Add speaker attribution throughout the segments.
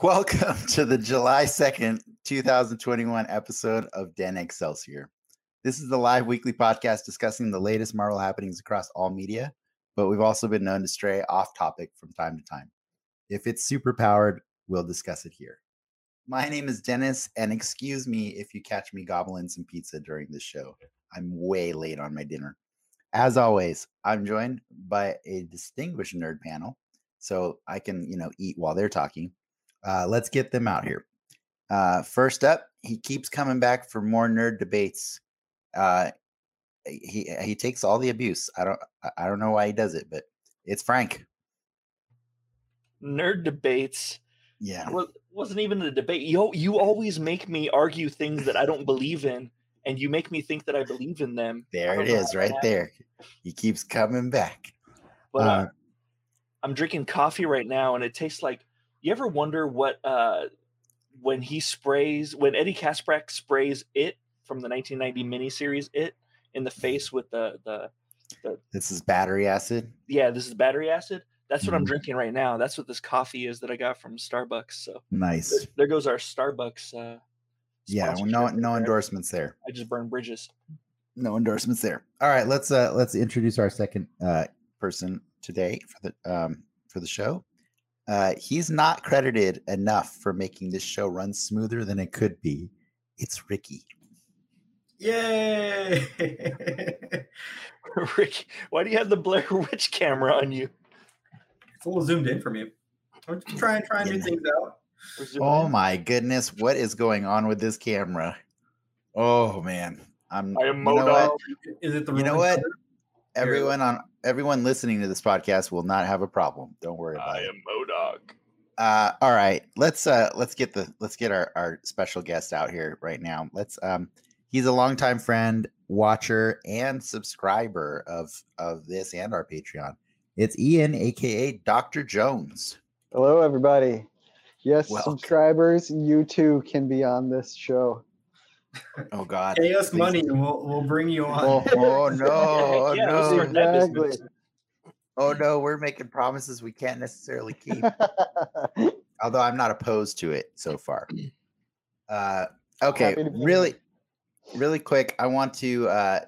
Speaker 1: Welcome to the July 2nd, 2021 episode of Den Excelsior. This is the live weekly podcast discussing the latest Marvel happenings across all media, but we've also been known to stray off topic from time to time. If it's super powered, we'll discuss it here. My name is Dennis, and excuse me if you catch me gobbling some pizza during this show. I'm way late on my dinner. As always, I'm joined by a distinguished nerd panel, so I can, you know, eat while they're talking. Uh, let's get them out here. Uh, first up, he keeps coming back for more nerd debates. Uh, he he takes all the abuse. I don't I don't know why he does it, but it's Frank.
Speaker 2: Nerd debates.
Speaker 1: Yeah,
Speaker 2: Well, wasn't even a debate. You you always make me argue things that I don't believe in, and you make me think that I believe in them.
Speaker 1: There it is, right there. He keeps coming back.
Speaker 2: But uh,
Speaker 1: Uh,
Speaker 2: I'm drinking coffee right now, and it tastes like. You ever wonder what uh, when he sprays when Eddie Kaspbrak sprays it from the 1990 miniseries it in the face with the the
Speaker 1: This is battery acid.
Speaker 2: yeah this is battery acid. That's what I'm
Speaker 1: Mhm.
Speaker 2: drinking right now. That's what this coffee is that I got from Starbucks. So
Speaker 1: Nice.
Speaker 2: there goes our Starbucks. Uh,
Speaker 1: Yeah, well, no no
Speaker 2: there.
Speaker 1: endorsements there.
Speaker 2: I just burned bridges.
Speaker 1: No endorsements there. All right, let's uh let's introduce our second uh person today for the um for the show. Uh he's not credited enough for making this show run smoother than it could be. It's Ricky.
Speaker 3: Yay!
Speaker 2: Ricky, why do you have the Blair Witch camera on you?
Speaker 3: it's a little zoomed in for me. I'm just trying trying new things out.
Speaker 1: Oh
Speaker 2: in?
Speaker 1: my goodness, what is going on with this camera? Oh man. I'm
Speaker 2: I am
Speaker 1: you know what?
Speaker 2: Modal.
Speaker 3: Is it the
Speaker 1: You know what?
Speaker 3: thunder?
Speaker 1: Everyone on everyone listening to this podcast will not have a problem. Don't worry about
Speaker 2: I
Speaker 1: it.
Speaker 2: am MODOK.
Speaker 1: Uh, all right, let's uh, let's get the let's get our, our special guest out here right now. Let's um, he's a longtime friend, watcher, and subscriber of of this and our Patreon. It's Ian, aka Doctor Jones.
Speaker 4: Hello, everybody. Yes,
Speaker 1: Welcome.
Speaker 4: subscribers, you too can be on this show.
Speaker 1: Oh God,
Speaker 3: Pay us
Speaker 1: Please.
Speaker 3: money and we'll we'll bring you on.
Speaker 1: Oh, oh no, oh
Speaker 2: Yeah,
Speaker 1: no,
Speaker 4: Exactly.
Speaker 1: oh no, we're making promises we can't necessarily keep. Although I'm not opposed to it so far. Uh, okay,
Speaker 4: Happy to be
Speaker 1: really, really quick. I want to uh,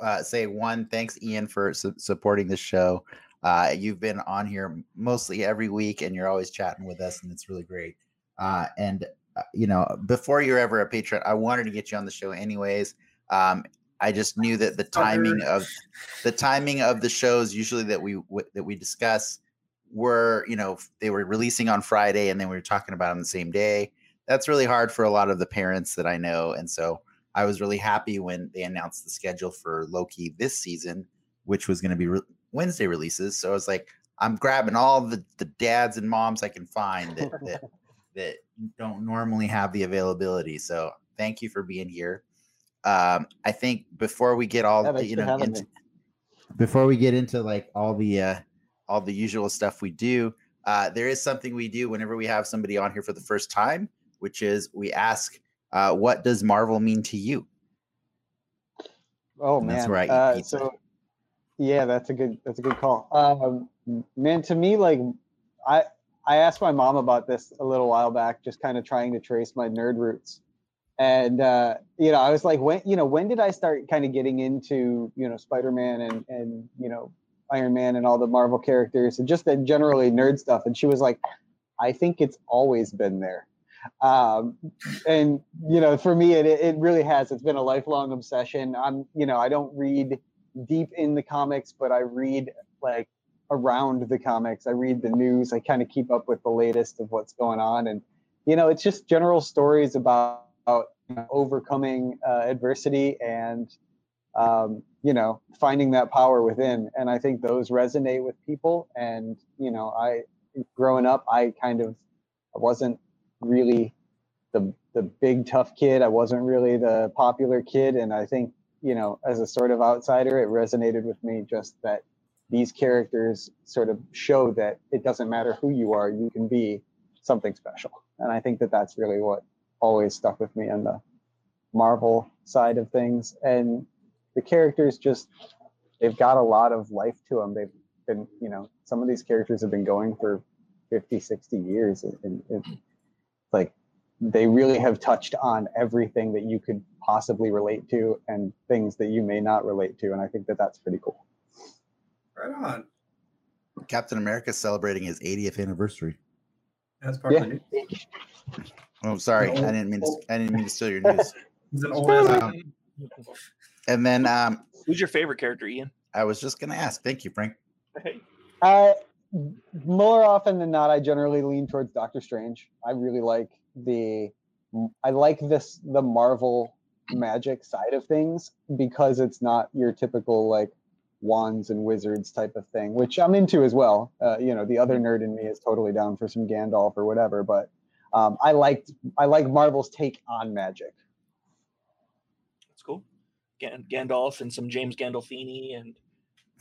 Speaker 1: uh, say one thanks, Ian, for su- supporting the show. Uh, you've been on here mostly every week, and you're always chatting with us, and it's really great. Uh, and uh, you know, before you're ever a patron, I wanted to get you on the show anyways. Um, I just knew that the timing of the timing of the shows usually that we w- that we discuss were you know they were releasing on Friday and then we were talking about on the same day. That's really hard for a lot of the parents that I know, and so I was really happy when they announced the schedule for Loki this season, which was going to be re- Wednesday releases. So I was like, I'm grabbing all the the dads and moms I can find that that, that don't normally have the availability. So thank you for being here. Um, I think before we get all
Speaker 4: Yeah,
Speaker 1: the, you know into, before we get into like all the uh all the usual stuff we do uh there is something we do whenever we have somebody on here for the first time which is we ask uh what does marvel mean to you
Speaker 4: oh
Speaker 1: And
Speaker 4: man,
Speaker 1: that's eat
Speaker 4: uh, so yeah, that's a good that's a good call. Um, man, to me, like I I asked my mom about this a little while back, just kind of trying to trace my nerd roots, and uh, you know, I was like, when you know, when did I start kind of getting into you know Spider Man and and you know Iron Man and all the Marvel characters and just that generally nerd stuff? And she was like, I think it's always been there. um, and you know for me it, it really has it's been a lifelong obsession i'm you know i don't read deep in the comics but i read like around the comics. I read the news. I kind of keep up with the latest of what's going on. And you know it's just general stories about, about you know, overcoming uh, adversity and um, you know finding that power within. And i think those resonate with people. And you know i growing up i kind of i wasn't really the the big tough kid. I wasn't really the popular kid, and I think you know, as a sort of outsider, it resonated with me just that these characters sort of show that it doesn't matter who you are, you can be something special, and I think that that's really what always stuck with me on the Marvel side of things, and the characters just they've got a lot of life to them. They've been, you know, some of these characters have been going for 50, 60 years. And, and like they really have touched on everything that you could possibly relate to and things that you may not relate to, and I think that that's pretty cool.
Speaker 3: Right on.
Speaker 1: Captain America celebrating his 80th anniversary.
Speaker 3: That's part
Speaker 4: Yeah.
Speaker 3: of the news.
Speaker 1: Oh, sorry,
Speaker 3: No.
Speaker 1: I didn't mean to. I didn't mean to steal your news.
Speaker 3: He's an old.
Speaker 1: Um, and then um,
Speaker 2: Who's your favorite character, Ian?
Speaker 1: I was just gonna ask. Thank you, Frank.
Speaker 2: Hey.
Speaker 4: Uh, more often than not, I generally lean towards Doctor Strange. I really like the, I like this the Marvel magic side of things because it's not your typical like wands and wizards type of thing, which I'm into as well. Uh, you know, the other nerd in me is totally down for some Gandalf or whatever, but um, I liked I like Marvel's take on magic.
Speaker 2: That's cool. Gan- Gandalf and some James Gandolfini and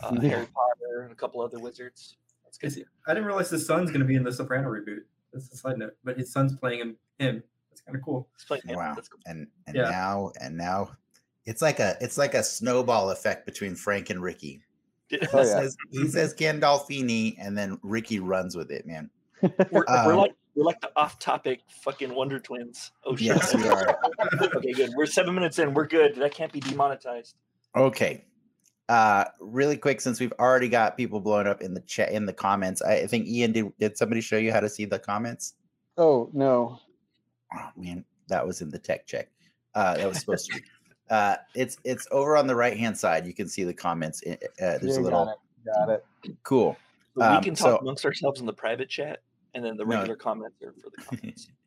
Speaker 2: uh,
Speaker 4: Yeah.
Speaker 2: Harry Potter and a couple other wizards. That's good.
Speaker 3: he- I didn't realize his son's going to be in the Soprano reboot. That's a side note. But his son's playing him. him. That's kind of cool.
Speaker 2: Let's play him.
Speaker 1: Wow.
Speaker 2: That's cool.
Speaker 1: And and
Speaker 3: Yeah.
Speaker 1: now and now, it's like a it's like a snowball effect between Frank and Ricky.
Speaker 4: Oh,
Speaker 1: He says he says Gandolfini, and then Ricky runs with it, man.
Speaker 2: We're, we're
Speaker 1: Um,
Speaker 2: like we're like the off-topic fucking Wonder Twins. Oh shit.
Speaker 1: Yes, we are.
Speaker 2: okay, good. We're seven minutes in. We're good. That can't be demonetized.
Speaker 1: Okay. Uh really quick, since we've already got people blowing up in the chat in the comments. I, I think Ian did did somebody show you how to see the comments?
Speaker 4: Oh no,
Speaker 1: Oh man, that was in the tech check. Uh that was supposed to be. Uh it's it's over on the right hand side. You can see the comments. Uh, there's
Speaker 4: Yeah,
Speaker 1: a
Speaker 4: got
Speaker 1: little
Speaker 4: it, got it.
Speaker 1: cool.
Speaker 2: But
Speaker 1: Um,
Speaker 2: we can talk
Speaker 1: so-
Speaker 2: amongst ourselves in the private chat, and then the
Speaker 1: No.
Speaker 2: regular comments are for the comments.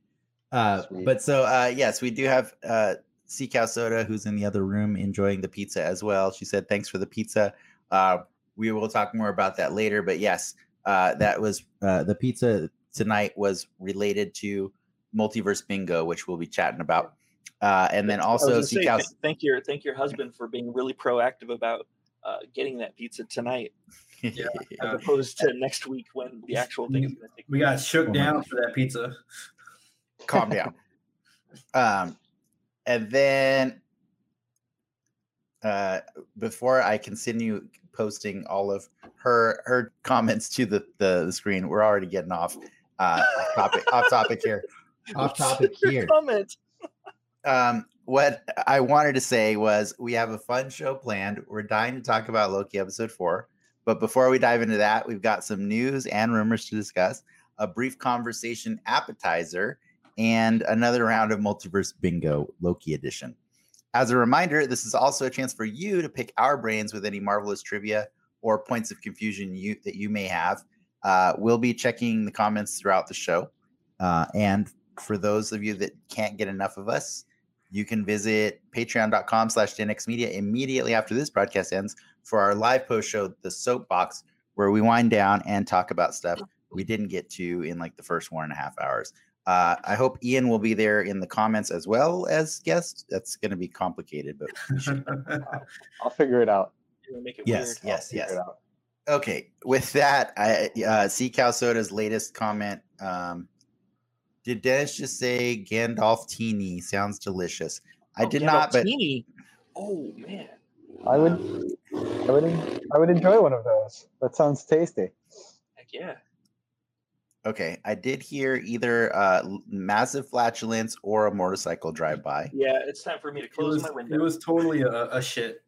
Speaker 1: Uh, but so uh, yes, we do have uh, Sea Cow Soda, who's in the other room enjoying the pizza as well. She said, "Thanks for the pizza." Uh, we will talk more about that later. But yes, uh, that was uh, the pizza tonight was related to Multiverse Bingo, which we'll be chatting about. Uh, and then also
Speaker 2: gonna say,
Speaker 1: Cow.
Speaker 2: thank your thank your husband for being really proactive about uh, getting that pizza tonight,
Speaker 3: Yeah.
Speaker 2: as opposed to next week when the actual thing is going to take.
Speaker 3: we got shook down for that pizza.
Speaker 1: calm down. Um, and then uh, before I continue posting all of her her comments to the the, the screen, we're already getting off uh, off topic off topic here. Off topic here.
Speaker 2: Comment.
Speaker 1: Um, what I wanted to say was we have a fun show planned. We're dying to talk about Loki episode four. But before we dive into that, we've got some news and rumors to discuss, a brief conversation appetizer, and another round of multiverse bingo Loki edition. As a reminder, this is also a chance for you to pick our brains with any marvelous trivia or points of confusion you that you may have. Uh, we'll be checking the comments throughout the show. Uh, and for those of you that can't get enough of us, you can visit patreon.com slash Media immediately after this broadcast ends for our live post show, The Soapbox, where we wind down and talk about stuff we didn't get to in like the first one and a half hours. Uh, I hope Ian will be there in the comments as well as guest. That's going to be complicated, but.
Speaker 4: I'll figure it out.
Speaker 2: Make it
Speaker 1: yes,
Speaker 2: weird.
Speaker 1: yes, yes.
Speaker 4: it out.
Speaker 1: Okay, with that, I uh, Sea Cow Soda's latest comment. Um, did Dennis just say Gandalf teeny sounds delicious? I
Speaker 2: Oh,
Speaker 1: did not, but
Speaker 2: Gandolfini. Oh man.
Speaker 4: I would, I would, I would enjoy one of those. That sounds tasty.
Speaker 2: Heck yeah.
Speaker 1: okay, I did hear either uh, massive flatulence or a motorcycle drive by.
Speaker 2: Yeah, it's time for me to close
Speaker 3: was,
Speaker 2: my window.
Speaker 3: it was totally a, a shit.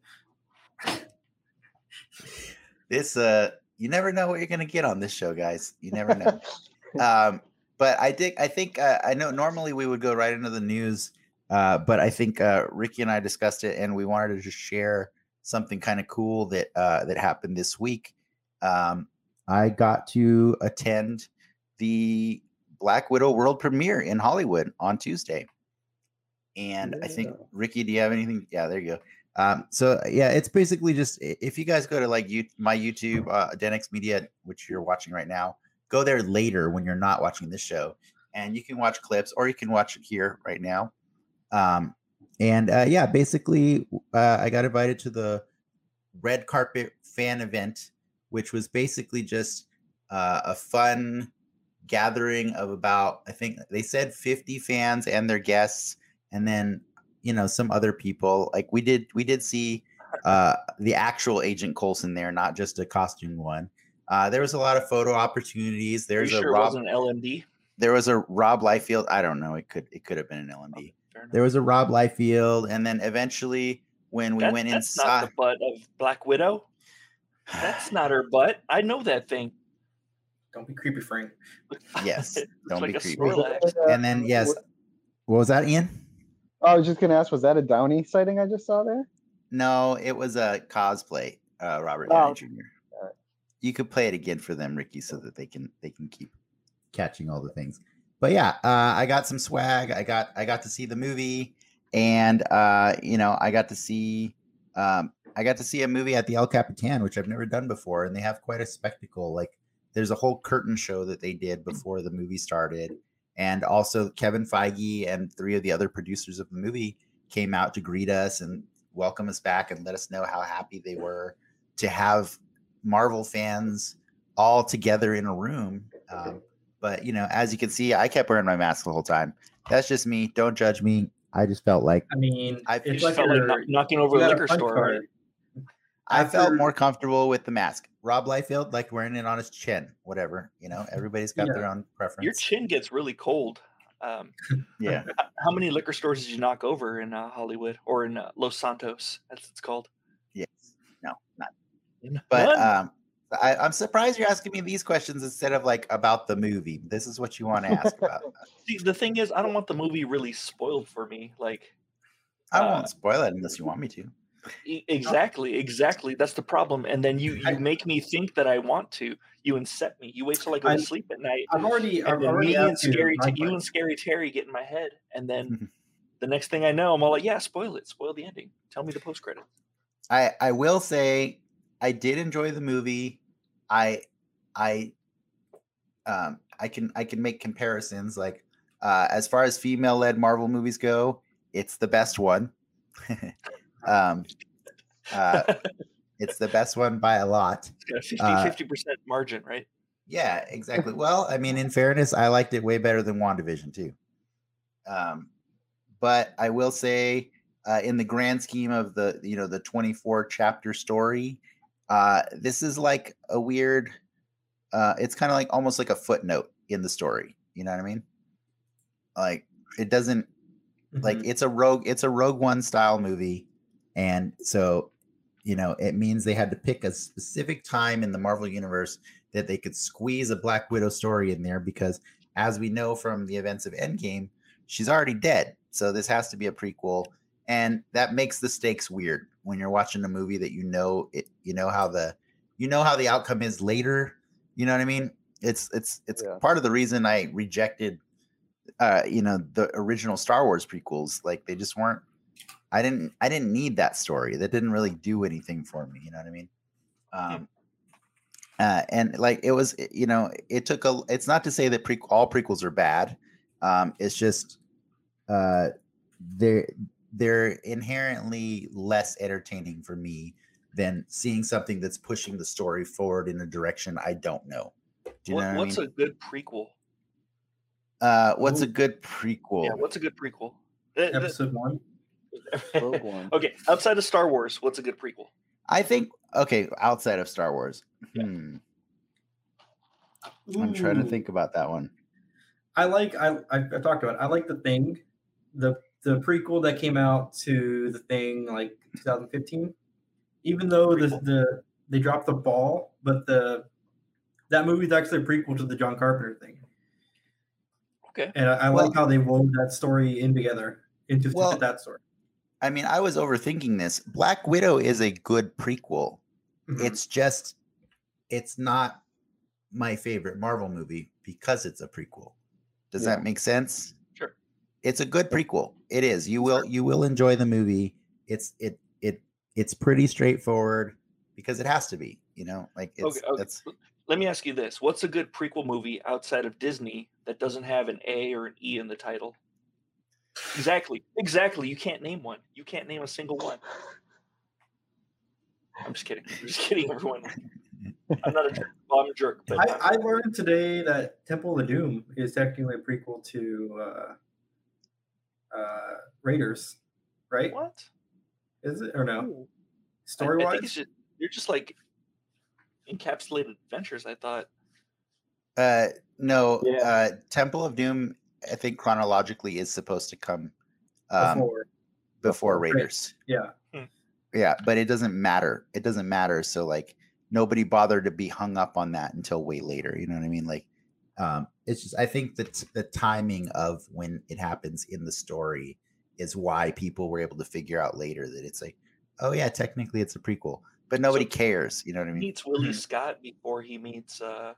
Speaker 1: This, uh, you never know what you're gonna get on this show, guys. You never know. um, but I did. I think uh, I know. Normally we would go right into the news, uh, but I think uh, Ricky and I discussed it, and we wanted to just share something kind of cool that uh, that happened this week. Um, I got to attend the Black Widow world premiere in Hollywood on Tuesday, and I think Ricky, do you have anything? Yeah, there you go. Um, so yeah, it's basically just if you guys go to like you, my YouTube, uh, Denix Media, which you're watching right now, go there later when you're not watching this show, and you can watch clips or you can watch it here right now. Um, and uh, yeah, basically, uh, I got invited to the red carpet fan event, which was basically just uh, a fun gathering of about I think they said 50 fans and their guests, and then you know some other people. Like we did, we did see uh, the actual Agent Coulson there, not just a costume one. Uh, there was a lot of photo opportunities.
Speaker 2: Are you
Speaker 1: There's a
Speaker 2: sure it
Speaker 1: Rob.
Speaker 2: wasn't LMD?
Speaker 1: there was a Rob Liefeld. I don't know. It could it could have been an LMD.
Speaker 2: Fair enough.
Speaker 1: There was a Rob Liefeld, and then eventually when we
Speaker 2: That-
Speaker 1: went
Speaker 2: that's not
Speaker 1: inside,
Speaker 2: the butt of Black Widow. That's not her butt. I know that thing.
Speaker 3: Don't be creepy, Frank.
Speaker 1: Yes, don't
Speaker 2: like
Speaker 1: be creepy.
Speaker 2: Snorlax.
Speaker 1: and then yes, what was that, Ian?
Speaker 4: I was just gonna ask, was that a Downey sighting I just saw there?
Speaker 1: No, it was a cosplay. Uh, Robert
Speaker 4: Oh,
Speaker 1: Downey
Speaker 4: okay.
Speaker 1: Jr. You could play it again for them, Ricky, so that they can they can keep catching all the things. But yeah, uh, I got some swag. I got I got to see the movie, and uh, you know I got to see um, I got to see a movie at the El Capitan, which I've never done before, and they have quite a spectacle. Like there's a whole curtain show that they did before the movie started, and also Kevin Feige and three of the other producers of the movie came out to greet us and welcome us back and let us know how happy they were to have Marvel fans all together in a room. Um, but you know, as you can see, I kept wearing my mask the whole time. That's just me. Don't judge me. I just felt like
Speaker 3: I mean,
Speaker 1: I-
Speaker 3: it's
Speaker 2: just
Speaker 3: like
Speaker 2: felt like
Speaker 3: you're-
Speaker 2: knocking over a liquor
Speaker 3: punch
Speaker 2: store.
Speaker 3: card.
Speaker 2: right?
Speaker 1: I felt more comfortable with the mask. Rob Liefeld liked wearing it on his chin. Whatever, you know, everybody's got
Speaker 3: Yeah.
Speaker 1: their own preference.
Speaker 2: Your chin gets really cold. Um,
Speaker 1: yeah.
Speaker 2: how many liquor stores did you knock over in uh, Hollywood or in uh, Los Santos, as it's called?
Speaker 1: Yes. No, not. But um, I, I'm surprised you're asking me these questions instead of like about the movie. This is what you want to ask about.
Speaker 2: See, the thing is, I don't want the movie really spoiled for me. Like,
Speaker 1: I
Speaker 2: Uh,
Speaker 1: won't spoil it unless you want me to.
Speaker 2: exactly, exactly. That's the problem. And then you you make me think that I want to. You inset me. You wait till I go
Speaker 3: I-
Speaker 2: to sleep at night.
Speaker 3: I'm already,
Speaker 2: then
Speaker 3: already
Speaker 2: me and scary, T- you and scary Terry get in my head, and then the next thing I know, I'm all like, "Yeah, spoil it, spoil the ending. Tell me the post credit."
Speaker 1: I I will say I did enjoy the movie. I I um I can I can make comparisons like uh as far as female led Marvel movies go, it's the best one. um uh it's the best one by a lot.
Speaker 2: It's got a 50
Speaker 1: Uh,
Speaker 2: 50 percent margin, right?
Speaker 1: Yeah, exactly. Well, I mean, in fairness, I liked it way better than WandaVision too. Um, but I will say, uh, in the grand scheme of the you know the 24 chapter story, uh, this is like a weird. Uh, it's kind of like almost like a footnote in the story. You know what I mean? Like it doesn't like
Speaker 3: Mhm.
Speaker 1: it's a rogue it's a rogue one style movie and so you know it means they had to pick a specific time in the marvel universe that they could squeeze a black widow story in there because as we know from the events of endgame she's already dead so this has to be a prequel and that makes the stakes weird when you're watching a movie that you know it you know how the you know how the outcome is later you know what i mean? It's it's it's
Speaker 4: Yeah.
Speaker 1: part of the reason i rejected uh you know the original star wars prequels like they just weren't i didn't i didn't need that story that didn't really do anything for me you know what i mean? Um uh, and like it was you know it took a it's not to say that pre- all prequels are bad um it's just uh they're they're inherently less entertaining for me than seeing something that's pushing the story forward in a direction i don't know do you
Speaker 2: What,
Speaker 1: know what
Speaker 2: what's
Speaker 1: I mean?
Speaker 2: a good prequel?
Speaker 1: uh what's a good prequel
Speaker 2: Yeah, what's a good prequel? Uh,
Speaker 3: episode one.
Speaker 4: Rogue One.
Speaker 2: okay, outside of Star Wars, what's a good prequel?
Speaker 1: I think okay, outside of Star Wars.
Speaker 2: Yeah.
Speaker 1: Hmm. I'm trying to think about that one.
Speaker 3: I like I I I've talked about. It. I like the thing, the the prequel that came out to the thing like 2015. Even though the the they dropped the ball, but the that movie's actually a prequel to the John Carpenter thing.
Speaker 2: Okay.
Speaker 3: And I, I
Speaker 1: Well-
Speaker 3: like how they wove that story in together into
Speaker 1: Well,
Speaker 3: that story.
Speaker 1: I mean, I was overthinking this. Black Widow is a good prequel.
Speaker 3: Mhm.
Speaker 1: It's just it's not my favorite Marvel movie because it's a prequel. Does
Speaker 4: Yeah.
Speaker 1: that make sense?
Speaker 2: Sure.
Speaker 1: It's a good prequel. It is. You will you will enjoy the movie. It's it it it's pretty straightforward because it has to be, you know? Like it's
Speaker 2: Okay, okay.
Speaker 1: that's
Speaker 2: Let me ask you this: What's a good prequel movie outside of Disney that doesn't have an A or an E in the title? Exactly, exactly. You can't name one. You can't name a single one. I'm just kidding. I'm just kidding, everyone. I'm not a jerk. Well, I'm a jerk, but
Speaker 3: I, I learned today that Temple of Doom is technically a prequel to uh, uh, Raiders, right?
Speaker 2: what?
Speaker 3: Is it or no?
Speaker 2: I-
Speaker 3: Story wise,
Speaker 2: just you're just like encapsulated adventures. I thought.
Speaker 1: uh No,
Speaker 4: Yeah.
Speaker 1: uh, Temple of Doom. I think chronologically is supposed to come um, before,
Speaker 3: Before.
Speaker 1: Raiders.
Speaker 3: Yeah.
Speaker 1: Yeah, but it doesn't matter. It doesn't matter. So like nobody bothered to be hung up on that until way later. You know what I mean? Like um it's just I think that the timing of when it happens in the story is why people were able to figure out later that it's like, oh yeah, technically it's a prequel, but nobody
Speaker 2: So-
Speaker 1: cares. You know what I mean?
Speaker 2: meets Willie
Speaker 3: Mhm.
Speaker 2: Scott before he meets uh,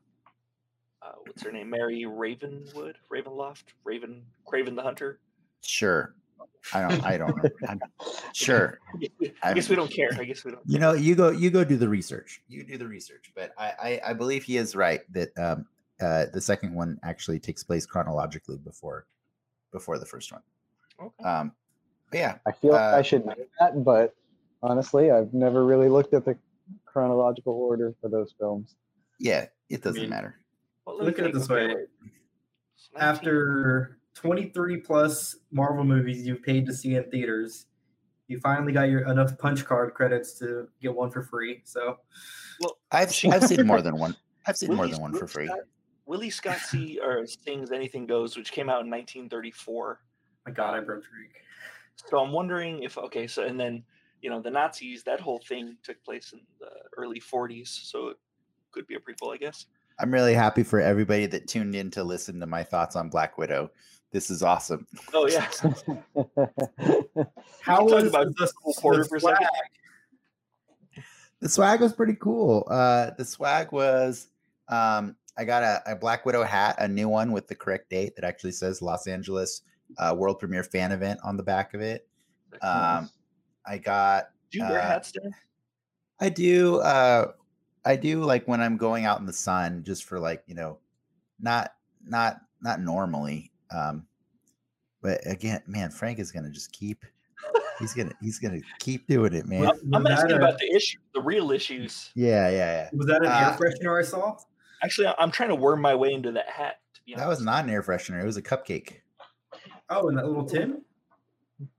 Speaker 2: uh, what's her name? Mary Ravenwood, Ravenloft, Raven, Craven the Hunter.
Speaker 1: Sure. I don't. I don't. Remember. I'm, sure.
Speaker 2: I guess we don't care. I guess we don't.
Speaker 1: You know, you go. You go do the research. You do the research. But I, I, I believe he is right that um, uh, the second one actually takes place chronologically before, before the first one.
Speaker 2: Okay.
Speaker 1: Um, yeah,
Speaker 4: I feel like
Speaker 1: Uh,
Speaker 4: I should know that, but honestly, I've never really looked at the chronological order for those films.
Speaker 1: yeah, it doesn't
Speaker 3: mean,
Speaker 1: matter.
Speaker 2: Well,
Speaker 3: Look at it this way.
Speaker 2: wait. It's 19
Speaker 3: After 23 plus Marvel movies you've paid to see in theaters, you finally got your enough punch card credits to get one for free. So
Speaker 2: well,
Speaker 1: I've I've seen more than one. I've seen more than one for
Speaker 2: Willie
Speaker 1: free.
Speaker 2: Scott- Willie Scott see or sings "Anything Goes," which came out in 1934.
Speaker 3: my God, I broke Drake.
Speaker 2: So I'm wondering if okay, so and then you know the Nazis, that whole thing took place in the early 40s, so it could be a prequel, I guess.
Speaker 1: I'm really happy for everybody that tuned in to listen to my thoughts on Black Widow. This is awesome.
Speaker 2: Oh yeah,
Speaker 3: How was
Speaker 2: about
Speaker 3: the,
Speaker 2: Cole Porter
Speaker 3: the
Speaker 2: for a
Speaker 3: swag?
Speaker 1: The swag was pretty cool. Uh, the swag was um, I got a, a Black Widow hat, a new one with the correct date that actually says Los Angeles uh, World Premiere Fan Event on the back of it. Um, I got
Speaker 2: Do you wear
Speaker 1: uh,
Speaker 2: hats, Dan?
Speaker 1: I do uh I do like when I'm going out in the sun just for like, you know, not not not normally. Um but again, man, Frank is gonna just keep he's gonna he's gonna keep doing it, man.
Speaker 3: Well,
Speaker 2: I'm
Speaker 3: was that
Speaker 2: asking
Speaker 3: a-
Speaker 2: about the issue, the real issues.
Speaker 1: Yeah, yeah, yeah.
Speaker 3: Was that an
Speaker 1: Uh,
Speaker 3: air freshener I saw?
Speaker 2: Actually, I- I'm trying to worm my way into that hat. To be honest,
Speaker 1: That was not an air freshener, it was a cupcake.
Speaker 3: Oh, in that little tin?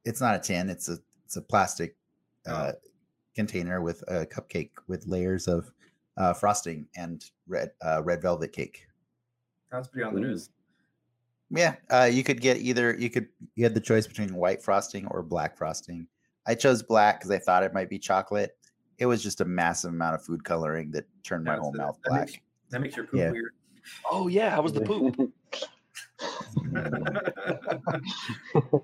Speaker 1: It's not a tin, it's a it's a plastic
Speaker 3: Oh.
Speaker 1: uh container with a cupcake with layers of uh frosting and red uh red velvet cake.
Speaker 3: That's pretty on the news.
Speaker 1: Yeah, uh, you could get either. You could you had the choice between white frosting or black frosting. I chose black because I thought it might be chocolate. It was just a massive amount of food coloring that turned my whole
Speaker 3: so
Speaker 1: mouth
Speaker 3: that
Speaker 1: black.
Speaker 3: makes- That makes your poop
Speaker 1: Yeah.
Speaker 3: weird.
Speaker 2: Oh yeah, how was the poop?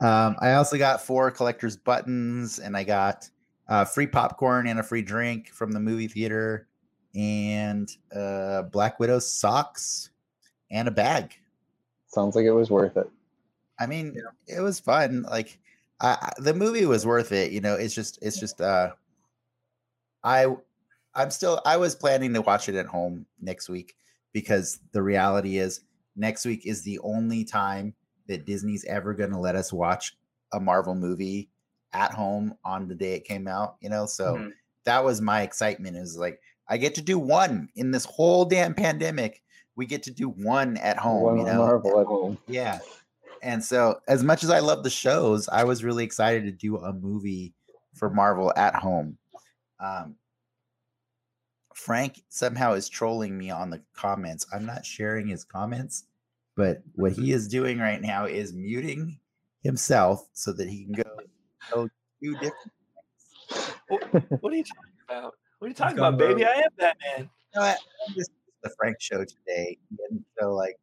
Speaker 1: Um, I also got four collector's buttons, and I got uh, free popcorn and a free drink from the movie theater, and uh, Black Widow socks and a bag.
Speaker 4: Sounds like it was worth it.
Speaker 1: I mean,
Speaker 3: Yeah.
Speaker 1: it was fun. Like I, I- the movie was worth it. You know, it's just it's just uh I I'm still I was planning to watch it at home next week because the reality is next week is the only time that Disney's ever going to let us watch a Marvel movie at home on the day it came out, you know? So
Speaker 3: Mhm.
Speaker 1: that was my excitement is like I get to do one in this whole damn pandemic. We get to do one at home,
Speaker 4: One
Speaker 1: you know.
Speaker 4: Marvel at home.
Speaker 1: Yeah. And so, as much as I love the shows, I was really excited to do a movie for Marvel at home. Um, Frank somehow is trolling me on the comments. I'm not sharing his comments, but what he is doing right now is muting himself so that he can go, go do different
Speaker 2: What, what are you talking about? What are you talking
Speaker 3: gone
Speaker 2: about, baby? I am Batman.
Speaker 1: you know? This is the Frank show today. And so, like,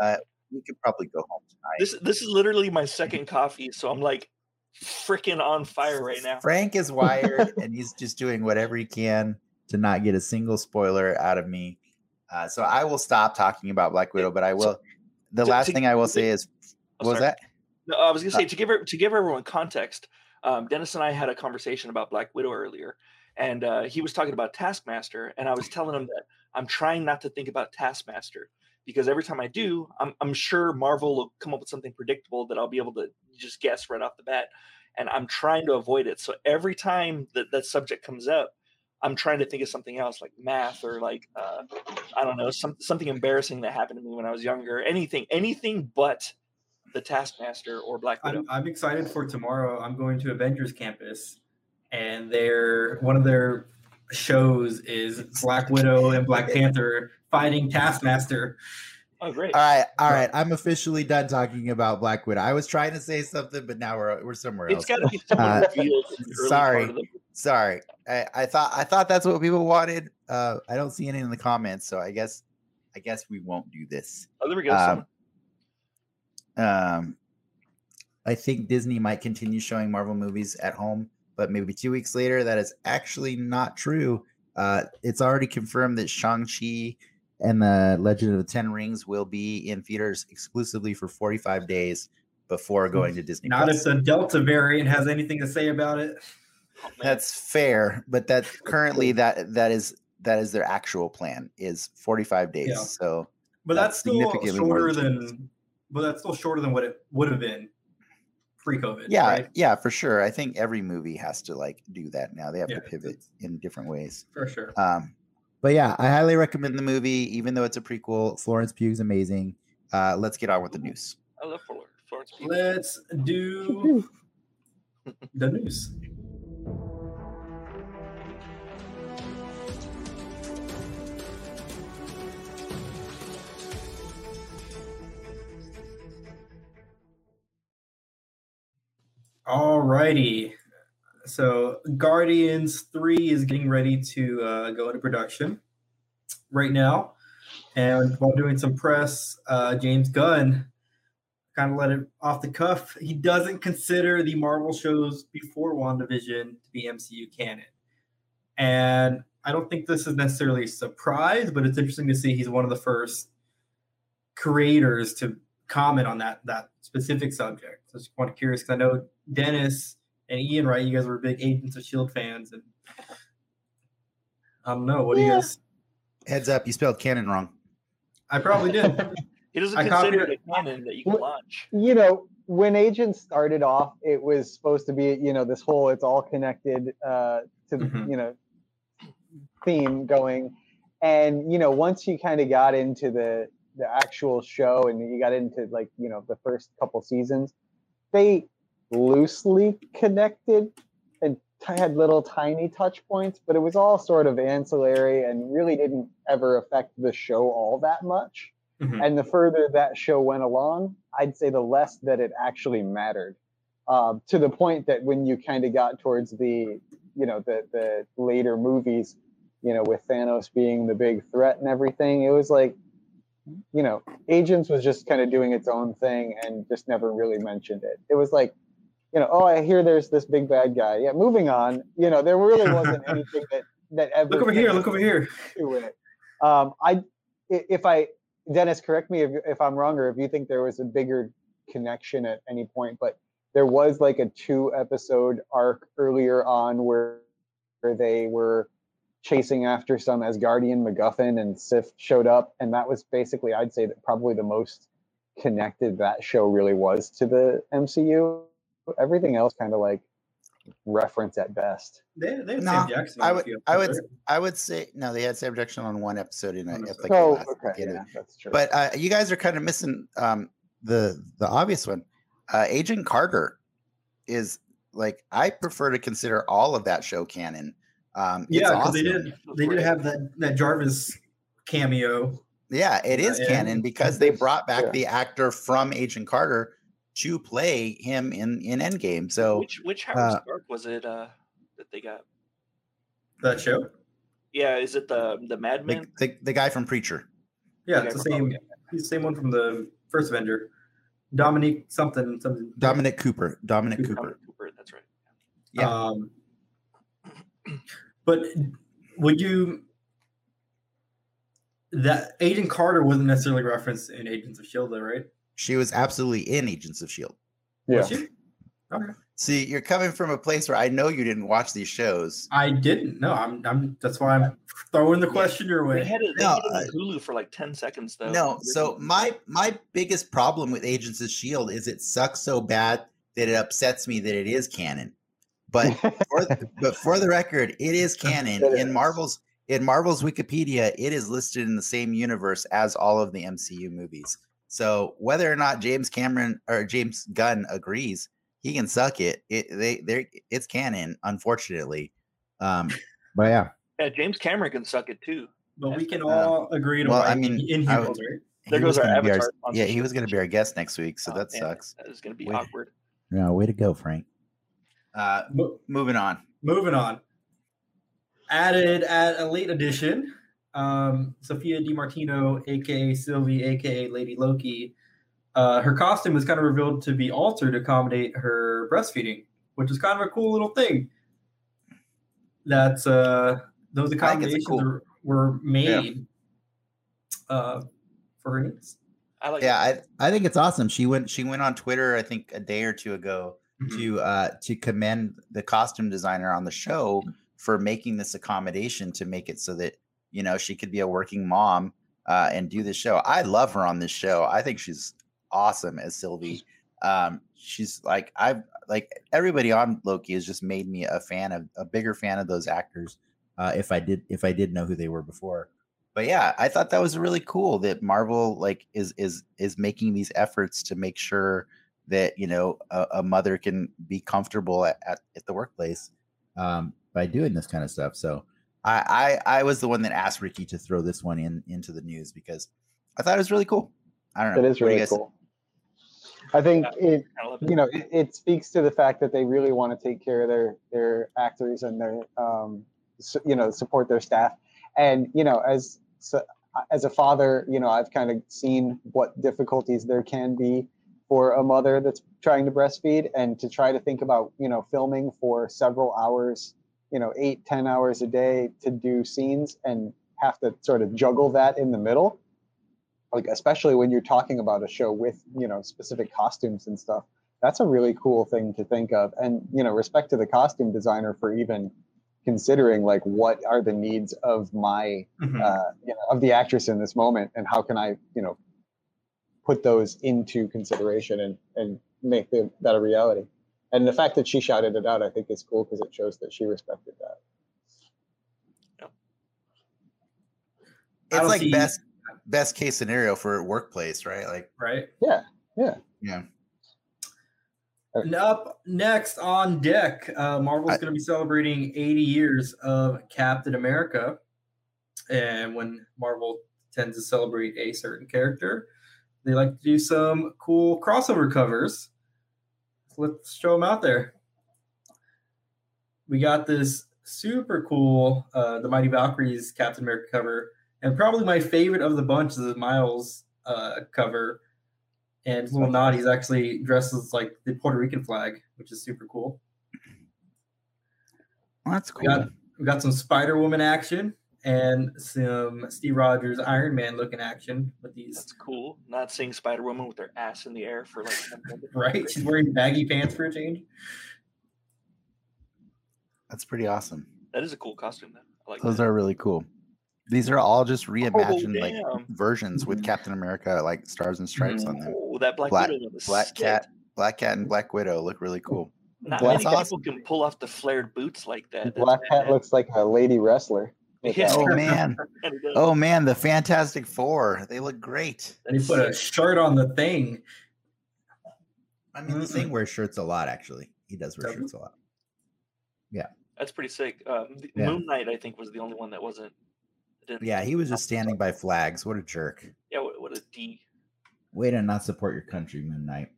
Speaker 1: uh, we could probably go home tonight.
Speaker 2: This this is literally my second coffee, so I'm like freaking on fire right now.
Speaker 1: Frank is wired and he's just doing whatever he can to not get a single spoiler out of me. Uh, so I will stop talking about Black Widow, but I will. The
Speaker 2: to-
Speaker 1: last
Speaker 2: to-
Speaker 1: thing I will say is,
Speaker 2: Oh,
Speaker 1: what was
Speaker 2: sorry.
Speaker 1: that?
Speaker 2: No, I was gonna say to give her, to give everyone context. Um, Dennis and I had a conversation about Black Widow earlier, and uh, he was talking about Taskmaster, and I was telling him that I'm trying not to think about Taskmaster because every time I do, I'm, I'm sure Marvel will come up with something predictable that I'll be able to just guess right off the bat, and I'm trying to avoid it. So every time that that subject comes up, I'm trying to think of something else like math or like uh, I don't know some, something embarrassing that happened to me when I was younger. Anything, anything but the Taskmaster or Black Widow.
Speaker 3: I'm, I'm excited for tomorrow. I'm going to Avengers Campus, and their one of their shows is Black Widow and Black Panther fighting Taskmaster,
Speaker 2: Oh, great.
Speaker 1: All right, all right. I'm officially done talking about Black Widow. I was trying to say something, but now we're we're somewhere
Speaker 2: It's
Speaker 1: else.
Speaker 2: got to be someone
Speaker 1: Uh,
Speaker 2: revealed in the early
Speaker 1: sorry.
Speaker 2: Part of the
Speaker 1: Sorry, I, I thought I thought that's what people wanted. Uh, I don't see any in the comments, so I guess I guess we won't do this.
Speaker 2: Oh, there we go.
Speaker 1: Um. Um, I think Disney might continue showing Marvel movies at home, but maybe two weeks later, that is actually not true. Uh, it's already confirmed that Shang Chi and the Legend of the Ten Rings will be in theaters exclusively for 45 days before going to Disney.
Speaker 3: Not
Speaker 1: Plus.
Speaker 3: if the Delta variant has anything to say about it.
Speaker 2: Oh, man.
Speaker 1: That's fair, but that currently that that is that is their actual plan is 45 days.
Speaker 3: Yeah.
Speaker 1: So
Speaker 3: But
Speaker 1: That's
Speaker 3: that's, still
Speaker 1: significantly more
Speaker 3: shorter
Speaker 1: than
Speaker 3: than. But that's still shorter than what it would have been pre-COVID.
Speaker 1: yeah,
Speaker 3: right?
Speaker 1: yeah, for sure. I think every movie has to like do that now. They have
Speaker 3: Yeah,
Speaker 1: to pivot in different ways.
Speaker 3: for sure.
Speaker 1: Um, but yeah, I highly recommend the movie, even though it's a prequel. Florence Pugh's amazing. Uh, let's get on with the news.
Speaker 2: I love Flor- Florence Pugh.
Speaker 3: Let's do the news. Alrighty. So Guardians 3 is getting ready to uh, go into production right now. And while doing some press, uh, James Gunn kind of let it off the cuff. He doesn't consider the Marvel shows before WandaVision to be MCU canon. And I don't think this is necessarily a surprise, but it's interesting to see he's one of the first creators to comment on that that specific subject. So was kind of curious because I know Dennis and Ian, right? You guys were big Agents of Shield fans, and I don't know. What do you guys?
Speaker 1: Heads up, you spelled canon wrong.
Speaker 3: I probably did.
Speaker 2: He doesn't
Speaker 3: I
Speaker 2: consider
Speaker 3: copied
Speaker 2: it a canon that you can
Speaker 4: What-
Speaker 2: launch.
Speaker 4: you know, when Agents started off, it was supposed to be, you know, this whole it's all connected uh, to, the
Speaker 3: Mhm.
Speaker 4: you know, theme going. And, you know, once you kind of got into the, the actual show and you got into like, you know, the first couple seasons, they loosely connected and t- had little tiny touch points, but it was all sort of ancillary and really didn't ever affect the show all that much
Speaker 3: Mhm.
Speaker 4: and the further that show went along i'd say the less that it actually mattered um, to the point that when you kind of got towards the you know the the later movies you know with thanos being the big threat and everything it was like you know agents was just kind of doing its own thing and just never really mentioned it it was like you know oh i hear there's this big bad guy yeah moving on you know there really wasn't anything that that ever
Speaker 3: Look over here. Look over here.
Speaker 4: to it. Um, I, i- if I, Dennis, correct me if, if I'm wrong or if you think there was a bigger connection at any point, but there was like a two episode arc earlier on where, where they were chasing after some Asgardian MacGuffin and Sif showed up. And that was basically, I'd say that probably the most connected that show really was to the MCU. Everything else kind of like reference at best.
Speaker 3: They, they had
Speaker 1: No,
Speaker 3: Sam Jackson.
Speaker 1: I would- I would- I would say no. They had Sam Jackson on one episode in a,
Speaker 3: One
Speaker 1: at, like the
Speaker 4: Oh,
Speaker 1: last-
Speaker 4: okay,
Speaker 1: the end of
Speaker 4: yeah, that's true.
Speaker 1: But uh, you guys are kind of missing um, the the obvious one. Uh, Agent Carter is like I prefer to consider all of that show canon. Um,
Speaker 3: Yeah, because
Speaker 1: awesome.
Speaker 3: they did. They did have that that Jarvis cameo.
Speaker 1: Yeah, it is
Speaker 3: Yeah,
Speaker 1: canon because they brought back
Speaker 4: yeah.
Speaker 1: the actor from Agent Carter to play him in in Endgame. So
Speaker 2: which which Howard
Speaker 1: uh,
Speaker 2: Stark was it uh, that they got?
Speaker 3: That show.
Speaker 2: Yeah, is it the the
Speaker 1: the,
Speaker 2: Madman?
Speaker 1: the the guy from Preacher.
Speaker 3: Yeah,
Speaker 2: Okay,
Speaker 3: it's the same.
Speaker 2: okay.
Speaker 3: He's the same one from the first Avenger. Dominic something something.
Speaker 1: Dominic Cooper. Dominic
Speaker 3: Cooper.
Speaker 1: Cooper.
Speaker 2: Dominic Cooper, that's right.
Speaker 1: Yeah.
Speaker 3: Um, but would you? That Agent Carter wasn't necessarily referenced in Agents of Shield, though, right?
Speaker 1: She was absolutely in Agents of Shield.
Speaker 4: yeah.
Speaker 3: Okay.
Speaker 1: See, you're coming from a place where I know you didn't watch these shows.
Speaker 3: I didn't. No, I'm. I'm. That's why I'm throwing the
Speaker 2: Yeah.
Speaker 3: question your
Speaker 2: They
Speaker 3: way.
Speaker 2: had it, they
Speaker 1: No,
Speaker 2: had it on
Speaker 1: uh,
Speaker 2: Hulu for like ten seconds though.
Speaker 1: No, so my my biggest problem with Agents of Shield is it sucks so bad that it upsets me that it is canon. But for, but for the record, it is canon
Speaker 4: It
Speaker 1: in
Speaker 4: is.
Speaker 1: Marvel's in Marvel's Wikipedia. It is listed in the same universe as all of the MCU movies. So whether or not James Cameron or James Gunn agrees, he can suck it. It they they it's canon, unfortunately. Um, but yeah,
Speaker 2: yeah, James Cameron can suck it too.
Speaker 3: But we can
Speaker 1: Uh,
Speaker 3: all agree to
Speaker 1: well, I mean, I
Speaker 3: Inhumans,
Speaker 1: would-
Speaker 3: right?
Speaker 2: There goes our
Speaker 1: gonna be
Speaker 2: Avatar
Speaker 1: yeah, he was going to be our guest next week, so
Speaker 2: Oh,
Speaker 1: that
Speaker 2: man,
Speaker 1: sucks.
Speaker 2: That is going to be
Speaker 1: Wait.
Speaker 2: awkward.
Speaker 1: No, way to go, Frank. Uh,
Speaker 3: Mo-
Speaker 1: moving on.
Speaker 3: Moving on. Added at a late edition, um, Sophia Di Martino, aka Sylvie, aka Lady Loki. Uh, her costume was kind of revealed to be altered to accommodate her breastfeeding, which is kind of a cool little thing. That's uh, those
Speaker 1: I think it's a
Speaker 3: accommodations
Speaker 1: cool-
Speaker 3: were, were made uh, for her needs.
Speaker 2: I like
Speaker 1: Yeah, I I think it's awesome. She went she went on Twitter I think a day or two ago
Speaker 3: Mhm.
Speaker 1: to uh to commend the costume designer on the show for making this accommodation to make it so that you know she could be a working mom uh and do this show. I love her on this show. I think she's awesome as Sylvie. Um she's like I've like everybody on Loki has just made me a fan of a bigger fan of those actors uh if I did if I did know who they were before. But yeah, I thought that was really cool that Marvel like is is is making these efforts to make sure that you know a, a mother can be comfortable at, at, at the workplace um, by doing this kind of stuff. So I, I I was the one that asked Ricky to throw this one in into the news because I thought it was really cool. I don't know.
Speaker 4: It is
Speaker 1: What do you
Speaker 4: really cool. I think it
Speaker 2: I love it.
Speaker 4: you know it, it speaks to the fact that they really want to take care of their their actors and their um su- you know support their staff and you know as so, as a father you know i've kind of seen what difficulties there can be for a mother that's trying to breastfeed and to try to think about you know filming for several hours you know eight ten hours a day to do scenes and have to sort of juggle that in the middle. Like especially when you're talking about a show with you know specific costumes and stuff. That's a really cool thing to think of. And you know respect to the costume designer for even considering like what are the needs of my
Speaker 3: Mhm.
Speaker 4: uh, you know of the actress in this moment and how can i you know put those into consideration and and make the, that a reality and the fact that she shouted it out i think is cool because it shows that she respected that
Speaker 3: I
Speaker 1: It's like
Speaker 3: see-
Speaker 1: best best case scenario for workplace, right? Like
Speaker 3: right?
Speaker 4: yeah yeah
Speaker 1: yeah.
Speaker 3: And up next on deck, uh, Marvel's going to be celebrating 80 years of Captain America. And when Marvel tends to celebrate a certain character, they like to do some cool crossover covers. Let's show them out there. We got this super cool uh, The Mighty Valkyries Captain America cover. And probably my favorite of the bunch is the Miles uh, cover. And little Naughty's actually dressed as like the Puerto Rican flag, which is super cool.
Speaker 1: Well, that's
Speaker 3: We
Speaker 1: cool.
Speaker 3: got we got some Spider Woman action and some Steve Rogers Iron Man looking action with these.
Speaker 2: That's cool. Not seeing Spider Woman with her ass in the air for like
Speaker 3: Right, she's wearing baggy pants for a change.
Speaker 1: That's pretty awesome.
Speaker 2: That is a cool costume. Then I like
Speaker 1: Those
Speaker 2: that.
Speaker 1: are really cool. These are all just reimagined like versions with
Speaker 3: Mhm.
Speaker 1: Captain America like stars and stripes on them.
Speaker 2: Oh, that Black,
Speaker 1: Black-
Speaker 2: Widow one
Speaker 1: Black
Speaker 2: sick.
Speaker 1: Cat, Black Cat, and Black Widow look really cool.
Speaker 2: Not
Speaker 4: Black-
Speaker 2: many
Speaker 1: That's
Speaker 2: people can pull off the flared boots like that. That's
Speaker 4: black cat looks like a lady wrestler with
Speaker 2: Yeah.
Speaker 1: Oh man,
Speaker 2: And it does.
Speaker 1: oh man, the Fantastic Four. They look great.
Speaker 3: And he put a shirt on the thing.
Speaker 1: I mean, the
Speaker 3: Mm-mm.
Speaker 1: thing wears shirts a lot. Actually, he does wear shirts a lot.
Speaker 2: Yeah, that's pretty sick. Um,
Speaker 1: Yeah.
Speaker 2: Moon Knight, I think, was the only one that wasn't. Didn't,
Speaker 1: Yeah, he was just standing by flags. What a jerk!
Speaker 2: Yeah, what, what a D.
Speaker 1: Way to not support your country, Moon Knight.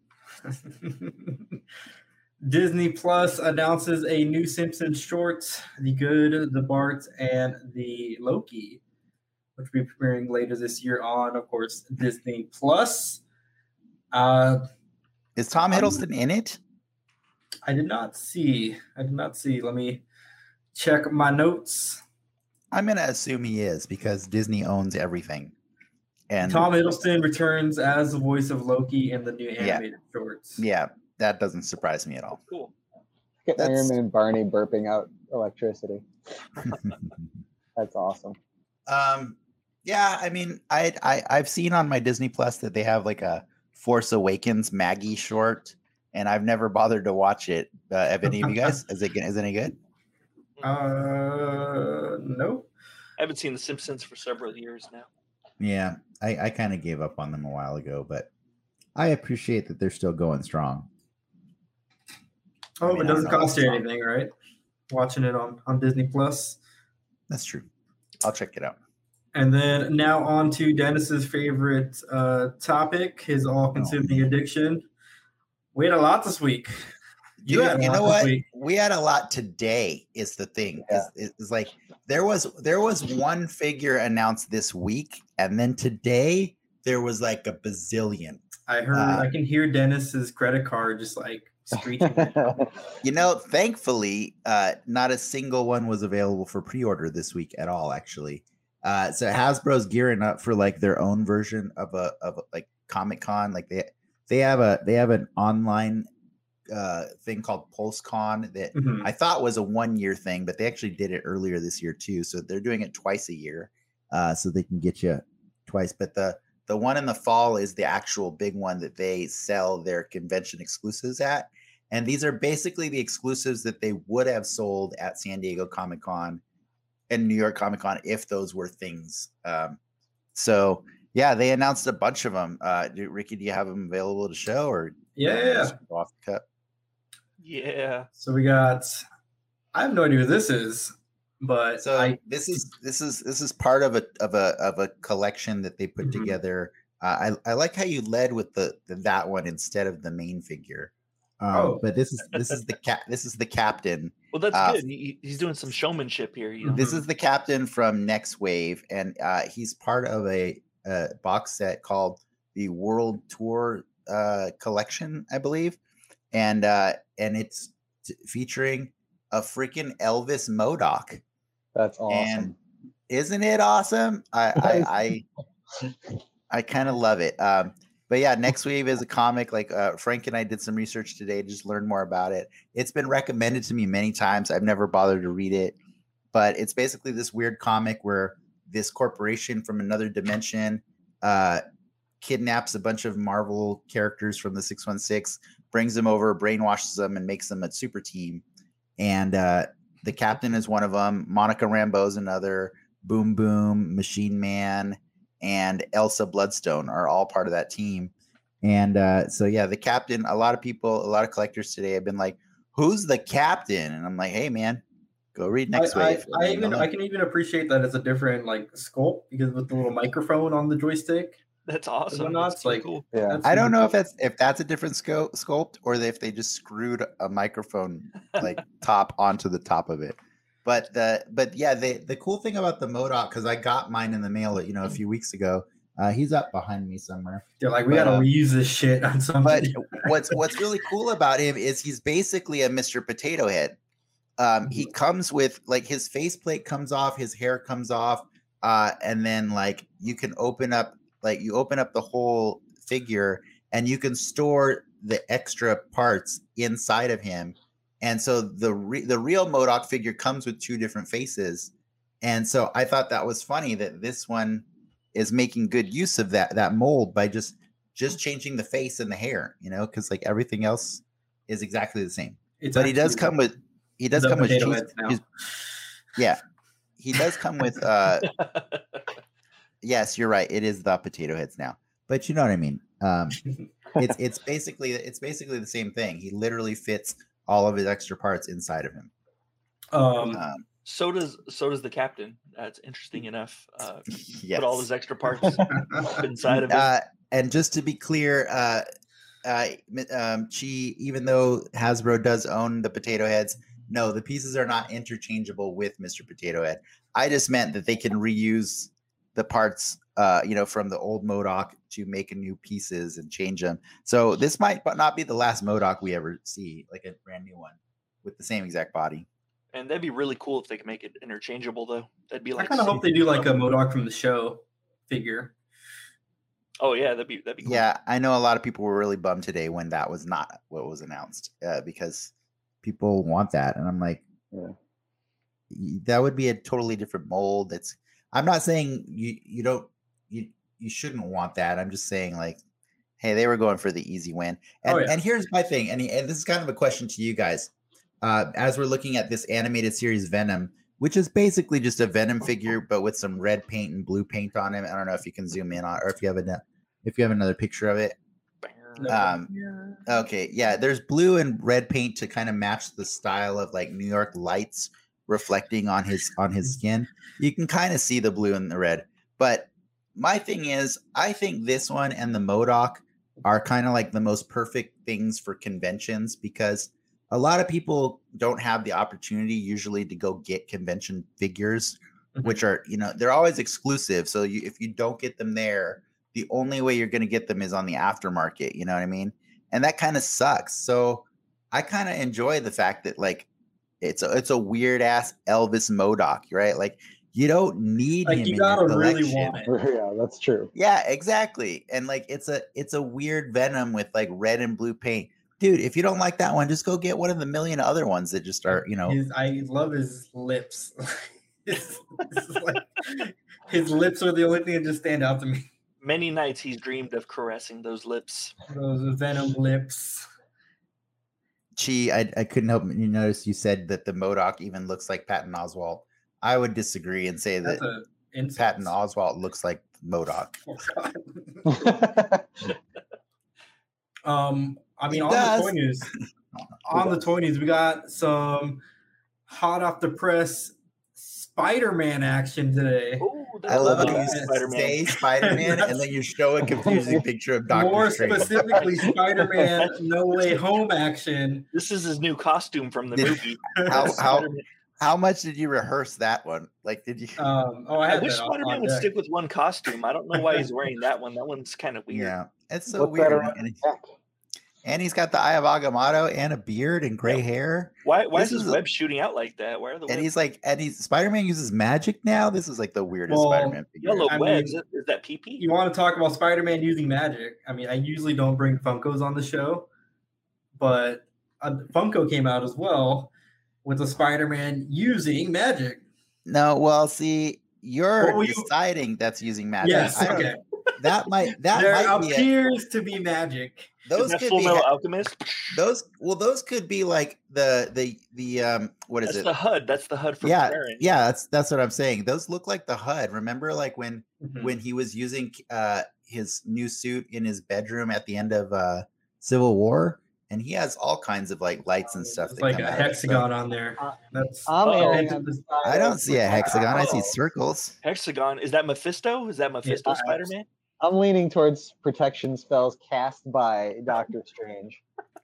Speaker 3: Disney Plus announces a new Simpsons shorts, The Good, The Bart, and The Loki, which will be premiering later this year on, of course, Disney Plus. Uh,
Speaker 1: Is Tom
Speaker 3: Um,
Speaker 1: Hiddleston in it?
Speaker 3: I did not see. I did not see. Let me check my notes.
Speaker 1: I'm gonna assume he is because Disney owns everything. And
Speaker 3: Tom Hiddleston returns as the voice of Loki in the new animated shorts.
Speaker 1: yeah, that doesn't surprise me at all.
Speaker 2: Cool.
Speaker 4: Get
Speaker 1: That's-
Speaker 4: Iron Man and Barney burping out electricity. That's awesome.
Speaker 1: um, yeah, I mean, I, I I've seen on my Disney Plus that they have like a Force Awakens Maggie short, and I've never bothered to watch it. Uh, have any of you guys? Is it is it any good?
Speaker 3: Uh, no.
Speaker 2: I haven't seen The Simpsons for several years now.
Speaker 1: Yeah, I, I kind of gave up on them a while ago, but I appreciate that they're still going strong.
Speaker 3: Oh,
Speaker 1: I mean,
Speaker 3: it doesn't cost you anything, right? Watching it on on Disney Plus.
Speaker 1: That's true. I'll check it out.
Speaker 3: And then now on to Dennis's favorite uh, topic, his all-consuming addiction. We had a lot this week. You
Speaker 1: Dude, you know what?
Speaker 3: week.
Speaker 1: We had a lot today. Is the thing?
Speaker 4: Yeah.
Speaker 1: Is, is like there was there was one figure announced this week, and then today there was like a bazillion.
Speaker 3: I heard.
Speaker 1: Uh,
Speaker 3: I can hear Dennis's credit card just like screeching.
Speaker 1: You know, thankfully, uh, not a single one was available for pre-order this week at all. Actually, uh, so Hasbro's gearing up for like their own version of a of a, like Comic Con. Like they they have a they have an online uh thing called PulseCon that
Speaker 3: Mhm.
Speaker 1: I thought was a one year thing, but they actually did it earlier this year too. So they're doing it twice a year, uh, so they can get you twice. But the the one in the fall is the actual big one that they sell their convention exclusives at, and these are basically the exclusives that they would have sold at San Diego Comic Con and New York Comic Con if those were things. Um, so yeah, they announced a bunch of them. Uh, do, Ricky, do you have them available to show or
Speaker 3: Yeah, yeah, yeah.
Speaker 1: just go off the cup?
Speaker 2: Yeah.
Speaker 3: So we got. I have no idea who this is, but
Speaker 1: So
Speaker 3: I
Speaker 1: this is this is this is part of a of a of a collection that they put
Speaker 3: Mhm.
Speaker 1: together. Uh, I I like how you led with the, the that one instead of the main figure. Um,
Speaker 3: Oh.
Speaker 1: but this is this is the cap this is the captain.
Speaker 2: Well, that's
Speaker 1: Uh,
Speaker 2: good. He, he's doing some showmanship here. You know?
Speaker 1: This is the captain from Next Wave, and uh, he's part of a, a box set called the World Tour uh, Collection, I believe, and uh, and it's t- featuring a freaking Elvis MODOK.
Speaker 4: That's awesome.
Speaker 1: And isn't it awesome? I I I, I kind of love it. Um, but yeah, Next Wave is a comic. Like uh, Frank and I did some research today to just learn more about it. It's been recommended to me many times. I've never bothered to read it, but it's basically this weird comic where this corporation from another dimension uh, kidnaps a bunch of Marvel characters from the 616, brings them over, brainwashes them, and makes them a super team. And uh, the captain is one of them. Monica Rambeau is another. Boom Boom, Machine Man, and Elsa Bloodstone are all part of that team. And uh, so, yeah, the captain. A lot of people, a lot of collectors today have been like, "Who's the captain?" And I'm like, "Hey, man, go read Next
Speaker 3: I, I,
Speaker 1: Wave."
Speaker 3: I
Speaker 1: mean,
Speaker 3: even
Speaker 1: don't
Speaker 3: I can even appreciate that it's a different like sculpt because with the little microphone on the joystick.
Speaker 2: That's awesome.
Speaker 3: not,
Speaker 2: That's really
Speaker 3: like-
Speaker 2: cool.
Speaker 4: yeah.
Speaker 3: That's
Speaker 1: I don't know if that's if that's a different sco- sculpt or if they just screwed a microphone like top onto the top of it. But the but yeah, the the cool thing about the MODOK because I got mine in the mail, you know, a few weeks ago. Uh, he's up behind me somewhere.
Speaker 3: They're like, we
Speaker 1: But,
Speaker 3: gotta
Speaker 1: uh,
Speaker 3: reuse this shit on something.
Speaker 1: But what's what's really cool about him is he's basically a Mr. Potato Head. Um, he comes with like his faceplate comes off, his hair comes off, uh, and then like you can open up like you open up the whole figure and you can store the extra parts inside of him. And so the re- the real MODOK figure comes with two different faces. And so I thought that was funny that this one is making good use of that that mold by just just changing the face and the hair, you know, because like everything else is exactly the same.
Speaker 3: It's
Speaker 1: but he does come with he does
Speaker 3: the
Speaker 1: come with
Speaker 3: potato
Speaker 1: cheese-
Speaker 3: heads now.
Speaker 1: cheese- yeah. He does come with uh yes, you're right. It is the potato heads now. But you know what I mean. Um it's it's basically it's basically the same thing. He literally fits all of his extra parts inside of him.
Speaker 3: Um,
Speaker 1: Um
Speaker 2: so does so does the captain. That's interesting enough. Uh,
Speaker 1: yes.
Speaker 2: Put all his extra parts inside of it.
Speaker 1: Uh, and just to be clear, uh, uh, um, Chi, even though Hasbro does own the potato heads, no, the pieces are not interchangeable with Mr. Potato Head. I just meant that they can reuse the parts, uh, you know, from the old MODOK to make a new pieces and change them. So this might but not be the last MODOK we ever see, like a brand new one with the same exact body.
Speaker 2: and that'd be really cool if they could make it interchangeable, though. That'd be like.
Speaker 3: I kind of hope they do like a MODOK from the show figure.
Speaker 2: Oh yeah, that'd be that'd be cool.
Speaker 1: Yeah, I know a lot of people were really bummed today when that was not what was announced uh, because people want that, and I'm like,
Speaker 4: Yeah.
Speaker 1: that would be a totally different mold. It's I'm not saying you you don't you you shouldn't want that. I'm just saying like, hey, they were going for the easy win. And
Speaker 3: Oh, yeah.
Speaker 1: and here's my thing, and and this is kind of a question to you guys, uh, as we're looking at this animated series Venom. Which is basically just a Venom figure, but with some red paint and blue paint on him. I don't know if you can zoom in on, or if you have a if you have another picture of it. Um, Okay, yeah, there's blue and red paint to kind of match the style of like New York lights reflecting on his on his skin. You can kind of see the blue and the red, But my thing is, I think this one and the MODOK are kind of like the most perfect things for conventions because a lot of people don't have the opportunity usually to go get convention figures,
Speaker 3: Mhm.
Speaker 1: which are, you know, they're always exclusive. So you, if you don't get them there, the only way you're going to get them is on the aftermarket. You know what I mean? And that kind of sucks. So I kind of enjoy the fact that like it's a it's a weird ass Elvis MODOK, right? Like you don't need
Speaker 3: Like
Speaker 1: him
Speaker 3: you gotta really want it.
Speaker 4: yeah, that's true.
Speaker 1: Yeah, exactly. And like it's a it's a weird venom with like red and blue paint. Dude, if you don't like that one, just go get one of the million other ones that just are, you know.
Speaker 3: His, I love his lips. His- like- his lips are the only thing that just stand out to me.
Speaker 2: Many nights he's dreamed of caressing those lips.
Speaker 3: Those venom lips.
Speaker 1: Chi, I, I couldn't help but you notice you said that the MODOK even looks like Patton Oswalt. I would disagree and say
Speaker 3: That's
Speaker 1: that
Speaker 3: insult.
Speaker 1: Patton Oswalt looks like MODOK.
Speaker 3: Oh, Um, I mean,
Speaker 1: It
Speaker 3: on
Speaker 1: does.
Speaker 3: the toy news, on the toy news, we got some hot off the press Spider-Man action today.
Speaker 2: Ooh,
Speaker 1: I love how
Speaker 3: when
Speaker 1: you
Speaker 3: you
Speaker 2: Spider-Man.
Speaker 1: say Spider Man and then you show a confusing picture of Doctor
Speaker 3: More
Speaker 1: Strange.
Speaker 3: specifically, Spider-Man No Way Home action.
Speaker 2: This is his new costume from the movie.
Speaker 1: How, how, how much did you rehearse that one? Like, did you?
Speaker 3: Um, oh, I,
Speaker 2: I wish Spider-Man would
Speaker 3: deck.
Speaker 2: stick with one costume. I don't know why he's wearing that one. That one's kind of weird.
Speaker 1: Yeah, it's so
Speaker 4: What's
Speaker 1: weird.
Speaker 4: around
Speaker 1: And,
Speaker 4: his neck?
Speaker 1: and he's got the eye of Agamotto and a beard and gray hair.
Speaker 2: Why? Why
Speaker 1: This
Speaker 2: is his
Speaker 1: is a-
Speaker 2: web shooting out like that? Why are the
Speaker 1: And
Speaker 2: webs
Speaker 1: he's like, and he's Spider Man uses magic now. This is like the weirdest
Speaker 3: Well,
Speaker 1: Spider Man figure.
Speaker 2: yellow
Speaker 3: I
Speaker 2: webs?
Speaker 3: mean-
Speaker 2: is that PP?
Speaker 3: You want to talk about Spider-Man using magic? I mean, I usually don't bring Funkos on the show, but uh, Funko came out as well with a Spider-Man using magic.
Speaker 1: No, well, see, you're
Speaker 3: What were you-
Speaker 1: deciding that's using magic.
Speaker 3: yes,
Speaker 1: I don't-
Speaker 3: okay.
Speaker 1: That might that
Speaker 3: there
Speaker 1: might be a,
Speaker 3: appears to be magic.
Speaker 2: Is
Speaker 1: those could
Speaker 2: Full
Speaker 1: be
Speaker 2: Metal Alchemist?
Speaker 1: those well those could be like the the the um what is
Speaker 2: That's
Speaker 1: it?
Speaker 2: the HUD. That's the HUD for
Speaker 1: yeah,
Speaker 2: Karen.
Speaker 1: yeah, that's that's what I'm saying. Those look like the HUD. Remember, like when
Speaker 3: Mhm.
Speaker 1: when he was using uh his new suit in his bedroom at the end of uh Civil War, and he has all kinds of like lights and stuff. That
Speaker 3: like
Speaker 1: come
Speaker 3: a
Speaker 1: out of it, so-
Speaker 3: hexagon on there. That's
Speaker 4: I'm
Speaker 2: Uh-oh.
Speaker 4: erring on the side
Speaker 1: I don't see a hexagon. I see
Speaker 2: Oh.
Speaker 1: circles.
Speaker 2: Hexagon. Is that Mephisto? Is that Mephisto
Speaker 3: I-
Speaker 2: Spider-Man?
Speaker 4: I'm leaning towards protection spells cast by Doctor Strange.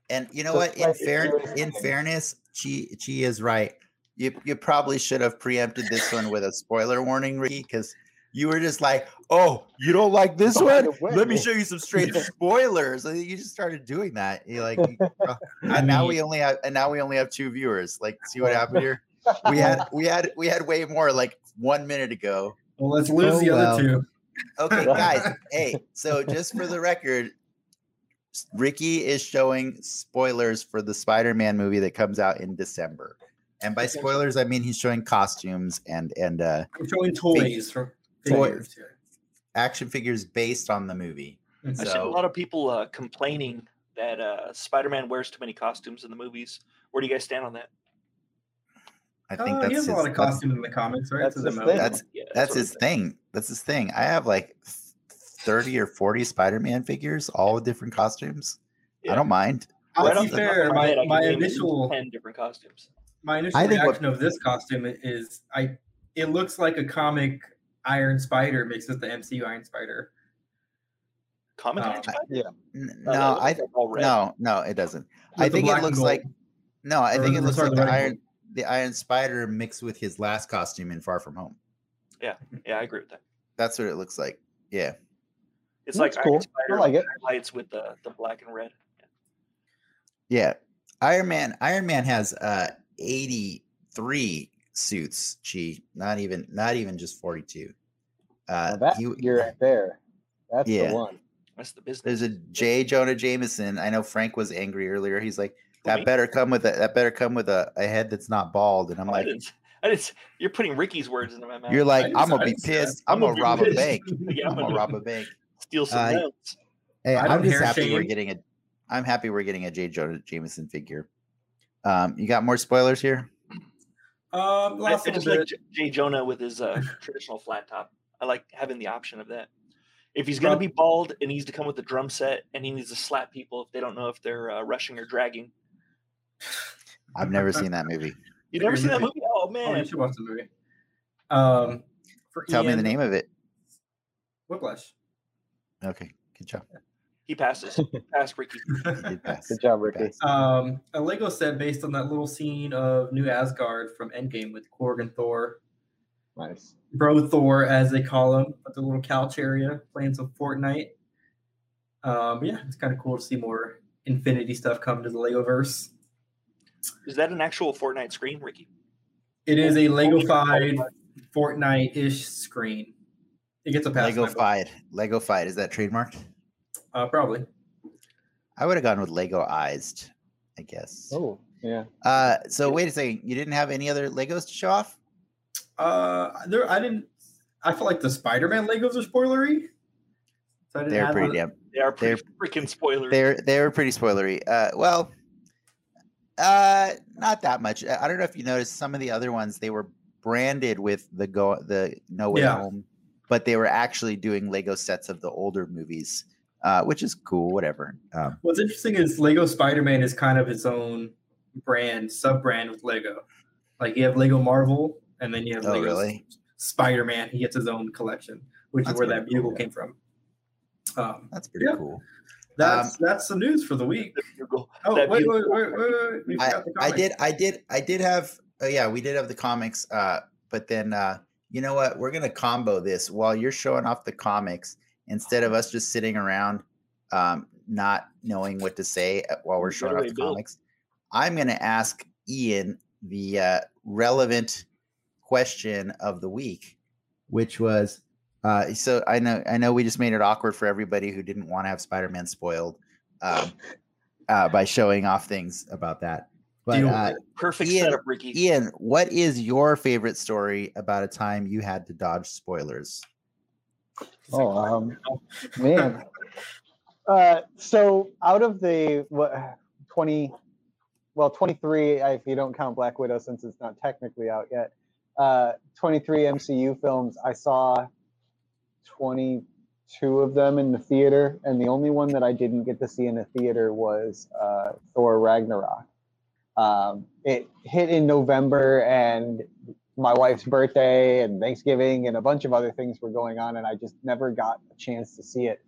Speaker 1: And you know
Speaker 4: Just
Speaker 1: what? In fair, in fairness, Chi Chi is right. You you probably should have preempted this one with a spoiler warning, Ricky, because you were just like, "Oh, you don't like this
Speaker 4: By
Speaker 1: one?
Speaker 4: the way."
Speaker 1: Let me show you some straight spoilers." And you just started doing that. You like, you-
Speaker 3: I
Speaker 1: and now we only have and now we only have two viewers. Like, see what happened here? We had we had we had way more like one minute ago.
Speaker 3: well, let's lose
Speaker 1: Oh,
Speaker 3: the
Speaker 1: well.
Speaker 3: other two.
Speaker 1: Okay, guys. hey, so just for the record, Ricky is showing spoilers for the Spider-Man movie that comes out in December. And by spoilers, I mean he's showing costumes and and uh,
Speaker 3: I'm showing toys from
Speaker 1: Toy-
Speaker 3: figures
Speaker 1: action figures based on the movie.
Speaker 3: Mhm.
Speaker 2: I've seen a lot of people uh, complaining that uh, Spider-Man wears too many costumes in the movies. Where do you guys stand on that?
Speaker 1: I think
Speaker 3: Uh,
Speaker 1: that's
Speaker 3: he has
Speaker 1: his,
Speaker 3: a lot of
Speaker 1: that's,
Speaker 3: costumes in the comics, right?
Speaker 4: That's
Speaker 3: To the
Speaker 4: his thing.
Speaker 1: that's
Speaker 2: Yeah,
Speaker 1: that's his
Speaker 2: I'm
Speaker 1: thing. That's his thing. I have like thirty or forty Spider-Man figures, all with different costumes.
Speaker 2: Yeah.
Speaker 1: I don't mind.
Speaker 3: I'll
Speaker 2: Right
Speaker 3: be
Speaker 2: off the top of
Speaker 3: fair.
Speaker 2: my
Speaker 3: My,
Speaker 2: can
Speaker 3: my
Speaker 2: name at least
Speaker 3: initial
Speaker 2: ten different costumes.
Speaker 3: my initial
Speaker 1: I think what-
Speaker 3: reaction of this costume is I it looks like a comic Iron Spider mixed with the MCU Iron Spider.
Speaker 2: Comic
Speaker 3: Uh,
Speaker 2: Iron Spider?
Speaker 1: N-
Speaker 2: Oh,
Speaker 1: No,
Speaker 2: that looks
Speaker 1: I
Speaker 2: like
Speaker 1: no no it doesn't. I
Speaker 3: With the
Speaker 1: think it looks like no. I
Speaker 3: Or
Speaker 1: think it looks like
Speaker 3: the
Speaker 1: the
Speaker 3: red and
Speaker 1: Iron the Iron Spider mixed with his last costume in Far From Home.
Speaker 2: Yeah, yeah, I agree with that.
Speaker 1: That's what it looks like. Yeah.
Speaker 2: It's
Speaker 4: That's
Speaker 2: like
Speaker 4: cool.
Speaker 2: Iron Spider
Speaker 4: I like it.
Speaker 2: highlights with the, the black and red.
Speaker 1: Yeah. Iron Man Iron Man has uh 83 suits, Chi. Not even not even just 42. Uh
Speaker 4: Now that
Speaker 1: he-
Speaker 4: you're right there. That's
Speaker 1: Yeah.
Speaker 4: the one.
Speaker 2: That's the business.
Speaker 1: there's a J. Jonah Jameson. I know Frank was angry earlier. He's like,
Speaker 2: Who, me?
Speaker 1: that better come with a that better come with a, a head that's not bald. And I'm
Speaker 2: I
Speaker 1: like,
Speaker 2: didn't, I didn't. You're putting Ricky's words into my mouth.
Speaker 1: you're like, I'm gonna be
Speaker 3: didn't say that.
Speaker 1: pissed. I'm
Speaker 2: I'm
Speaker 1: gonna
Speaker 2: gonna
Speaker 1: rob
Speaker 2: be
Speaker 1: a bank.
Speaker 2: yeah,
Speaker 1: I'm
Speaker 2: I'm
Speaker 1: gonna
Speaker 2: gonna
Speaker 1: rob a bank.
Speaker 2: steal some
Speaker 1: Uh,
Speaker 2: notes.
Speaker 1: Hey,
Speaker 3: I
Speaker 1: I'm just
Speaker 3: hair
Speaker 1: happy we're getting a. I'm happy we're getting a J. Jonah Jameson figure. Um, you got more spoilers here?
Speaker 3: Um,
Speaker 2: I,
Speaker 3: last
Speaker 2: I
Speaker 3: little
Speaker 2: just
Speaker 3: bit.
Speaker 2: like J- Jay Jonah with his uh, traditional flat top. I like having the option of that. If he's going to be bald, it needs to come with a drum set, and he needs to slap people if they don't know if they're uh, rushing or dragging.
Speaker 1: I've never seen that movie.
Speaker 2: You never seen that
Speaker 3: movie-
Speaker 2: movie? Oh
Speaker 3: Oh,
Speaker 2: man,
Speaker 3: you should watch the movie. Um, for
Speaker 1: Tell me the name of it.
Speaker 3: Whiplash.
Speaker 1: Okay, good job.
Speaker 2: He passes. Pass Ricky.
Speaker 1: You did pass.
Speaker 4: Good job, Ricky.
Speaker 3: um, a Lego set based on that little scene of New Asgard from Endgame with Korg and Thor.
Speaker 4: Nice.
Speaker 3: Bro Thor, as they call him, at the little couch area playing some Fortnite. Um, yeah, it's kind of cool to see more Infinity stuff come to the Legoverse.
Speaker 2: Is that an actual Fortnite screen, Ricky?
Speaker 3: It is a Lego-fied Fortnite-ish screen. It gets a pass.
Speaker 1: Lego-fied. Lego Fied. Is that trademarked?
Speaker 3: Uh, probably.
Speaker 1: I would have gone with Lego Ized, I guess.
Speaker 4: Oh, yeah.
Speaker 1: Uh, so wait a second. You didn't have any other Legos to show off?
Speaker 3: Uh, there. I didn't. I feel like the Spider-Man Legos are spoilery. So I didn't
Speaker 1: They're pretty
Speaker 3: one-
Speaker 1: damn.
Speaker 2: They are pretty they're, freaking spoilers.
Speaker 1: They're they're pretty spoilery. Uh, well, uh, not that much. I I don't know if you noticed some of the other ones. They were branded with the go the No Way
Speaker 3: Yeah.
Speaker 1: Home, but they were actually doing Lego sets of the older movies, uh, which is cool. Whatever. Um,
Speaker 3: What's interesting is Lego Spider-Man is kind of its own brand, sub-brand with Lego. Like you have Lego Marvel, and then you have
Speaker 1: Oh,
Speaker 3: Lego
Speaker 1: really?
Speaker 3: Spider-Man. He gets his own collection, which
Speaker 1: That's
Speaker 3: is where that bugle
Speaker 1: cool.
Speaker 3: came from. Um,
Speaker 1: that's pretty
Speaker 3: Yeah.
Speaker 1: cool.
Speaker 3: that's that's the news for the week. Oh
Speaker 2: That
Speaker 3: wait, wait, wait, wait, wait! We
Speaker 1: I,
Speaker 3: forgot the
Speaker 1: I did I did I did have oh yeah we did have the comics uh but then uh you know what we're gonna combo this while you're showing off the comics instead of us just sitting around um not knowing what to say uh, while we're showing off the comics I'm gonna ask Ian the uh, relevant question of the week which was uh so I know I know we just made it awkward for everybody who didn't want to have Spider-Man spoiled um uh by showing off things about that but uh.
Speaker 2: Perfect
Speaker 1: Ian-
Speaker 2: setup, Ricky.
Speaker 1: Ian, what is your favorite story about a time you had to dodge spoilers?
Speaker 4: Oh, um, man. Uh, so out of the what twenty, well, twenty three if you don't count Black Widow since it's not technically out yet. Uh, twenty three MCU films. I saw twenty two of them in the theater, and the only one that I didn't get to see in the theater was uh, Thor Ragnarok. Um, it hit in November, and my wife's birthday and Thanksgiving and a bunch of other things were going on, and I just never got a chance to see it.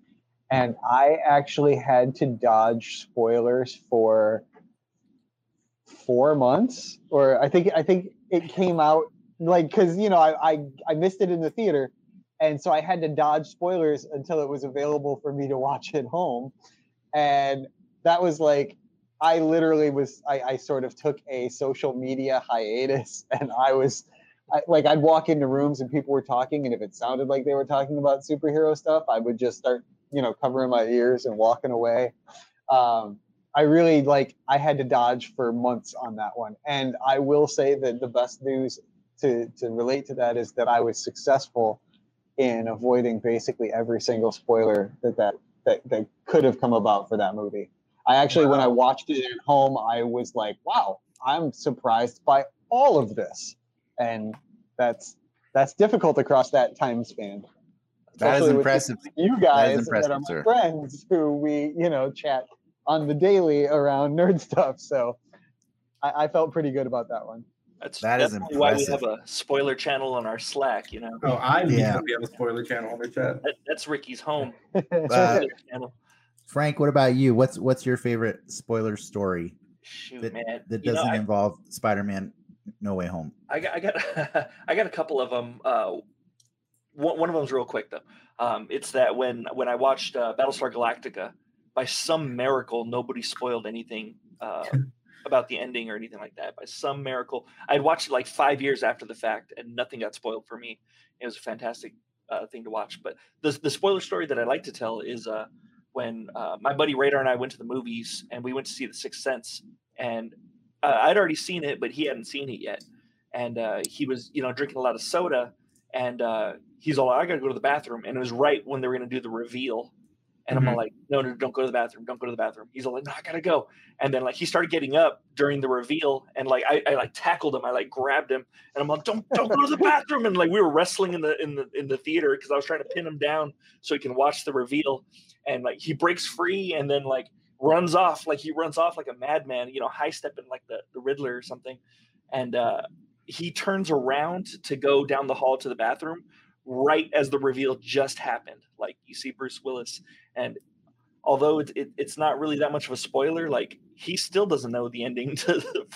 Speaker 4: And I actually had to dodge spoilers for four months, or I think I think it came out like because you know I, I I missed it in the theater, and so I had to dodge spoilers until it was available for me to watch at home, and that was like I literally was I, I sort of took a social media hiatus and I was I, like I'd walk into rooms and people were talking and if it sounded like they were talking about superhero stuff I would just start you know covering my ears and walking away. Um, I really like I had to dodge for months on that one and I will say that the best news to to relate to that is that I was successful in avoiding basically every single spoiler that that that, that could have come about for that movie. I actually, when I watched it at home, I was like, "Wow, I'm surprised by all of this," and that's that's difficult across that time span.
Speaker 1: That is impressive.
Speaker 4: You guys that,
Speaker 1: impressive,
Speaker 4: are my
Speaker 1: sir.
Speaker 4: friends who we, you know, chat on the daily around nerd stuff. So I, I felt pretty good about that one.
Speaker 2: That's
Speaker 1: That is
Speaker 2: definitely why we have a spoiler channel on our Slack. You know,
Speaker 3: Oh, I need
Speaker 1: Yeah.
Speaker 3: to be on the spoiler channel on the chat.
Speaker 2: that, that's Ricky's home.
Speaker 1: Uh, Frank, what about you? What's what's your favorite spoiler story
Speaker 2: Shoot,
Speaker 1: that,
Speaker 2: man.
Speaker 1: that
Speaker 2: You know,
Speaker 1: doesn't
Speaker 2: I-
Speaker 1: involve Spider-Man No Way Home?
Speaker 2: I got, I got, I got a couple of them. Uh, one, one of them's real quick though. Um, it's that when when I watched uh, Battlestar Galactica, by some miracle, nobody spoiled anything uh, about the ending or anything like that. By some miracle, I'd watched it like five years after the fact, and nothing got spoiled for me. It was a fantastic uh, thing to watch. But the the spoiler story that I like to tell is uh, when uh, my buddy Radar and I went to the movies, and we went to see The Sixth Sense, and uh, I'd already seen it, but he hadn't seen it yet. And uh, he was you know drinking a lot of soda and uh, he's all i gotta go to the bathroom. And it was right when they were gonna do the reveal. And i'm all
Speaker 3: Mhm.
Speaker 2: like no no don't go to the bathroom don't go to the bathroom. He's all like no i gotta go. And then like he started getting up during the reveal and like i, I like tackled him. I like grabbed him and i'm like don't don't go to the bathroom. And like we were wrestling in the in the in the theater because i was trying to pin him down so he can watch the reveal. And like he breaks free and then like runs off like he runs off like a madman you know high stepping like the, the riddler or something and uh he turns around to go down the hall to the bathroom right as the reveal just happened. Like you see Bruce Willis, and although it, it, it's not really that much of a spoiler, like he still doesn't know the ending to the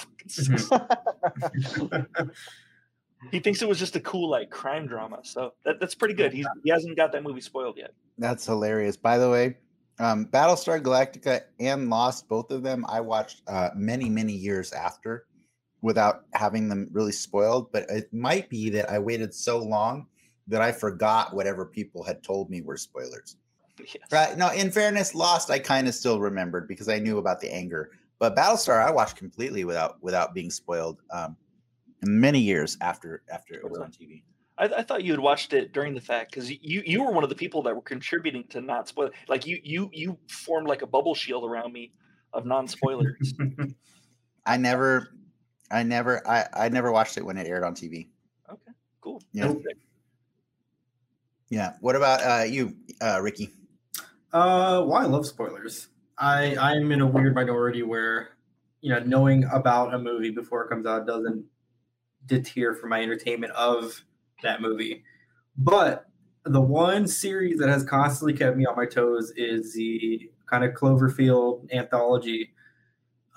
Speaker 2: fucking he thinks it was just a cool like crime drama. So that, that's pretty good. He's, he hasn't got that movie spoiled yet.
Speaker 1: That's hilarious. By the way, um, Battlestar Galactica and Lost, both of them, I watched uh, many, many years after without having them really spoiled. But it might be that I waited so long that I forgot whatever people had told me were spoilers.
Speaker 2: Yes.
Speaker 1: Right? No, in fairness, Lost I kind of still remembered because I knew about the anger. But Battlestar I watched completely without without being spoiled. Um, many years after after it was on TV.
Speaker 2: I, I thought you had watched it during the fact because you you were one of the people that were contributing to not spoil. Like you you you formed like a bubble shield around me of non spoilers.
Speaker 1: I never, I never, I I never watched it when it aired on TV.
Speaker 2: okay, cool.
Speaker 1: Yeah.
Speaker 2: That's.
Speaker 1: Yeah. What about uh, you, uh, Ricky?
Speaker 3: Uh, well, I love spoilers. I I'm in a weird minority where, you know, knowing about a movie before it comes out doesn't deter from my entertainment of that movie. But the one series that has constantly kept me on my toes is the kind of Cloverfield anthology.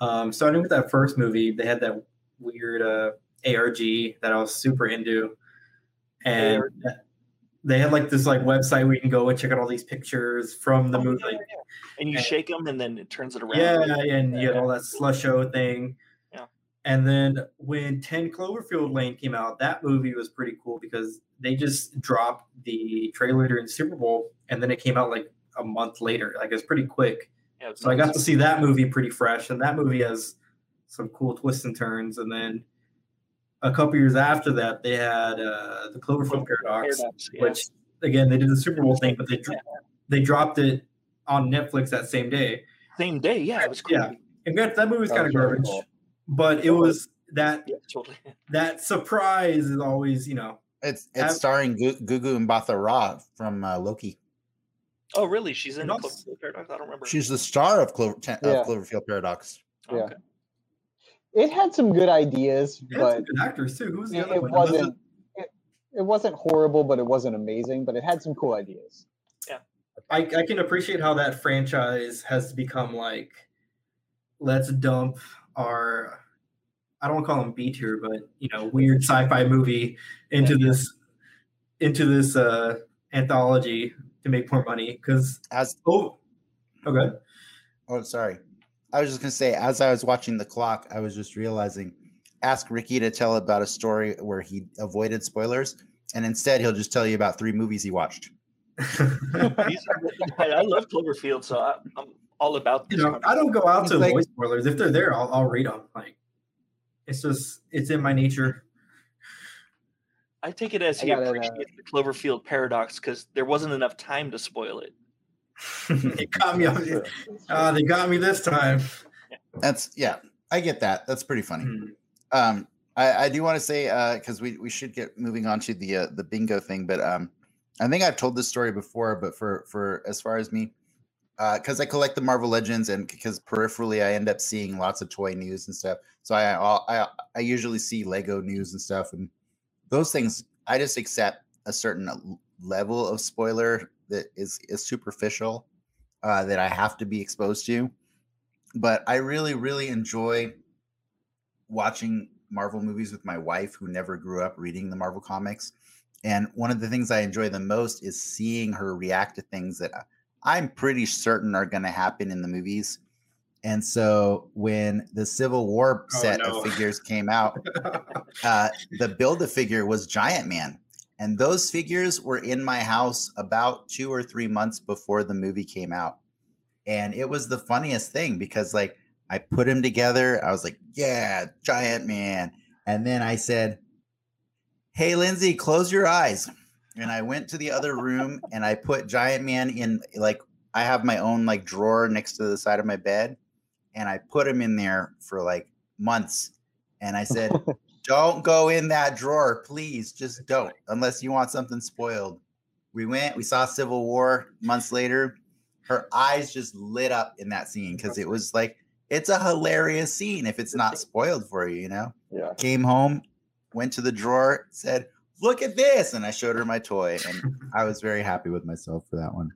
Speaker 3: Um, starting with that first movie, they had that weird uh, ARG that I was super into, and they had like this like website where you can go and check out all these pictures from the
Speaker 2: Oh,
Speaker 3: movie.
Speaker 2: yeah, yeah. And you
Speaker 3: and-
Speaker 2: shake them, and then it turns it around.
Speaker 3: yeah, and you had all that slush show thing.
Speaker 2: Yeah.
Speaker 3: And then when 10 Cloverfield Lane came out, that movie was pretty cool because they just dropped the trailer during the Super Bowl and then it came out like a month later. Like it's pretty quick.
Speaker 2: Yeah,
Speaker 3: So I got to see that movie pretty fresh, and that movie has some cool twists and turns. And then a couple years after that, they had uh, the Cloverfield Paradox,
Speaker 2: Paradox, yeah.
Speaker 3: which again they did the Super Bowl thing, but they dro- they dropped it on Netflix that same day.
Speaker 2: same day. Yeah, it was cool.
Speaker 3: Yeah. And that movie was kind of garbage,
Speaker 4: cool.
Speaker 3: But it was that
Speaker 2: Yeah, totally.
Speaker 3: that surprise is always you know
Speaker 1: It's it's
Speaker 3: Have-
Speaker 1: starring Gu- Gugu Mbatha Raw from uh, Loki.
Speaker 2: Oh, really? She's in
Speaker 3: And
Speaker 2: the
Speaker 3: also-
Speaker 2: Cloverfield Paradox. I don't remember.
Speaker 1: She's the star of, Clover, Ten-
Speaker 4: Yeah.
Speaker 1: of Cloverfield Paradox.
Speaker 2: Oh,
Speaker 4: yeah.
Speaker 2: okay.
Speaker 4: It had some good ideas,
Speaker 3: they had some
Speaker 4: but
Speaker 3: good actors too. Who was the
Speaker 4: it,
Speaker 3: other
Speaker 4: it
Speaker 3: one?
Speaker 4: wasn't. It, it wasn't horrible, but it wasn't amazing. But it had some cool ideas.
Speaker 3: Yeah, I, I can appreciate how that franchise has become like, let's dump our, I don't want to call them B tier, but you know, weird sci-fi movie into
Speaker 2: Yeah.
Speaker 3: this, into this uh anthology to make more money. Because
Speaker 1: As
Speaker 3: oh, okay,
Speaker 1: oh, sorry, I was just gonna say, as I was watching the clock, I was just realizing, ask Ricky to tell about a story where he avoided spoilers, and instead he'll just tell you about three movies he watched.
Speaker 2: I, I love Cloverfield, so I, I'm all about
Speaker 3: you
Speaker 2: this.
Speaker 3: know, I don't go out to
Speaker 1: It's like-
Speaker 3: avoid spoilers. If they're there, I'll, I'll read them. Like, it's just it's in my nature.
Speaker 2: I take it as he
Speaker 4: gotta, uh,
Speaker 2: the Cloverfield paradox because there wasn't enough time to spoil it.
Speaker 3: they got me. on
Speaker 4: Sure.
Speaker 3: Uh, they got me this time.
Speaker 1: That's yeah, I get that. That's pretty funny.
Speaker 3: Hmm.
Speaker 1: Um, I, I do want to say because we we should get moving on to the uh, the bingo thing, but um, I think I've told this story before, but for for as far as me, because I collect the Marvel Legends and because peripherally I end up seeing lots of toy news and stuff. So I I I usually see Lego news and stuff, and those things I just accept a certain level of spoiler that is is superficial uh, that I have to be exposed to. But I really really enjoy watching Marvel movies with my wife who never grew up reading the Marvel comics. And one of the things I enjoy the most is seeing her react to things that I- I'm pretty certain are going to happen in the movies. And so when the Civil War
Speaker 3: Oh,
Speaker 1: set
Speaker 3: no.
Speaker 1: of figures came out, uh, the build a figure was Giant Man. And those figures were in my house about two or three months before the movie came out. And it was the funniest thing because, like, I put him together. I was like, yeah, Giant Man. And then I said, hey, Lindsay, close your eyes. And I went to the other room and I put Giant Man in, like, I have my own, like, drawer next to the side of my bed. And I put him in there for like months. And I said, don't go in that drawer, please. Just don't, unless you want something spoiled. We went, we saw Civil War months later. Her eyes just lit up in that scene because it was like, it's a hilarious scene if it's not spoiled for you, you know?
Speaker 4: Yeah.
Speaker 1: Came home, went to the drawer, said, look at this. And I showed her my toy, and I was very happy with myself for that one.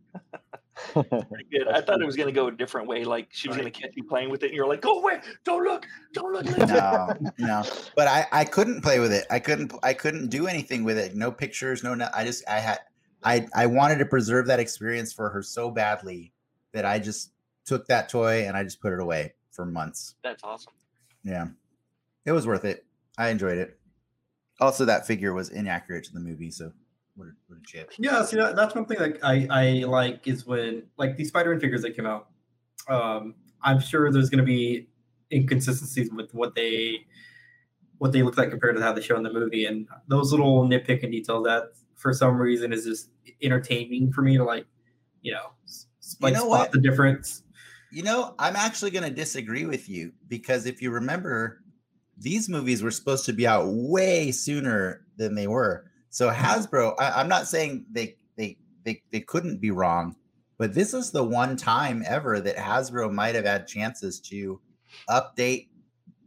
Speaker 2: Good. I thought it was going to go a different way. Like she was going to catch you playing with it, and you're like, "Go away! Don't look! Don't look!"
Speaker 1: no, no. But I, I couldn't play with it. I couldn't, I couldn't do anything with it. No pictures, no. no I just, I had, I, I wanted to preserve that experience for her so badly that I just took that toy and I just put it away for months.
Speaker 2: That's awesome.
Speaker 1: Yeah, it was worth it. I enjoyed it. Also, that figure was inaccurate to the movie, so what a, what a chip.
Speaker 3: Yeah, see that, that's one thing that I, I like is when like these Spider-Man figures that came out. Um, I'm sure there's going to be inconsistencies with what they what they look like compared to how they show in the movie, and those little nitpicking details that for some reason is just entertaining for me to like, you know, like
Speaker 1: know
Speaker 3: spot
Speaker 1: what?
Speaker 3: the difference.
Speaker 1: You know, I'm actually going to disagree with you because if you remember, these movies were supposed to be out way sooner than they were. So hmm. Hasbro, I, I'm not saying they they they they couldn't be wrong, but this is the one time ever that Hasbro might have had chances to update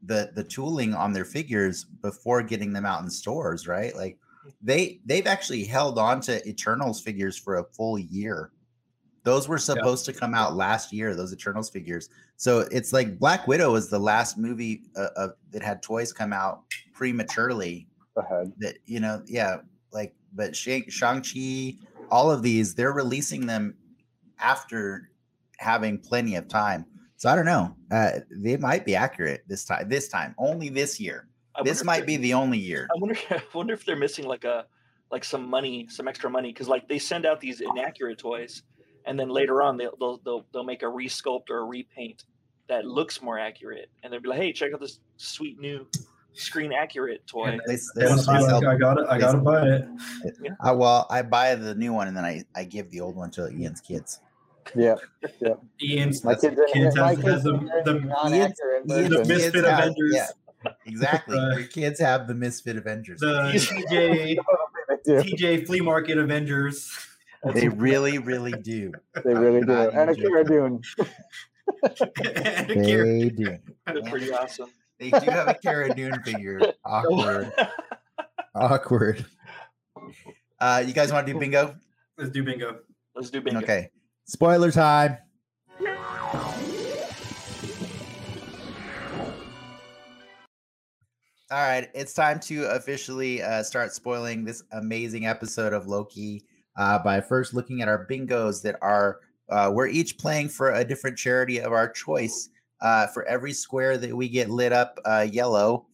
Speaker 1: the the tooling on their figures before getting them out in stores, right? Like they they've actually held on to Eternals figures for a full year. Those were supposed to come out last year. Those Eternals figures. So it's like Black Widow was the last movie uh, uh, that had toys come out prematurely.
Speaker 4: ahead.
Speaker 1: That you know, yeah, like but Shang Chi, all of these, they're releasing them after having plenty of time. So I don't know. Uh, they might be accurate this time. This time, only this year.
Speaker 2: I
Speaker 1: This might be the only year.
Speaker 2: I wonder. I wonder if they're missing like a like some money, some extra money, because like they send out these inaccurate toys, and then later on they'll they'll they'll, they'll make a resculpt or a repaint that looks more accurate, and they'll be like, "Hey, check out this sweet new screen accurate toy."
Speaker 1: They, they, they
Speaker 3: I'm like, I got it. I gotta buy it.
Speaker 1: I, well, I buy the new one and then I, I give the old one to Ian's kids.
Speaker 4: Yeah,
Speaker 3: Ian's
Speaker 4: my kids,
Speaker 3: kids
Speaker 4: my
Speaker 3: has,
Speaker 4: kids
Speaker 3: has the,
Speaker 4: are
Speaker 3: the
Speaker 4: non-accurate
Speaker 1: Ian's
Speaker 3: the
Speaker 4: version.
Speaker 3: Misfit
Speaker 1: kids have-
Speaker 3: Avengers.
Speaker 1: yeah, exactly.
Speaker 3: Uh,
Speaker 1: Your kids have the Misfit Avengers.
Speaker 3: the TJ TJ Flea Market Avengers.
Speaker 1: They really, really do.
Speaker 4: They really do. And a
Speaker 1: even
Speaker 4: Cara Dune.
Speaker 3: and a
Speaker 1: They do.
Speaker 2: They're pretty awesome.
Speaker 1: They do have a Cara Dune figure. Awkward. Awkward. Uh, you guys want to do bingo?
Speaker 3: Let's do bingo.
Speaker 2: Let's do bingo.
Speaker 1: Okay. Spoiler time. All right, it's time to officially uh, start spoiling this amazing episode of Loki uh, by first looking at our bingos that are uh, we're each playing for a different charity of our choice. Uh, for every square that we get lit up uh, yellow,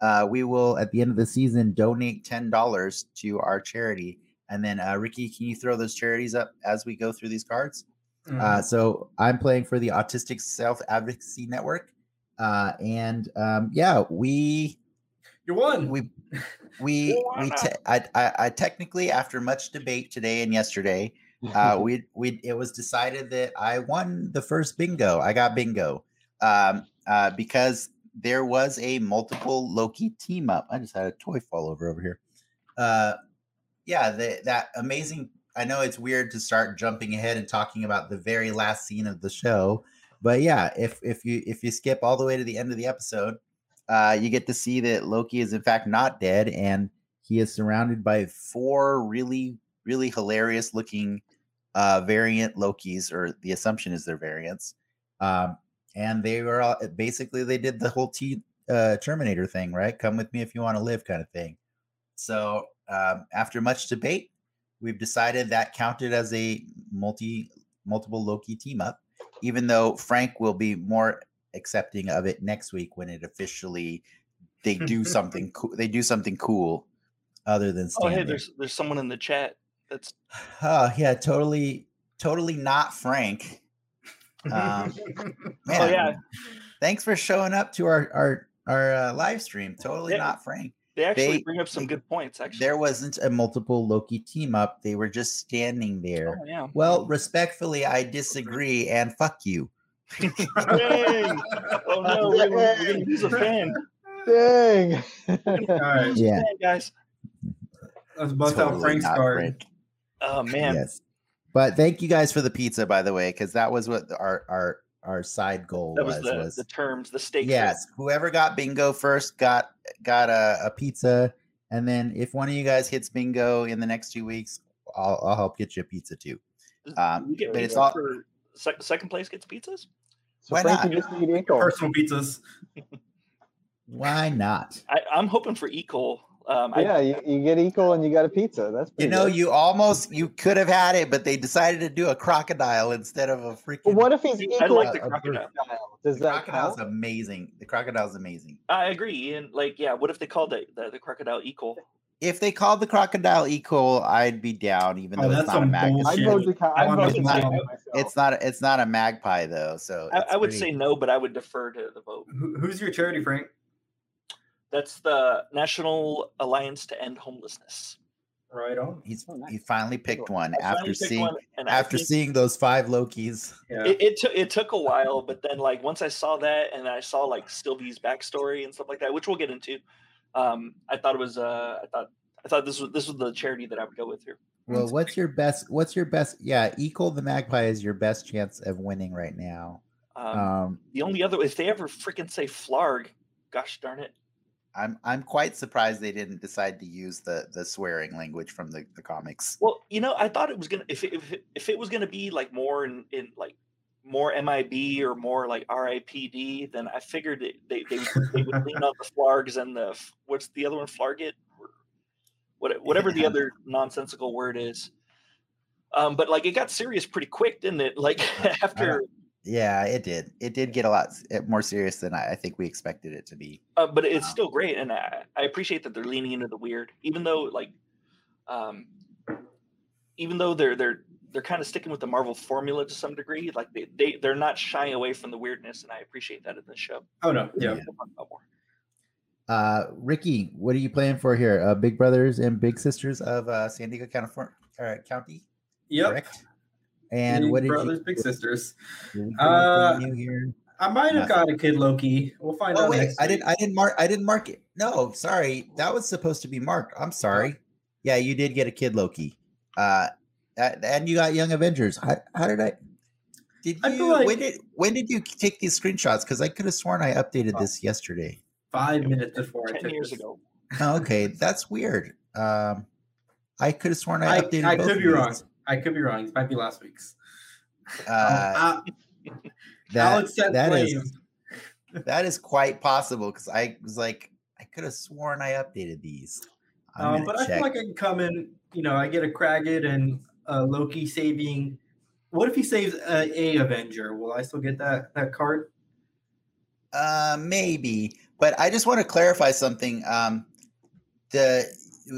Speaker 1: uh, we will at the end of the season donate ten dollars to our charity. And then, uh, Ricky, can you throw those charities up as we go through these cards?
Speaker 3: Mm.
Speaker 1: Uh, so I'm playing for the Autistic Self Advocacy Network, uh, and um, yeah, we
Speaker 3: you won.
Speaker 1: we we we te- I, I, I technically after much debate today and yesterday, uh, we we it was decided that I won the first bingo. I got bingo um, uh, because there was a multiple Loki team up. I just had a toy fall over over here. Uh, yeah, the, that amazing. I know it's weird to start jumping ahead and talking about the very last scene of the show, but yeah, if if you if you skip all the way to the end of the episode, uh, you get to see that Loki is in fact not dead, and he is surrounded by four really really hilarious looking uh, variant Lokis, or the assumption is they're variants. Um, and they were all basically they did the whole T uh, Terminator thing, right? Come with me if you want to live, kind of thing. So um, after much debate, we've decided that counted as a multi multiple Loki team up, even though Frank will be more accepting of it next week when it officially they do something cool. They do something cool other than
Speaker 2: Oh, hey, there's there's someone in the chat that's
Speaker 1: Oh yeah, totally, totally not Frank. Um, Man,
Speaker 2: Oh, yeah.
Speaker 1: Thanks for showing up to our our our uh, live stream. Totally
Speaker 2: Yeah.
Speaker 1: not Frank.
Speaker 2: they actually
Speaker 1: They-
Speaker 2: bring up some good points. Actually,
Speaker 1: There wasn't a multiple Loki team up. They were just standing there.
Speaker 2: Oh, yeah.
Speaker 1: Well, respectfully, I disagree, and fuck you.
Speaker 2: Dang. Oh no, we're gonna, we're gonna lose a fan.
Speaker 4: Dang.
Speaker 3: All right,
Speaker 1: Yeah,
Speaker 2: Dang, guys.
Speaker 3: let's bust out Frank's card.
Speaker 1: Frank.
Speaker 2: Oh man.
Speaker 1: Yes, but thank you guys for the pizza, by the way, because that was what our our our side goal
Speaker 2: That
Speaker 1: was.
Speaker 2: was the,
Speaker 1: was
Speaker 2: the terms, the stakes.
Speaker 1: yes, whoever got bingo first got got a, a pizza, And then if one of you guys hits bingo in the next two weeks, I'll, I'll help get you a pizza too. Um,
Speaker 2: you get
Speaker 1: but it's
Speaker 2: pizza
Speaker 1: all-
Speaker 2: for sec- second place gets pizzas.
Speaker 4: So
Speaker 1: Why
Speaker 4: Frankie
Speaker 1: not?
Speaker 4: just need Ikol.
Speaker 3: Personal pizzas.
Speaker 1: Why not?
Speaker 2: I, I'm hoping for Ikol. Um, I,
Speaker 4: Yeah, you, you get Ikol and you got a pizza. That's
Speaker 1: You know,
Speaker 4: good.
Speaker 1: you almost you could have had it, but they decided to do a crocodile instead of a freaking.
Speaker 4: But what if he's
Speaker 2: I
Speaker 4: Ikol?
Speaker 2: like the
Speaker 1: a- a
Speaker 2: crocodile.
Speaker 4: Does
Speaker 1: the
Speaker 4: that
Speaker 1: crocodile's
Speaker 4: count?
Speaker 1: amazing. The crocodile's amazing.
Speaker 2: I agree. And like, yeah, what if they called it the, the crocodile Ikol?
Speaker 1: If they called the crocodile Ikol, I'd be down, even
Speaker 3: Oh,
Speaker 1: though it's not a
Speaker 3: magpie.
Speaker 1: mag.
Speaker 3: bullshit.
Speaker 4: I'd vote the co-
Speaker 3: I
Speaker 4: I'd
Speaker 3: wanna
Speaker 4: vote the
Speaker 1: know
Speaker 4: cow
Speaker 1: why.
Speaker 4: myself.
Speaker 1: It's not. It's not a magpie though. So
Speaker 2: I, I would
Speaker 1: pretty-
Speaker 2: say no, but I would defer to the vote.
Speaker 3: Who, who's your charity, Frank?
Speaker 2: That's the National Alliance to End Homelessness.
Speaker 3: Right on.
Speaker 1: he's
Speaker 4: Oh, nice.
Speaker 1: he finally picked one
Speaker 2: I
Speaker 1: after
Speaker 2: picked
Speaker 1: seeing
Speaker 2: one, and
Speaker 1: after
Speaker 2: think
Speaker 1: seeing those five Lokis.
Speaker 3: Yeah.
Speaker 2: it, it took it took a while, but then like once I saw that and I saw like Sylvie's backstory and stuff like that, which we'll get into, um, I thought it was uh, I thought I thought this was this was the charity that I would go with here.
Speaker 1: Well, what's your best? What's your best? Yeah, Ikol the magpie is your best chance of winning right now.
Speaker 2: Um,
Speaker 1: Um,
Speaker 2: the only other if they ever freaking say flarg, gosh darn it.
Speaker 1: I'm I'm quite surprised they didn't decide to use the the swearing language from the, the comics.
Speaker 2: Well, you know, I thought it was gonna if it, if it, if it was gonna be like more in, in like more MIB or more like RIPD, then I figured it, they they would, they would lean on the flargs and the what's the other one what whatever the other nonsensical word is. Um, but like it got serious pretty quick, didn't it? Like after,
Speaker 1: Yeah, it did. It did get a lot more serious than I, I think we expected it to be.
Speaker 2: uh, but it's
Speaker 1: Wow.
Speaker 2: still great, and I, I appreciate that they're leaning into the weird, even though like, um, even though they're they're they're kind of sticking with the Marvel formula to some degree. Like they they they're not shying away from the weirdness, and I appreciate that in this show.
Speaker 3: Oh no. Yeah.
Speaker 1: Yeah.
Speaker 2: We'll talk about more.
Speaker 1: Uh, Ricky, what are you playing for here? Uh, Big Brothers and Big Sisters of uh, San Diego County, uh, County,
Speaker 3: Yep.
Speaker 1: correct? And
Speaker 3: Big
Speaker 1: what did
Speaker 3: brothers,
Speaker 1: you?
Speaker 3: big sisters.
Speaker 1: did we
Speaker 3: Uh,
Speaker 1: here?
Speaker 3: I might have
Speaker 1: Nothing.
Speaker 3: got a kid Loki. We'll find
Speaker 1: Oh
Speaker 3: out.
Speaker 1: wait,
Speaker 3: next
Speaker 1: I didn't. I didn't mark. I didn't mark it. No, sorry, that was supposed to be marked. I'm sorry. Yeah, you did get a kid Loki. Uh, that- and you got Young Avengers. How, how did I? Did
Speaker 3: I feel
Speaker 1: you? when did when did you take these screenshots? Because I could have sworn I updated this yesterday.
Speaker 3: Five minutes before
Speaker 2: Ten
Speaker 3: took
Speaker 2: years
Speaker 3: this.
Speaker 2: ago,
Speaker 1: Oh, okay, that's weird. Um, I could have sworn I
Speaker 3: I,
Speaker 1: updated.
Speaker 3: I
Speaker 1: both
Speaker 3: could
Speaker 1: of
Speaker 3: be wrong.
Speaker 1: these.
Speaker 3: I could be wrong. It might be last week's.
Speaker 1: Uh,
Speaker 3: Uh,
Speaker 1: that
Speaker 3: Alex set
Speaker 1: that is, that is quite possible because I was like, I could have sworn I updated these.
Speaker 3: Um,
Speaker 1: gonna
Speaker 3: but I
Speaker 1: check.
Speaker 3: feel like I can come in. You know, I get a Kragged and uh, Loki saving. What if he saves a, a Avenger? Will I still get that that card?
Speaker 1: Uh, maybe, but I just want to clarify something. Um, the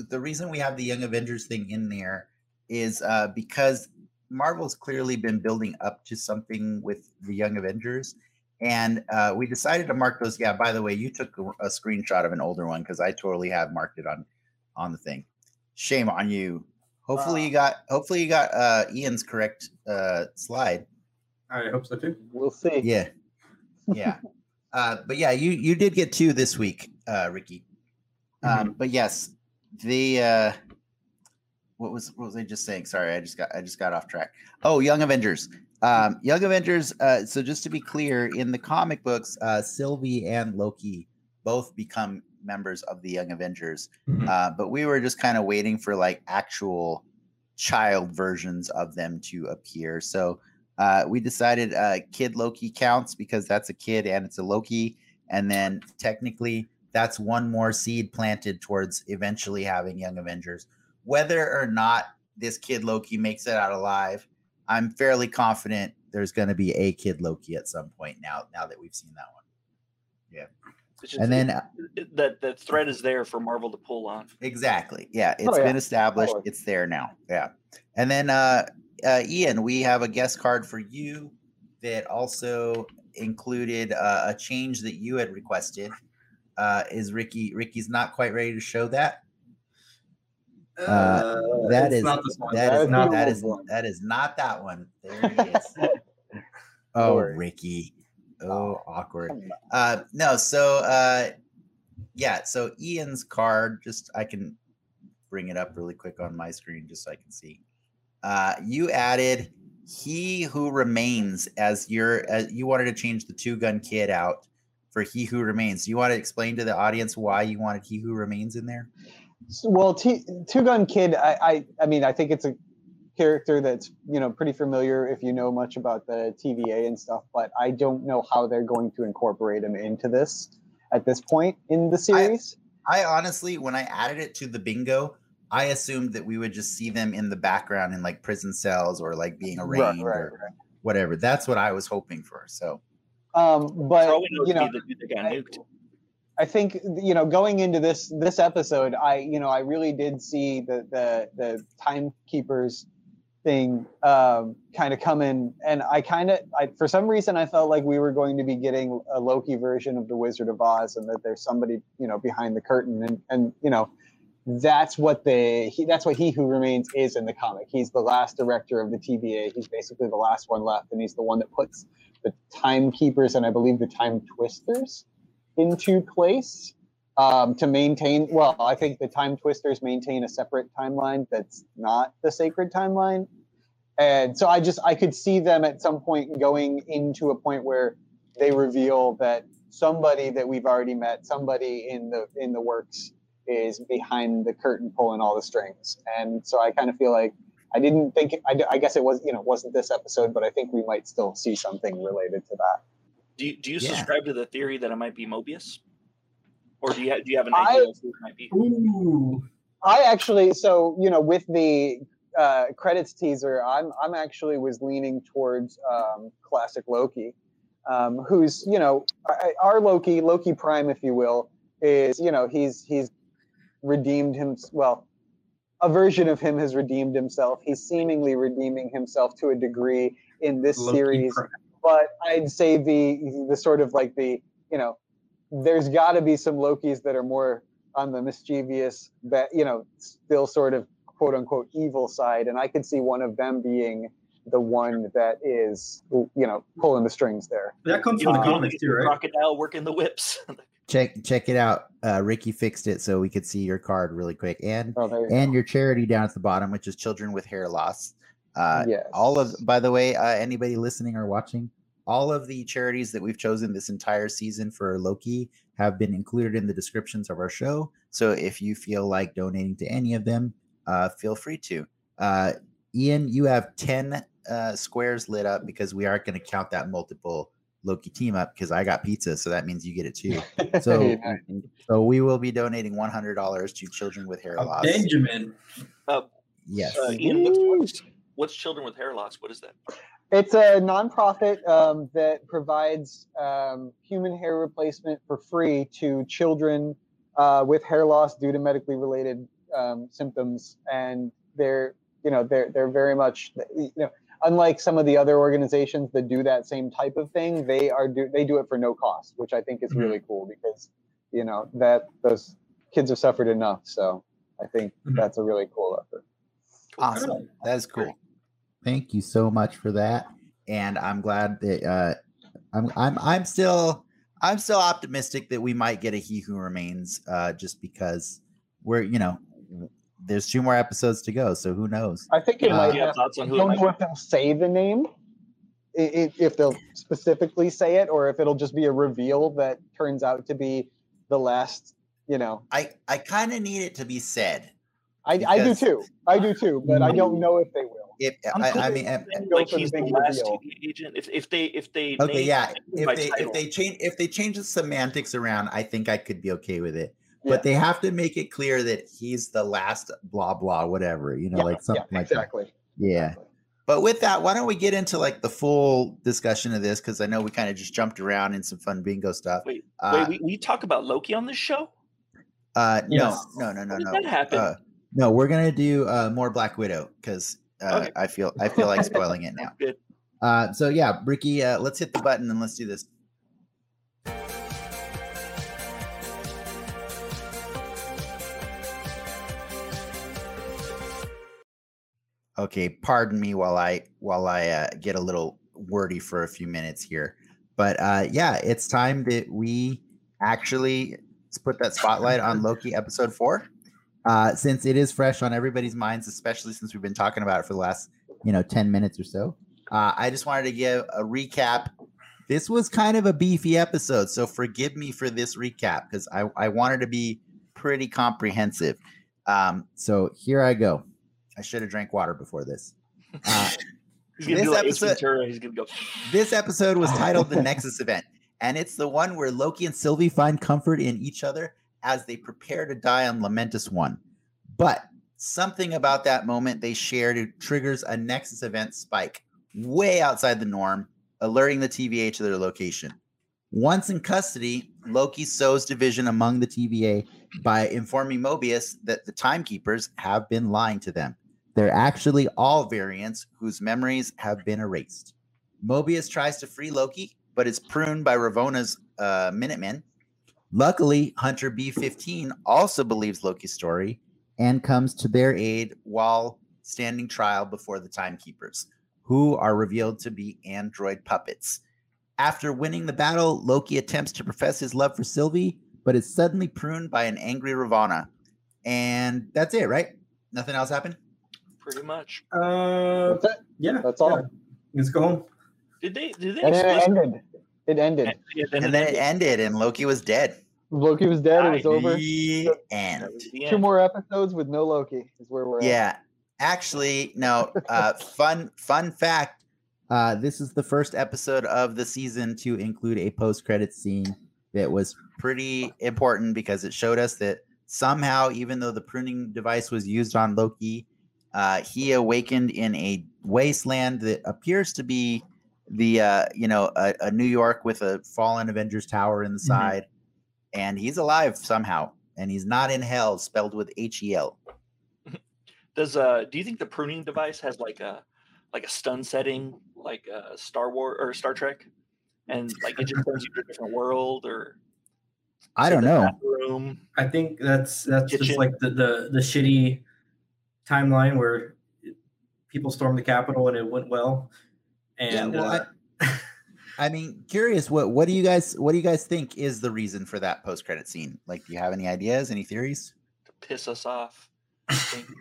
Speaker 1: the reason we have the Young Avengers thing in there is uh, because Marvel's clearly been building up to something with the Young Avengers, and uh, we decided to mark those. Yeah, by the way, you took a, a screenshot of an older one because I totally have marked it on on the thing. Shame on you. Hopefully you got hopefully you got uh, Ian's correct uh, slide.
Speaker 3: I hope so too.
Speaker 4: We'll see.
Speaker 1: Yeah. Yeah. uh, but yeah, you you did get two this week, uh, Ricky. Um, but yes, the uh, what was what was I just saying? Sorry, I just got I just got off track. Oh, Young Avengers. Um, Young Avengers. Uh, so just to be clear, in the comic books, uh, Sylvie and Loki both become members of the Young Avengers.
Speaker 3: Mhm.
Speaker 1: Uh, but we were just kind of waiting for like actual child versions of them to appear. So uh, we decided uh, Kid Loki counts because that's a kid and it's a Loki. And then technically, that's one more seed planted towards eventually having Young Avengers. Whether or not this Kid Loki makes it out alive, I'm fairly confident there's going to be a Kid Loki at some point now. Now that we've seen that one,
Speaker 2: just-
Speaker 1: and then uh,
Speaker 2: it- that that thread is there for Marvel to pull on.
Speaker 1: Exactly. Yeah,
Speaker 4: Oh,
Speaker 1: it's
Speaker 4: yeah.
Speaker 1: been established.
Speaker 4: Totally.
Speaker 1: It's there now. Yeah. And then uh, uh Ian, we have a guest card for you that also included uh, a change that you had requested. Uh is Ricky Ricky's not quite ready to show that? Uh, that
Speaker 3: it's
Speaker 1: is
Speaker 3: not this one.
Speaker 1: that
Speaker 4: That
Speaker 1: is
Speaker 4: is
Speaker 1: not
Speaker 4: the
Speaker 1: that
Speaker 4: old
Speaker 1: is
Speaker 4: one.
Speaker 1: that is not that one. There he is. oh,
Speaker 4: worry.
Speaker 1: Ricky. Oh, awkward. Uh, no, so uh, yeah, so Ian's card, just I can bring it up really quick on my screen just so I can see. Uh, you added he who remains as your as you wanted to change the two gun kid out for he who remains. Do you want to explain to the audience why you wanted he who remains in there?
Speaker 4: Well, T- Two Gun Kid, I, I, I mean, I think it's a character that's you know pretty familiar if you know much about the TVA and stuff. But I don't know how they're going to incorporate him into this at this point in the series.
Speaker 1: I honestly, when I added it to the bingo, I assumed that we would just see them in the background in like prison cells or like being arraigned
Speaker 4: right,
Speaker 1: or whatever. That's what I was hoping for. So
Speaker 4: um, but you know,
Speaker 2: be the dude that got
Speaker 4: I- I think you know going into this this episode, I you know I really did see the the the timekeepers thing um, kind of come in, and I kind of I, for some reason I felt like we were going to be getting a Loki version of the Wizard of Oz, and that there's somebody you know behind the curtain, and and you know that's what the he, that's what he who remains is in the comic. He's the last director of the TVA. He's basically the last one left, and he's the one that puts the timekeepers and I believe the time twisters into place um, to maintain. Well, I think the time twisters maintain a separate timeline that's not the sacred timeline, and so I just I could see them at some point going into a point where they reveal that somebody that we've already met, somebody in the in the works, is behind the curtain pulling all the strings, and so I kind of feel like. I didn't think. I, I guess it was, you know, wasn't this episode, but I think we might still see something related to that.
Speaker 2: Do you, do you
Speaker 1: Yeah.
Speaker 2: subscribe to the theory that it might be Mobius, or do you ha- do you have an
Speaker 4: I-
Speaker 2: idea of who it might be?
Speaker 3: Ooh.
Speaker 4: I actually, so you know, with the uh, credits teaser, I'm I'm actually was leaning towards um, classic Loki, um, who's you know our Loki, Loki Prime, if you will, is you know he's he's redeemed him. Well, a version of him has redeemed himself. He's seemingly redeeming himself to a degree in this
Speaker 3: Loki
Speaker 4: series
Speaker 3: Prime.
Speaker 4: but I'd say the the sort of like the you know, there's got to be some Lokis that are more on the mischievous, that you know, still sort of quote unquote evil side, and I could see one of them being the one that is you know pulling the strings there.
Speaker 3: That comes
Speaker 2: You
Speaker 3: from the comics
Speaker 2: it's the
Speaker 3: too, right?
Speaker 2: Crocodile working the whips.
Speaker 1: check check it out. Uh, Ricky fixed it so we could see your card really quick and
Speaker 4: Oh, you
Speaker 1: and your charity down at the bottom, which is Children with Hair Loss. Uh,
Speaker 4: Yes.
Speaker 1: all of by the way, uh, anybody listening or watching, all of the charities that we've chosen this entire season for Loki have been included in the descriptions of our show. So if you feel like donating to any of them, uh, feel free to. Uh, Ian, you have 10 uh, squares lit up because we aren't going to count that multiple Loki team up because I got pizza. So that means you get it too. So,
Speaker 4: Yeah.
Speaker 1: so we will be donating $100 to Children with Hair
Speaker 3: A
Speaker 1: Loss.
Speaker 3: Benjamin.
Speaker 1: Yes.
Speaker 2: Uh, Ian, what's, what's what's children with hair loss? What is that?
Speaker 4: It's a nonprofit um, that provides um, human hair replacement for free to children uh, with hair loss due to medically related um, symptoms, and they're you know they're they're very much you know unlike some of the other organizations that do that same type of thing, they are do they do it for no cost, which I think is really cool because you know that those kids have suffered enough. So I think
Speaker 3: Mhm.
Speaker 4: that's a really cool effort.
Speaker 1: Awesome. That is cool. Thank you so much for that. And I'm glad that uh I'm I'm I'm still I'm still optimistic that we might get a He Who Remains uh just because we're you know there's two more episodes to go, so who knows?
Speaker 4: I think it
Speaker 1: Uh,
Speaker 4: might
Speaker 2: do you have
Speaker 4: have
Speaker 2: thoughts on
Speaker 4: I
Speaker 2: who it
Speaker 4: don't know if they'll say the name, i- i- if they'll specifically say it, or if it'll just be a reveal that turns out to be the last. You know,
Speaker 1: I I kind of need it to be said.
Speaker 4: I, I do too. I do too, but I don't know if they will.
Speaker 1: If
Speaker 2: I'm
Speaker 1: I,
Speaker 2: cool
Speaker 1: I
Speaker 2: with
Speaker 1: mean,
Speaker 2: saying,
Speaker 4: go
Speaker 2: like
Speaker 4: for the
Speaker 2: he's the last
Speaker 4: reveal.
Speaker 2: TV agent. If if they if they
Speaker 1: okay, yeah. If
Speaker 2: by
Speaker 1: they if they change if they change the semantics around, I think I could be okay with it.
Speaker 4: Yeah.
Speaker 1: But they have to make it clear that he's the last blah blah whatever, you know,
Speaker 4: Yeah,
Speaker 1: like something
Speaker 4: yeah,
Speaker 1: like that.
Speaker 4: exactly.
Speaker 1: Yeah.
Speaker 4: Exactly.
Speaker 1: But with that, why don't we get into like the full discussion of this? Because I know we kind of just jumped around in some fun bingo stuff.
Speaker 2: Wait,
Speaker 1: uh,
Speaker 2: wait, we, we talk about Loki on this show.
Speaker 1: uh,
Speaker 3: Yes.
Speaker 1: no, no, no, no,
Speaker 2: How did
Speaker 1: no.
Speaker 2: that happen?
Speaker 1: Uh, no, we're gonna do uh, more Black Widow because uh,
Speaker 2: Okay.
Speaker 1: I feel I feel like spoiling it now. Uh, so yeah, Ricky, uh, let's hit the button and let's do this. Okay, pardon me while I while I uh, get a little wordy for a few minutes here, but uh, yeah, it's time that we actually put that spotlight on Loki episode four, uh, since it is fresh on everybody's minds, especially since we've been talking about it for the last you know ten minutes or so. Uh, I just wanted to give a recap. This was kind of a beefy episode, so forgive me for this recap because I, I wanted to be pretty comprehensive. Um, so here I go. I should have drank water before this. Uh,
Speaker 2: He's
Speaker 1: This
Speaker 2: like
Speaker 1: episode-
Speaker 2: He's go.
Speaker 1: this episode was titled The Nexus Event, and it's the one where Loki and Sylvie find comfort in each other as they prepare to die on Lamentis One. But something about that moment they shared triggers a Nexus event spike way outside the norm, alerting the TVA to their location. Once in custody, Loki sows division among the TVA by informing Mobius that the timekeepers have been lying to them. They're actually all variants whose memories have been erased. Mobius tries to free Loki, but is pruned by Ravonna's uh, Minutemen. Luckily, Hunter B15 also believes Loki's story and comes to their aid while standing trial before the Timekeepers, who are revealed to be android puppets. After winning the battle, Loki attempts to profess his love for Sylvie, but is suddenly pruned by an angry Ravonna. And that's it, right? Nothing else happened?
Speaker 2: Pretty much.
Speaker 3: Uh,
Speaker 4: That's it.
Speaker 3: yeah,
Speaker 4: That's all.
Speaker 3: yeah. Let's go home.
Speaker 2: Did they? Did they?
Speaker 4: And then it ended. It ended.
Speaker 2: Yeah, then
Speaker 1: And then it ended, and Loki was dead.
Speaker 4: Loki was dead. It was over.
Speaker 1: The
Speaker 2: That
Speaker 1: end.
Speaker 4: Two
Speaker 2: end.
Speaker 4: more episodes with no Loki is where we're at.
Speaker 1: Yeah, actually, no. Uh, fun fun fact. Uh, this is the first episode of the season to include a post credit scene that was pretty important because it showed us that somehow, even though the pruning device was used on Loki, uh, he awakened in a wasteland that appears to be the uh, you know a, a New York with a fallen Avengers tower in the side, and he's alive somehow, and he's not in hell, spelled with H E L.
Speaker 2: Does uh? Do you think the pruning device has like a like a stun setting like uh, Star Wars or Star Trek, and like it just turns you to a different world or?
Speaker 1: I don't know.
Speaker 2: bathroom?
Speaker 3: I think that's that's
Speaker 2: Kitchen.
Speaker 3: just like the, the the shitty timeline where people stormed the Capitol and it went well. And
Speaker 1: well,
Speaker 3: uh,
Speaker 1: I mean, curious. What what do you guys what do you guys think is the reason for that post credit scene? Like, do you have any ideas? Any theories?
Speaker 2: to piss us off. I think,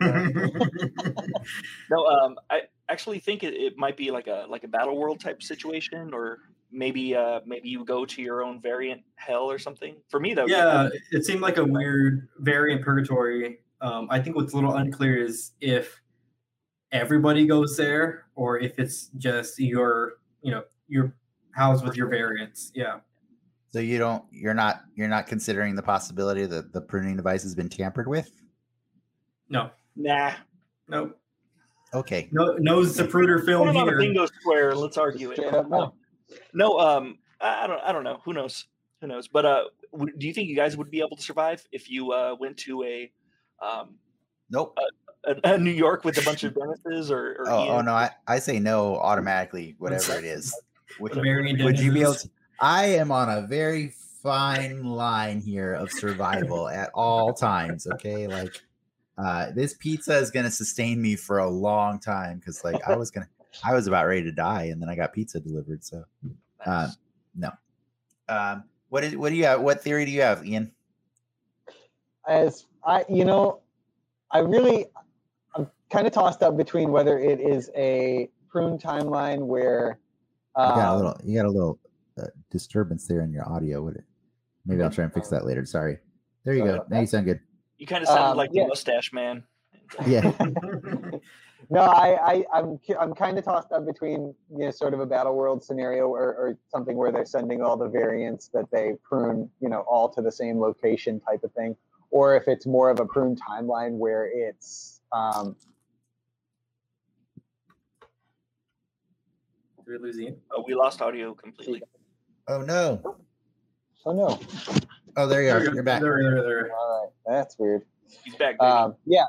Speaker 2: no, um, I actually think it, it might be like a like a battle world type situation, or maybe uh, maybe you go to your own variant hell or something. For me, though,
Speaker 3: yeah, it seemed like a weird variant purgatory. Um, I think what's a little unclear is if everybody goes there or if it's just your, you know, your house with your variants. Yeah.
Speaker 1: So you don't you're not you're not considering the possibility that the pruning device has been tampered with?
Speaker 3: No.
Speaker 2: nah.
Speaker 3: No.
Speaker 1: Okay.
Speaker 3: No. No Zapruder
Speaker 2: Put
Speaker 3: film
Speaker 2: it on a
Speaker 3: here.
Speaker 2: bingo square let's argue it.
Speaker 4: Straight no.
Speaker 2: No, um, I I don't, I don't know. Who knows? Who knows? But uh, do you think you guys would be able to survive if you uh went to a, um,
Speaker 1: Nope.
Speaker 2: A, a New York with a bunch of Dennises or? or
Speaker 1: Oh, oh no, I, I say no automatically, whatever it is. Would, would you be able to? I am on a very fine line here of survival at all times. Okay, like uh, this pizza is gonna sustain me for a long time because like I was gonna, I was about ready to die, and then I got pizza delivered. So, uh, no. Um, what is what do you have? What theory do you have, Ian?
Speaker 4: as I, you know, I really, I'm kind of tossed up between whether it is a prune timeline where,
Speaker 1: You got a
Speaker 4: um,
Speaker 1: little, you got a little uh, disturbance there in your audio. Would it? Maybe I'll try and fix that later. Sorry. There you
Speaker 4: Sorry
Speaker 1: go.
Speaker 4: about
Speaker 1: Now you sound good.
Speaker 2: You kind of sounded
Speaker 4: um,
Speaker 2: like
Speaker 4: yeah.
Speaker 2: the mustache man.
Speaker 1: Yeah.
Speaker 4: no, I, I, I'm, I'm kind of tossed up between, you know, sort of a battle world scenario or, or something where they're sending all the variants that they prune, you know, all to the same location type of thing, or if it's more of a prune timeline where it's, um,
Speaker 3: Did we lose Ian?
Speaker 2: Oh, we lost audio completely.
Speaker 1: Oh no.
Speaker 4: oh no,
Speaker 1: Oh, there you are. You're back.
Speaker 3: There, there, there.
Speaker 4: all right, that's weird.
Speaker 2: He's back.
Speaker 4: Um, yeah,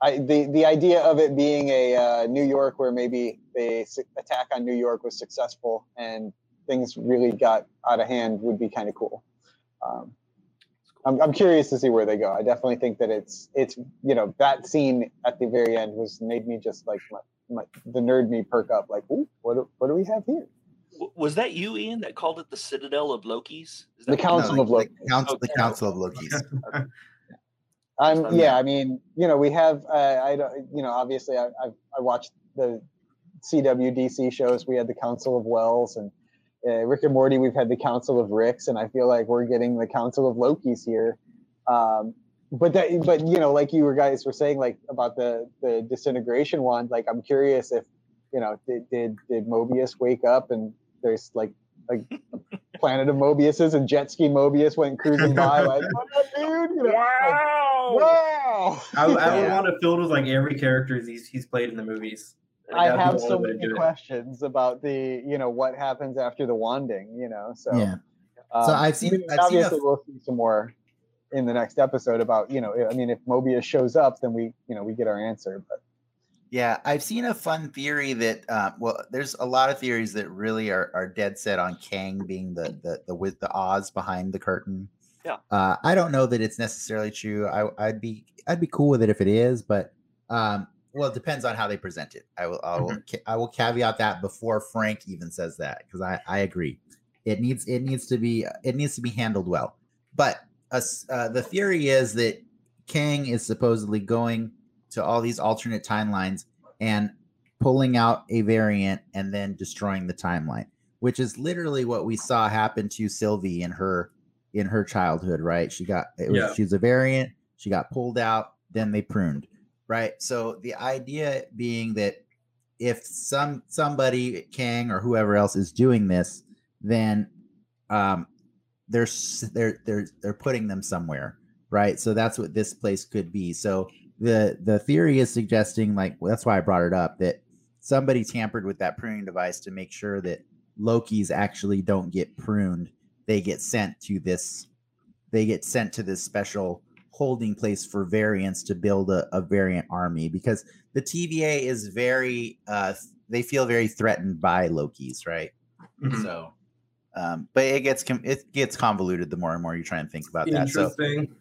Speaker 4: I, the the idea of it being a uh, New York where maybe the su- attack on New York was successful and things really got out of hand would be kind of cool. Um, I'm, I'm curious to see where they go. I definitely think that it's it's you know that scene at the very end was made me just like my, my the nerd me perk up like Ooh, what do, what do we have here?
Speaker 2: Was that you, Ian, that called it the Citadel of Lokis? Is
Speaker 4: The Council
Speaker 1: No,
Speaker 4: of
Speaker 1: the,
Speaker 4: Loki.
Speaker 1: the council, the council of Loki's.
Speaker 4: I'm
Speaker 2: Um,
Speaker 4: yeah. I mean, you know, we have. Uh, I don't. You know, obviously, I I've, I watched the CWDC shows. We had the Council of Wells and uh, Rick and Morty. We've had the Council of Ricks, and I feel like we're getting the Council of Lokis here. Um, but that but you know like you were guys were saying like about the the disintegration one like i'm curious if you know did did, did mobius wake up and there's like like planet of mobiuses and jet ski mobius went cruising by like dude you know, like,
Speaker 2: Wow.
Speaker 4: wow
Speaker 3: I, I would want to fill with like every character he's he's played in the movies.
Speaker 4: I
Speaker 3: That'd
Speaker 4: have so
Speaker 3: only way to
Speaker 4: many
Speaker 3: do it.
Speaker 4: questions about the you know what happens after the wanding you know so
Speaker 1: Yeah.
Speaker 4: um,
Speaker 1: So I've seen-
Speaker 4: I mean,
Speaker 1: I've seen a
Speaker 4: obviously we'll see some more in the next episode about you know I mean if Mobius shows up then we you know we get our answer but
Speaker 1: Yeah, I've seen a fun theory that uh, well, there's a lot of theories that really are, are dead set on Kang being the the the with the Oz behind the curtain.
Speaker 2: Yeah.
Speaker 1: Uh, I don't know that it's necessarily true. I, I'd be I'd be cool with it if it is, but um, well, it depends on how they present it. I will I will ca- I will caveat that before Frank even says that because I I agree. It needs it needs to be it needs to be handled well. But us uh, the theory is that Kang is supposedly going to all these alternate timelines and pulling out a variant and then destroying the timeline, which is literally what we saw happen to Sylvie in her in her childhood, right? She got it was
Speaker 3: Yeah.
Speaker 1: she was a variant, she got pulled out, then they pruned, right? So the idea being that if some somebody Kang or whoever else is doing this, then um they're they're they're they're putting them somewhere, right? So that's what this place could be. So the the theory is suggesting like well, that's why I brought it up that somebody tampered with that pruning device to make sure that Loki's actually don't get pruned. They get sent to this they get sent to this special holding place for variants to build a, a variant army because the TVA is very uh they feel very threatened by Loki's, right?
Speaker 3: Mhm.
Speaker 1: So um but it gets com- it gets convoluted the more and more you try and think about that. So
Speaker 3: Interesting.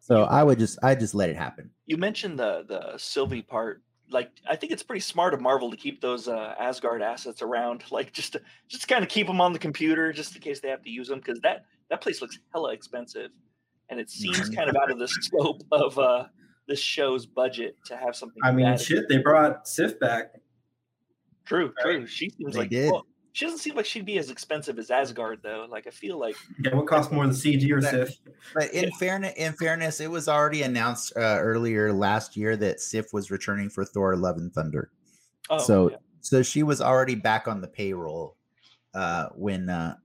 Speaker 1: so I would just I just let it happen.
Speaker 2: You mentioned the the Sylvie part. Like, I think it's pretty smart of Marvel to keep those uh, Asgard assets around, like just to just kind of keep them on the computer, just in case they have to use them, because that that place looks hella expensive, and it seems
Speaker 1: Mhm.
Speaker 2: kind of out of the scope of uh, this show's budget to have something.
Speaker 3: I mean, shit, they brought Sif back.
Speaker 2: True, true. She seems
Speaker 1: They
Speaker 2: like
Speaker 1: did.
Speaker 2: well, she doesn't seem like she'd be as expensive as Asgard though. Like I feel like
Speaker 3: Yeah, what cost more, the CG or Sif?
Speaker 1: But in fairness, in fairness, it was already announced uh, earlier last year that Sif was returning for Thor: Love and Thunder.
Speaker 2: oh,
Speaker 1: so
Speaker 2: yeah.
Speaker 1: so she was already back on the payroll uh when uh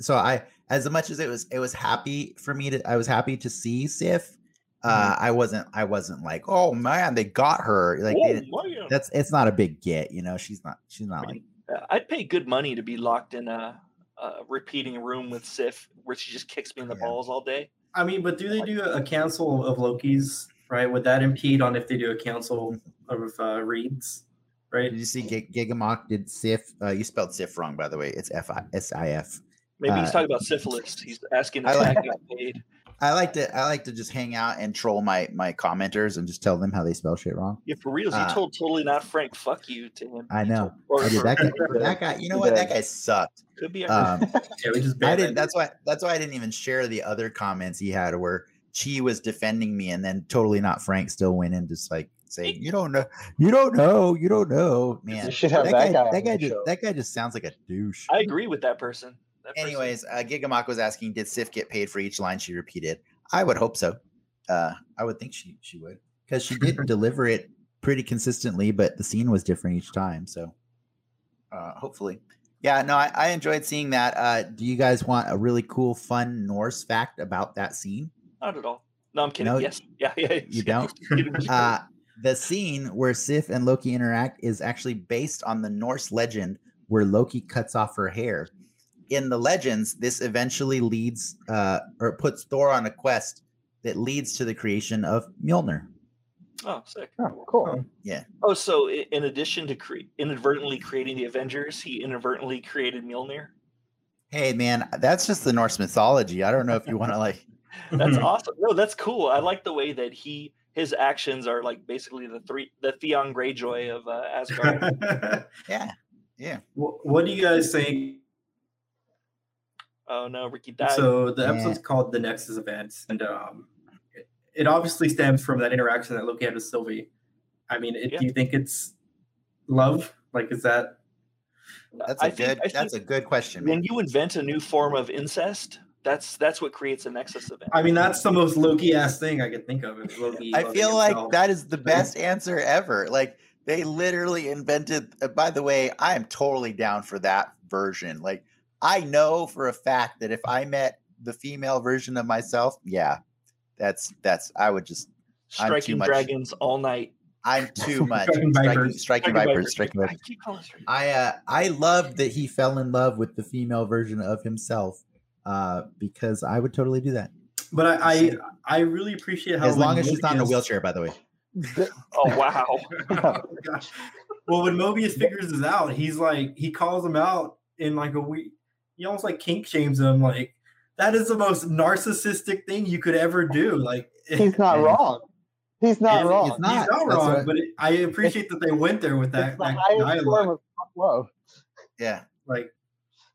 Speaker 1: so i as much as it was it was happy for me to i was happy to see sif uh i wasn't i wasn't like oh man they got her like they
Speaker 2: Whoa,
Speaker 1: that's it's not a big get you know she's not she's not
Speaker 2: I
Speaker 1: like
Speaker 2: mean, I'd pay good money to be locked in a, a repeating room with Sif where she just kicks me in the
Speaker 1: Yeah.
Speaker 2: balls all day.
Speaker 3: I mean, but do they do a council of Lokis, right? Would that impede on if they do a council of uh, reads, right?
Speaker 1: did you see Gig- gigamok did sif uh you spelled sif wrong by the way it's f-i-s-i-f
Speaker 2: Maybe he's
Speaker 1: Uh,
Speaker 2: talking about syphilis. He's asking
Speaker 1: I
Speaker 2: if
Speaker 1: like-
Speaker 2: that got paid.
Speaker 1: I like to i like to just hang out and troll my my commenters and just tell them how they spell shit wrong
Speaker 2: Yeah, for reals.
Speaker 1: Uh,
Speaker 2: you told totally not Frank. Fuck you to him.
Speaker 1: I know.
Speaker 2: told- or-
Speaker 1: I did. that guy that guy you know what that guy sucked
Speaker 2: could be.
Speaker 1: um
Speaker 3: Yeah, we just
Speaker 1: I didn't. That's why. That's why I didn't even share the other comments he had where Chi was defending me, and then totally not Frank still went in just like saying, "You don't know. You don't know. You don't know." Man,
Speaker 4: You should have
Speaker 1: that,
Speaker 4: that
Speaker 1: guy.
Speaker 4: guy
Speaker 1: that guy just.
Speaker 4: show.
Speaker 1: That guy just sounds like a douche.
Speaker 2: I agree with that person. That person-
Speaker 1: Anyways, uh, Gigamock was asking, "Did Sif get paid for each line she repeated?" I would hope so. Uh, I would think she she would because she did deliver it pretty consistently, but the scene was different each time. So, uh, hopefully, yeah. No, I, I enjoyed seeing that. Uh, do you guys want a really cool, fun Norse fact about that scene?
Speaker 2: not at all. No, I'm kidding.
Speaker 1: No,
Speaker 2: yes. Yeah. Yeah.
Speaker 1: You don't. Uh, the scene where Sif and Loki interact is actually based on the Norse legend where Loki cuts off her hair. In the legends, this eventually leads uh, or puts Thor on a quest that leads to the creation of Mjolnir.
Speaker 2: oh, sick.
Speaker 4: oh, cool Yeah.
Speaker 2: Oh, so in addition to cre- inadvertently creating the Avengers, he inadvertently created Mjolnir.
Speaker 1: Hey, man, that's just the Norse mythology. I don't know if you want to like.
Speaker 2: That's awesome. No, that's cool. I like the way that he his actions are like basically the three the Theon Greyjoy of uh, Asgard.
Speaker 1: Yeah, yeah.
Speaker 3: Wh- what do you guys think?
Speaker 2: Oh no, Ricky died.
Speaker 3: So the
Speaker 1: Yeah.
Speaker 3: episode's called "The Nexus Event," and um, it, it obviously stems from that interaction that Loki had with Sylvie. I mean, it,
Speaker 2: Yeah.
Speaker 3: do you think it's love? Like, is that
Speaker 1: That's a
Speaker 2: I think-
Speaker 1: good.
Speaker 2: I
Speaker 1: that's a good question,
Speaker 2: when
Speaker 1: man.
Speaker 2: you invent a new form of incest, That's that's what creates a Nexus event.
Speaker 3: I mean, that's the most Loki ass thing I could think of. Loki.
Speaker 1: I
Speaker 3: loving
Speaker 1: feel like that is the best answer ever. Like they literally invented. Uh, by the way, I am totally down for that version. Like I know for a fact that if I met the female version of myself, yeah, that's that's. I would just. I'm too
Speaker 2: Striking
Speaker 1: much-
Speaker 2: dragons all night.
Speaker 1: I'm too much
Speaker 3: Striking
Speaker 1: striking,
Speaker 3: vipers.
Speaker 1: striking vipers. Striking
Speaker 2: I
Speaker 1: vipers.
Speaker 2: keep striking.
Speaker 1: I uh, I loved that he fell in love with the female version of himself. Uh, because I would totally do that.
Speaker 3: But I, I, I really appreciate how
Speaker 1: As long
Speaker 3: when
Speaker 1: as she's not in a wheelchair, by the way.
Speaker 2: Oh wow!
Speaker 3: Oh, gosh. Well, when Mobius figures this out, he's like he calls him out in like a week. He almost like kink shames him. Like that is the most narcissistic thing you could ever do. Like
Speaker 4: He's not
Speaker 1: Yeah.
Speaker 4: wrong. He's not
Speaker 3: He's-
Speaker 4: wrong.
Speaker 1: he's
Speaker 3: he's
Speaker 1: not.
Speaker 3: not wrong,
Speaker 1: what-
Speaker 3: but it, I appreciate that they went there with that,
Speaker 4: it's the
Speaker 3: that
Speaker 4: highest form
Speaker 3: dialogue.
Speaker 4: of love.
Speaker 1: Yeah,
Speaker 3: Like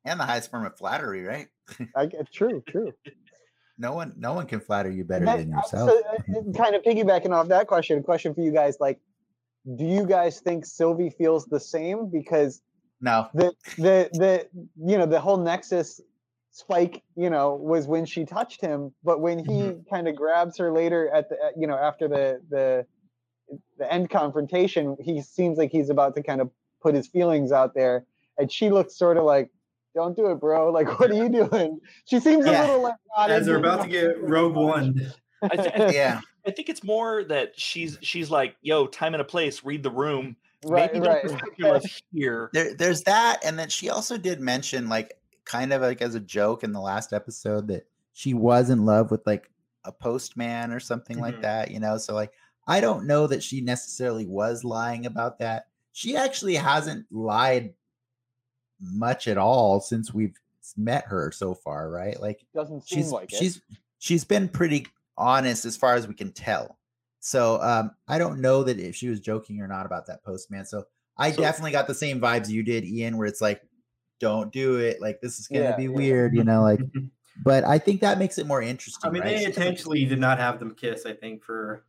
Speaker 1: and the highest form of flattery, right?
Speaker 4: I get true, true.
Speaker 1: No one, no one can flatter you better
Speaker 4: That-
Speaker 1: than yourself.
Speaker 4: So, uh, kind of piggybacking off that question, question for you guys: like, do you guys think Sylvie feels the same? Because
Speaker 1: no,
Speaker 4: the the the you know the whole Nexus spike, you know, was when she touched him, but when he
Speaker 1: Mm-hmm.
Speaker 4: kind of grabs her later at the you know after the the the end confrontation, he seems like he's about to kind of put his feelings out there, and she looks sort of like. Don't do it, bro. Like, what are you doing? She seems
Speaker 1: Yeah.
Speaker 4: a little like not
Speaker 3: as they're about to get Rogue One.
Speaker 2: I, th- I, th-
Speaker 1: yeah,
Speaker 2: I think it's more that she's she's like, "Yo, time and a place. Read the room.
Speaker 4: Right,
Speaker 2: Maybe
Speaker 4: right.
Speaker 2: don't put your love here."
Speaker 1: there, there's that, and then she also did mention, like, kind of like as a joke in the last episode, that she was in love with like a postman or something like
Speaker 3: Mhm.
Speaker 1: that. You know, so like, I don't know that she necessarily was lying about that. She actually hasn't lied much at all since we've met her so far, right? Like,
Speaker 4: Doesn't seem
Speaker 1: she's
Speaker 4: like it.
Speaker 1: she's she's been pretty honest as far as we can tell. So um, I don't know that if she was joking or not about that postman. So I
Speaker 2: So-
Speaker 1: definitely got the same vibes you did, Ian, where it's like, don't do it. Like this is gonna
Speaker 4: Yeah,
Speaker 1: be
Speaker 4: yeah.
Speaker 1: weird, you know. Like, but I think that makes it more interesting.
Speaker 3: I mean,
Speaker 1: right?
Speaker 3: they intentionally did not have them kiss. I think for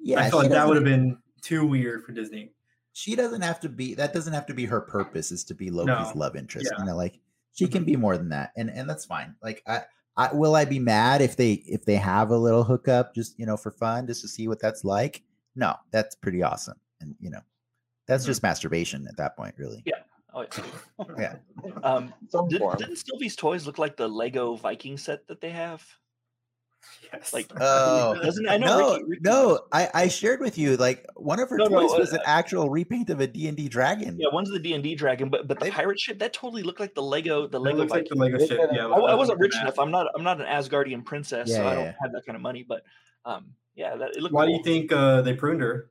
Speaker 1: yeah,
Speaker 3: I feel like that would have been too weird for Disney.
Speaker 1: She doesn't have to be. That doesn't have to be her purpose. Is to be Loki's
Speaker 3: No.
Speaker 1: love interest.
Speaker 3: Yeah.
Speaker 1: You know, like she
Speaker 3: Mhm.
Speaker 1: can be more than that, and and that's fine. Like I. I, will I be mad if they if they have a little hookup just you know for fun just to see what that's like? No, that's pretty awesome, and you know, that's
Speaker 3: Mhm.
Speaker 1: just masturbation at that point, really.
Speaker 2: Oh, yeah.
Speaker 1: Yeah.
Speaker 2: Um, did, didn't Sylvie's toys look like the Lego Viking set that they have?
Speaker 3: Yes.
Speaker 2: Like,
Speaker 1: Oh
Speaker 2: doesn't I know?
Speaker 1: no,
Speaker 2: Ricky, Ricky
Speaker 1: no. I, I shared with you like one of her
Speaker 2: No, no,
Speaker 1: toys was
Speaker 2: uh,
Speaker 1: an actual repaint of a D and D dragon.
Speaker 2: Yeah, one's the D and D dragon, but but the
Speaker 1: They-
Speaker 2: pirate ship that totally looked like the Lego the Lego
Speaker 3: looks like the Lego ship. Yeah,
Speaker 2: I, I wasn't rich enough. I'm not. I'm not an Asgardian princess, so
Speaker 1: Yeah,
Speaker 2: I don't
Speaker 1: yeah.
Speaker 2: have that kind of money. But um, yeah, that, it looked.
Speaker 3: Why do you think uh, they pruned her?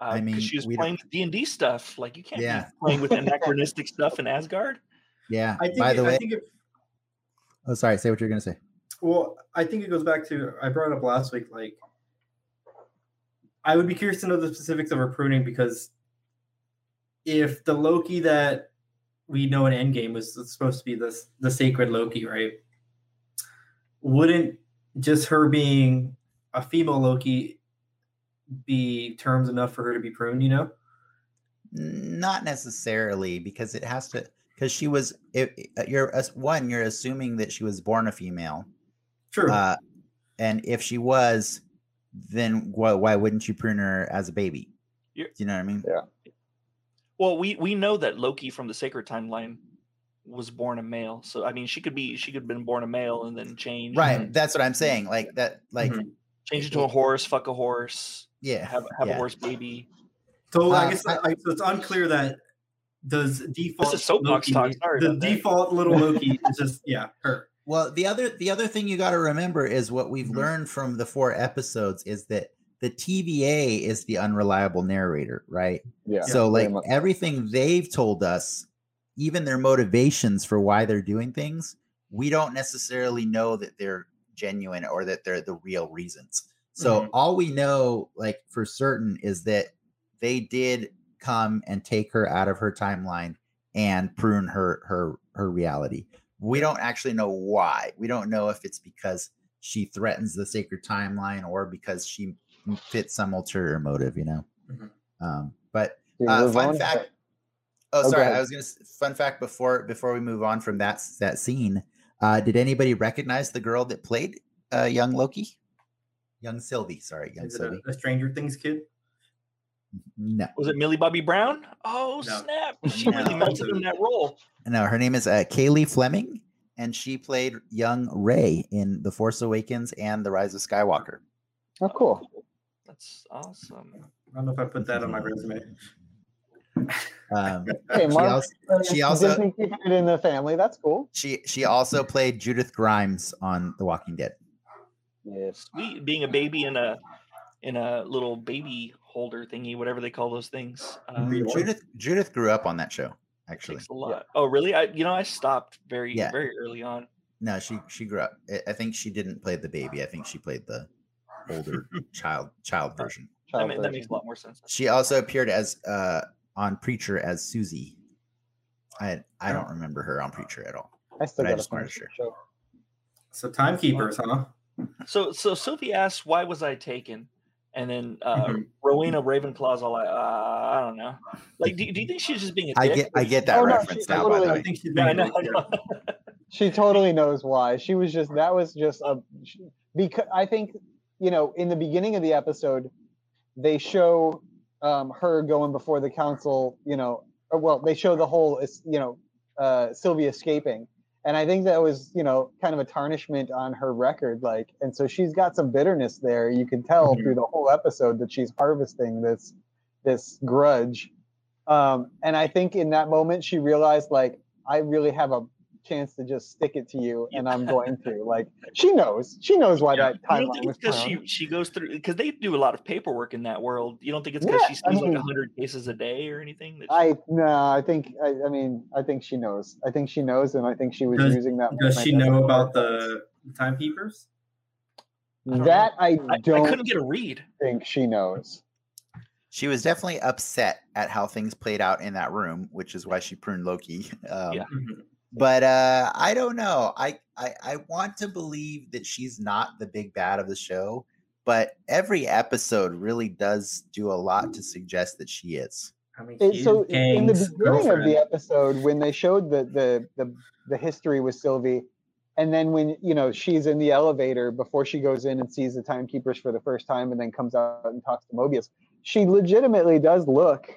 Speaker 2: Uh,
Speaker 1: I
Speaker 2: 'cause
Speaker 1: mean,
Speaker 2: she was
Speaker 1: we don't-
Speaker 2: playing D and D stuff. Like you can't
Speaker 1: Yeah.
Speaker 2: be playing with anachronistic stuff in Asgard.
Speaker 1: Yeah.
Speaker 3: I think.
Speaker 1: By the
Speaker 3: I
Speaker 1: way,
Speaker 3: think it,
Speaker 1: oh sorry, say what you're gonna say.
Speaker 3: Well, I think it goes back to I brought it up last week. Like, I would be curious to know the specifics of her pruning because if the Loki that we know in Endgame was supposed to be this the sacred Loki, right? Wouldn't just her being a female Loki be terms enough for her to be pruned? You know?
Speaker 1: Not necessarily, because it has to. Because she was, if, you're uh, one, you're assuming that she was born a female,
Speaker 3: True.
Speaker 1: uh, and if she was, then why, why wouldn't you prune her as a baby? Do
Speaker 2: You're-
Speaker 1: you know what I mean? Yeah.
Speaker 2: Well, we we know that Loki from the Sacred Timeline was born a male. So I mean, she could be she could have been born a male and then changed.
Speaker 1: Right. That's what I'm saying. Like that. Like
Speaker 3: Mhm.
Speaker 2: Change it to a horse. Fuck a horse.
Speaker 1: yeah.
Speaker 2: Have have
Speaker 1: yeah.
Speaker 2: a horse baby.
Speaker 3: So
Speaker 1: Uh,
Speaker 3: I guess
Speaker 1: I-
Speaker 3: I, so it's unclear that does default
Speaker 2: This is soapbox
Speaker 3: Loki,
Speaker 2: talk, sorry
Speaker 3: the
Speaker 2: about that.
Speaker 3: default little Loki is just yeah her.
Speaker 1: Well, the other the other thing you got to remember is what we've
Speaker 3: Mhm.
Speaker 1: learned from the four episodes is that the TVA is the unreliable narrator, right?
Speaker 4: Yeah.
Speaker 1: so like everything they've told us, even their motivations for why they're doing things, we don't necessarily know that they're genuine or that they're the real reasons. So
Speaker 3: Mhm.
Speaker 1: all we know, like for certain, is that they did come and take her out of her timeline and prune her her her reality. We don't actually know why. We don't know if it's because she threatens the sacred timeline or because she fits some ulterior motive, you know.
Speaker 3: Mhm.
Speaker 1: Um, but uh, fun
Speaker 4: Ravonna-
Speaker 1: fact. Oh,
Speaker 4: Oh,
Speaker 1: sorry.
Speaker 4: ahead.
Speaker 1: I was gonna. Fun fact before before we move on from that that scene, uh, did anybody recognize the girl that played uh, young Loki? Young Sylvie. Sorry, young
Speaker 3: Is it
Speaker 1: Sylvie.
Speaker 3: a, a Stranger Things kid?
Speaker 1: No,
Speaker 2: Was it Millie Bobby Brown? Oh
Speaker 3: No.
Speaker 2: snap! She really
Speaker 1: No.
Speaker 2: melted in that role.
Speaker 1: no. Her name is uh, Cailey Fleming, and she played young Rey in The Force Awakens and The Rise of Skywalker.
Speaker 4: Oh, cool.
Speaker 2: That's awesome.
Speaker 3: I don't know if I put that on my resume.
Speaker 1: Um,
Speaker 4: Hey,
Speaker 1: she, also, she also
Speaker 4: Disney keeping it in the family. That's cool.
Speaker 1: she she also played Judith Grimes on The Walking Dead.
Speaker 4: Yes.
Speaker 2: Sweet, being a baby in a in a little baby holder thingy, whatever they call those things.
Speaker 3: The oil.
Speaker 1: Judith Judith grew up on that show. Actually,
Speaker 2: a lot. Oh, really? I you know I stopped very
Speaker 1: Yeah.
Speaker 2: very early on.
Speaker 1: no, she she grew up. I- I think she didn't play the baby. I think she played the older child child version.
Speaker 2: That,
Speaker 4: Child
Speaker 2: ma- that
Speaker 4: version.
Speaker 2: makes a lot more sense.
Speaker 1: She also appeared as uh on Preacher as Susie. I I don't remember her on Preacher at all.
Speaker 4: I still
Speaker 1: But I
Speaker 4: got to
Speaker 1: just wanted
Speaker 4: finish
Speaker 1: to
Speaker 4: the show.
Speaker 3: So timekeepers, huh?
Speaker 2: So so Sophie asks, "Why was I taken?" And then uh,
Speaker 3: Mhm.
Speaker 2: Rowena Ravenclaw's all like, uh, "I don't know." Like, do, do you think she's just being a
Speaker 1: I
Speaker 2: dick?
Speaker 1: get I get that
Speaker 4: Oh,
Speaker 1: reference
Speaker 4: she
Speaker 1: now. By the
Speaker 4: totally-
Speaker 3: I
Speaker 1: way,
Speaker 3: think she's
Speaker 2: Yeah,
Speaker 3: being
Speaker 2: know.
Speaker 3: a
Speaker 2: I
Speaker 3: dick.
Speaker 4: She totally knows why. She was just that was just a because I think you know in the beginning of the episode they show um, her going before the council. You know, or, well they show the whole is- you know uh, Sylvia escaping, and I think that was you know kind of a tarnishment on her record. Like, and so she's got some bitterness there. You can tell
Speaker 3: Mhm.
Speaker 4: through the whole episode that she's harvesting this this grudge. Um, and I think in that moment she realized like I really have a chance to just stick it to you and I'm going to. Like she knows. She knows why
Speaker 3: Yeah.
Speaker 4: that
Speaker 2: You don't
Speaker 4: timeline
Speaker 2: think
Speaker 4: was
Speaker 2: it's because she she goes through because they do a lot of paperwork in that world. You don't think it's because
Speaker 4: Yeah,
Speaker 2: she sees
Speaker 4: I
Speaker 2: like
Speaker 4: mean-
Speaker 2: a hundred cases a day or anything? That she-
Speaker 4: I no, I think I, I mean I think she knows. I think she knows and I think she was
Speaker 3: Does-
Speaker 4: using that
Speaker 3: Does she know about the timekeepers?
Speaker 2: I don't
Speaker 4: that I
Speaker 2: I, I
Speaker 4: don't
Speaker 2: couldn't get a read.
Speaker 4: think she knows.
Speaker 1: she was definitely upset at how things played out in that room, which is why she pruned Loki. Um,
Speaker 2: Yeah.
Speaker 1: But uh i don't know I, I i want to believe that she's not the big bad of the show but every episode really does do a lot to suggest that she is.
Speaker 3: I mean,
Speaker 4: It-
Speaker 3: she's
Speaker 4: so in the
Speaker 3: Kang's
Speaker 4: beginning of the episode when they showed the, the the the history with Sylvie and then when you know she's in the elevator before she goes in and sees the timekeepers for the first time and then comes out and talks to Mobius she legitimately does look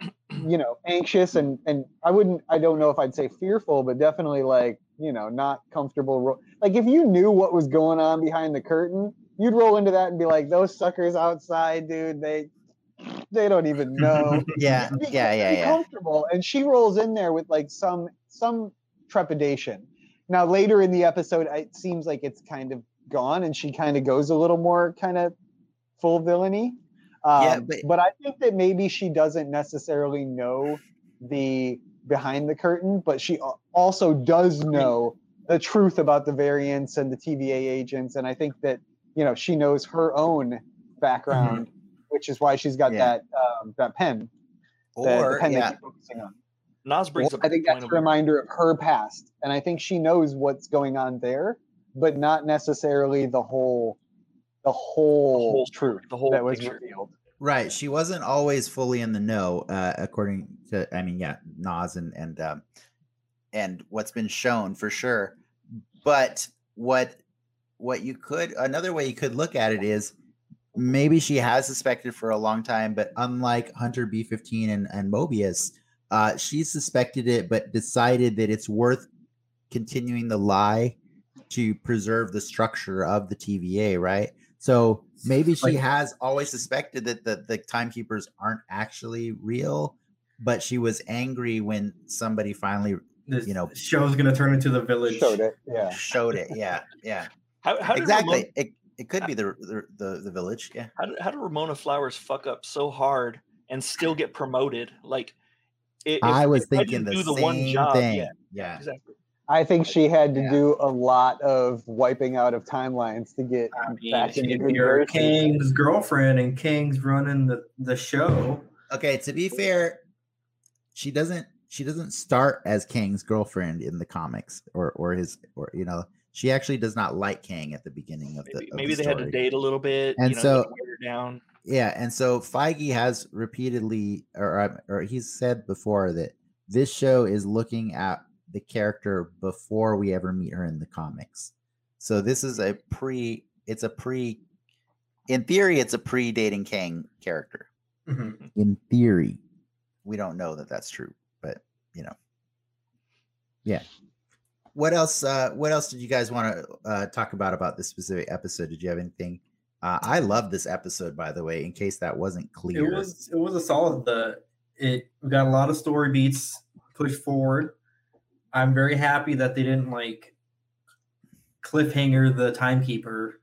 Speaker 4: you know anxious and and I wouldn't I don't know if I'd say fearful but definitely like you know not comfortable ro- like if you knew what was going on behind the curtain you'd roll into that and be like those suckers outside dude they they don't even know.
Speaker 1: Yeah
Speaker 4: be-
Speaker 1: yeah yeah
Speaker 4: be
Speaker 1: yeah.
Speaker 4: comfortable and she rolls in there with like some some trepidation. Now later in the episode it seems like it's kind of gone and she kind of goes a little more kind of full villainy um,
Speaker 1: Yeah,
Speaker 4: but,
Speaker 1: but-
Speaker 4: i think that maybe she doesn't necessarily know the behind the curtain but she also does know the truth about the variants and the tva agents and i think that you know she knows her own background which is why she's got
Speaker 1: Mm-hmm. Yeah.
Speaker 4: that um, that pen the, the
Speaker 1: or
Speaker 4: pen
Speaker 1: yeah
Speaker 4: keep focusing on.
Speaker 2: Nas brings
Speaker 4: Well. I think that's a reminder of her past, and I think she knows what's going on there, but not necessarily the whole, the whole,
Speaker 2: whole
Speaker 4: truth
Speaker 2: the whole
Speaker 4: that was
Speaker 2: picture.
Speaker 4: revealed.
Speaker 1: Right she wasn't always fully in the know uh according to i mean yeah nas and and um and what's been shown for sure. But what what you could another way you could look at it is maybe she has suspected for a long time but unlike hunter b15 and, and mobius uh she suspected it but decided that it's worth continuing the lie to preserve the structure of the tva right so maybe she
Speaker 3: Like-
Speaker 1: has always suspected that the, the timekeepers aren't actually real but she was angry when somebody finally you know-
Speaker 3: show's gonna turn into the village.
Speaker 4: Showed it, yeah.
Speaker 1: showed it yeah yeah
Speaker 2: How, how
Speaker 1: exactly
Speaker 2: Ramona,
Speaker 1: it, it could be the, the the the village yeah
Speaker 2: how, did, how did Ramona Flowers fuck up so hard and still get promoted? Like, i- if,
Speaker 1: i was thinking the,
Speaker 2: do the
Speaker 1: same
Speaker 2: one job.
Speaker 1: thing
Speaker 2: Yeah,
Speaker 1: yeah
Speaker 2: exactly.
Speaker 4: I think she had to
Speaker 1: Yeah.
Speaker 4: do a lot of wiping out of timelines to get
Speaker 3: I mean,
Speaker 4: back into
Speaker 3: if
Speaker 4: good
Speaker 3: you're
Speaker 4: graces.
Speaker 3: Girlfriend and King's running the, the show.
Speaker 1: okay to be fair she doesn't she doesn't start as kang's girlfriend in the comics or or his or you know she actually does not like kang at the beginning of the
Speaker 2: Maybe,
Speaker 1: of
Speaker 2: maybe
Speaker 1: the
Speaker 2: they had to date a little bit.
Speaker 1: And
Speaker 2: you know,
Speaker 1: so-
Speaker 2: her down.
Speaker 1: Yeah, and so Feige has repeatedly, or or he's said before that this show is looking at the character before we ever meet her in the comics. So this is a pre. It's a pre. In theory, it's a pre-dating Kang character.
Speaker 3: Mhm.
Speaker 1: In theory, we don't know that that's true, but you know, yeah. What else? Uh, what else did you guys want to uh, talk about about this specific episode? Did you have anything? Uh, I love this episode, by the way. In case that wasn't clear,
Speaker 3: It was it was a solid. The it we got a lot of story beats pushed forward. I'm very happy that they didn't like cliffhanger the timekeeper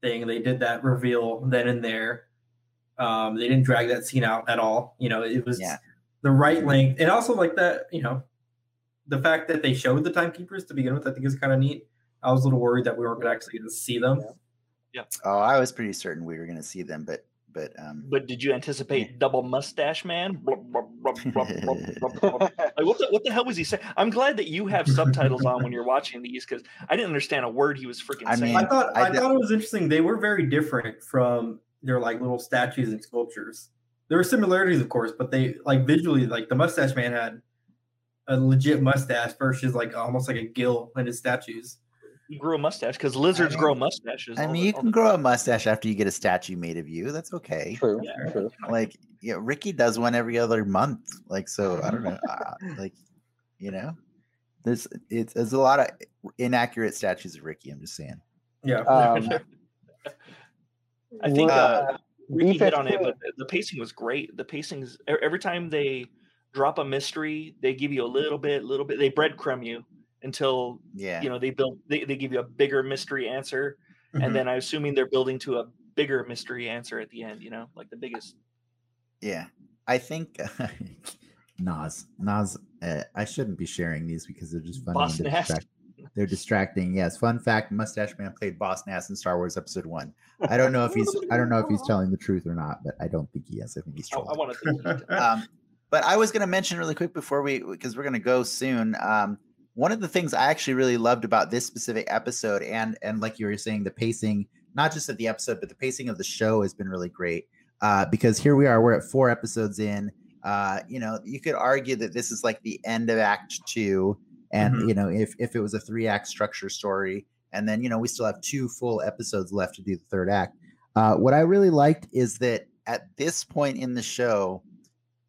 Speaker 3: thing. They did that reveal then and there. Um, they didn't drag that scene out at all. You know, it was
Speaker 1: Yeah.
Speaker 3: the right length, and also like that. You know, the fact that they showed the timekeepers to begin with, I think is kind of neat. I was a little worried that we weren't gonna actually get to see them. Yeah.
Speaker 1: Oh, I was pretty certain we were going to see them, but but um,
Speaker 2: But did you anticipate double mustache man? Like what the, what the hell was he saying? I'm glad that you have subtitles on when you're watching these because I didn't understand a word he was freaking
Speaker 1: I
Speaker 2: saying.
Speaker 1: mean,
Speaker 3: I thought
Speaker 1: I
Speaker 3: I, thought it was interesting. They were very different from their like little statues and sculptures. There were similarities, of course, but they like visually, like the mustache man had a legit mustache versus like almost like a gill in his statues.
Speaker 2: He grew a mustache because lizards
Speaker 1: mean-
Speaker 2: grow mustaches.
Speaker 1: I mean,
Speaker 2: the-
Speaker 1: you can
Speaker 2: the
Speaker 1: grow a mustache after you get a statue made of you. That's okay.
Speaker 4: True.
Speaker 2: Yeah.
Speaker 4: True.
Speaker 1: Like, yeah, Ricky does one every other month. Like, so I don't know. Uh, like, you know, there's it's there's a lot of inaccurate statues of Ricky. I'm just saying.
Speaker 3: Yeah.
Speaker 4: Um,
Speaker 2: I think uh, Ricky hit on it, but the- the pacing was great. The pacing is every time they drop a mystery, they give you a little bit, little bit. They breadcrumb you until
Speaker 1: Yeah.
Speaker 2: you know they build. They, they give you a bigger mystery answer,
Speaker 3: Mhm.
Speaker 2: and then I'm assuming they're building to a bigger mystery answer at the end. You know, like the biggest.
Speaker 1: Yeah, I think Nas, Nas. Uh, I shouldn't be sharing these because they're just funny. They're, distract- they're distracting. Yes, fun fact: Mustache Man played Boss Nass in Star Wars Episode One. I don't know if he's. I don't know if he's telling the truth or not, but I don't think he is. I think he's
Speaker 2: Oh, I
Speaker 1: trolling.
Speaker 2: want to.
Speaker 1: um, but I was going to mention really quick before we, because we're going to go soon. Um, one of the things I actually really loved about this specific episode, and and like you were saying, the pacing, not just of the episode, but the pacing of the show has been really great. Uh, because here we are, we're at four episodes in. Uh, you know, you could argue that this is like the end of Act Two, and
Speaker 3: Mhm.
Speaker 1: you know, if if it was a three act structure story, and then you know we still have two full episodes left to do the third act. Uh, what I really liked is that at this point in the show,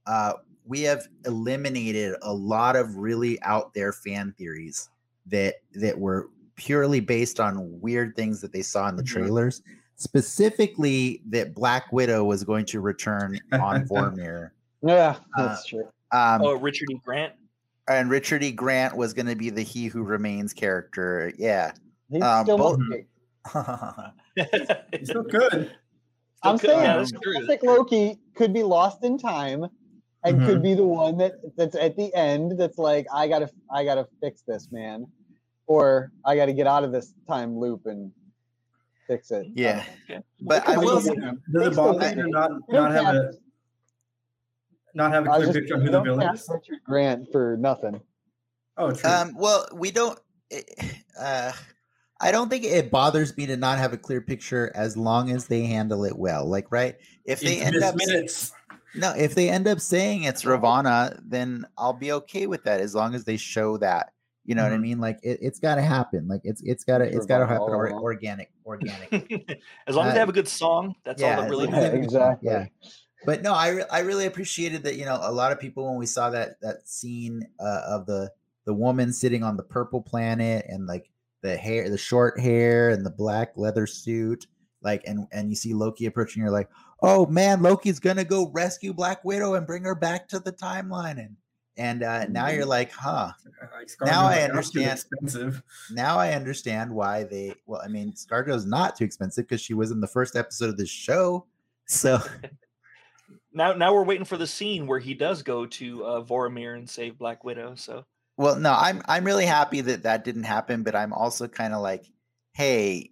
Speaker 1: uh, we have eliminated a lot of really out there fan theories that that were purely based on weird things that they saw in the
Speaker 3: Mhm.
Speaker 1: trailers. Specifically, that Black Widow was going to return on Vormir.
Speaker 4: Yeah,
Speaker 1: Uh,
Speaker 4: that's true.
Speaker 1: Um,
Speaker 2: oh, Richard E. Grant.
Speaker 1: and Richard E. Grant was going to be the He Who Remains character. Yeah.
Speaker 4: He's
Speaker 1: uh,
Speaker 4: still
Speaker 1: both-
Speaker 4: Loki.
Speaker 3: He's still good.
Speaker 4: I'm
Speaker 2: Still could-
Speaker 4: saying
Speaker 2: yeah,
Speaker 1: um,
Speaker 2: that's true.
Speaker 4: classic Loki could be lost in time and could be the one that that's at the end that's like I gotta I gotta fix this man or I gotta get out of this time loop and fix it.
Speaker 1: yeah.
Speaker 2: Okay.
Speaker 1: But I will say.
Speaker 3: Does
Speaker 4: They
Speaker 3: it bother you not
Speaker 4: don't
Speaker 3: not have a not have a
Speaker 4: I was
Speaker 3: clear
Speaker 4: just
Speaker 3: picture
Speaker 4: of
Speaker 3: who the villain is?
Speaker 4: Richard Grant for nothing.
Speaker 3: Oh, true.
Speaker 1: Um, well, we don't. Uh, I don't think it bothers me to not have a clear picture as long as they handle it well. Like, right? If they
Speaker 3: It's
Speaker 1: end up
Speaker 3: minutes.
Speaker 1: No, if they end up saying it's Ravonna, then I'll be okay with that as long as they show that. You know what I
Speaker 3: Mhm.
Speaker 1: mean? Like, it, it's got to happen. Like, it's it's got to it's got to happen or, organic, organic.
Speaker 2: as long as they
Speaker 1: Uh,
Speaker 2: have a good song, that's all
Speaker 1: yeah,
Speaker 2: that really matters.
Speaker 1: have a good song,
Speaker 4: Exactly.
Speaker 1: Yeah. But no, I re- I really appreciated that. You know, a lot of people when we saw that that scene uh, of the the woman sitting on the purple planet and like the hair, the short hair, and the black leather suit, like and and you see Loki approaching, you're like, oh man, Loki's gonna go rescue Black Widow and bring her back to the timeline, and and uh, now you're like, huh.
Speaker 3: Like,
Speaker 1: Now I
Speaker 3: Scarlet's not too
Speaker 1: understand.
Speaker 3: Expensive.
Speaker 1: Now I understand why they. Well, I mean, ScarJo's not too expensive because she was in the first episode of the show, so.
Speaker 2: Now, now we're waiting for the scene where he does go to uh, Voromir and save Black Widow. So
Speaker 1: Well, no, I'm I'm really happy that that didn't happen, but I'm also kind of like, hey,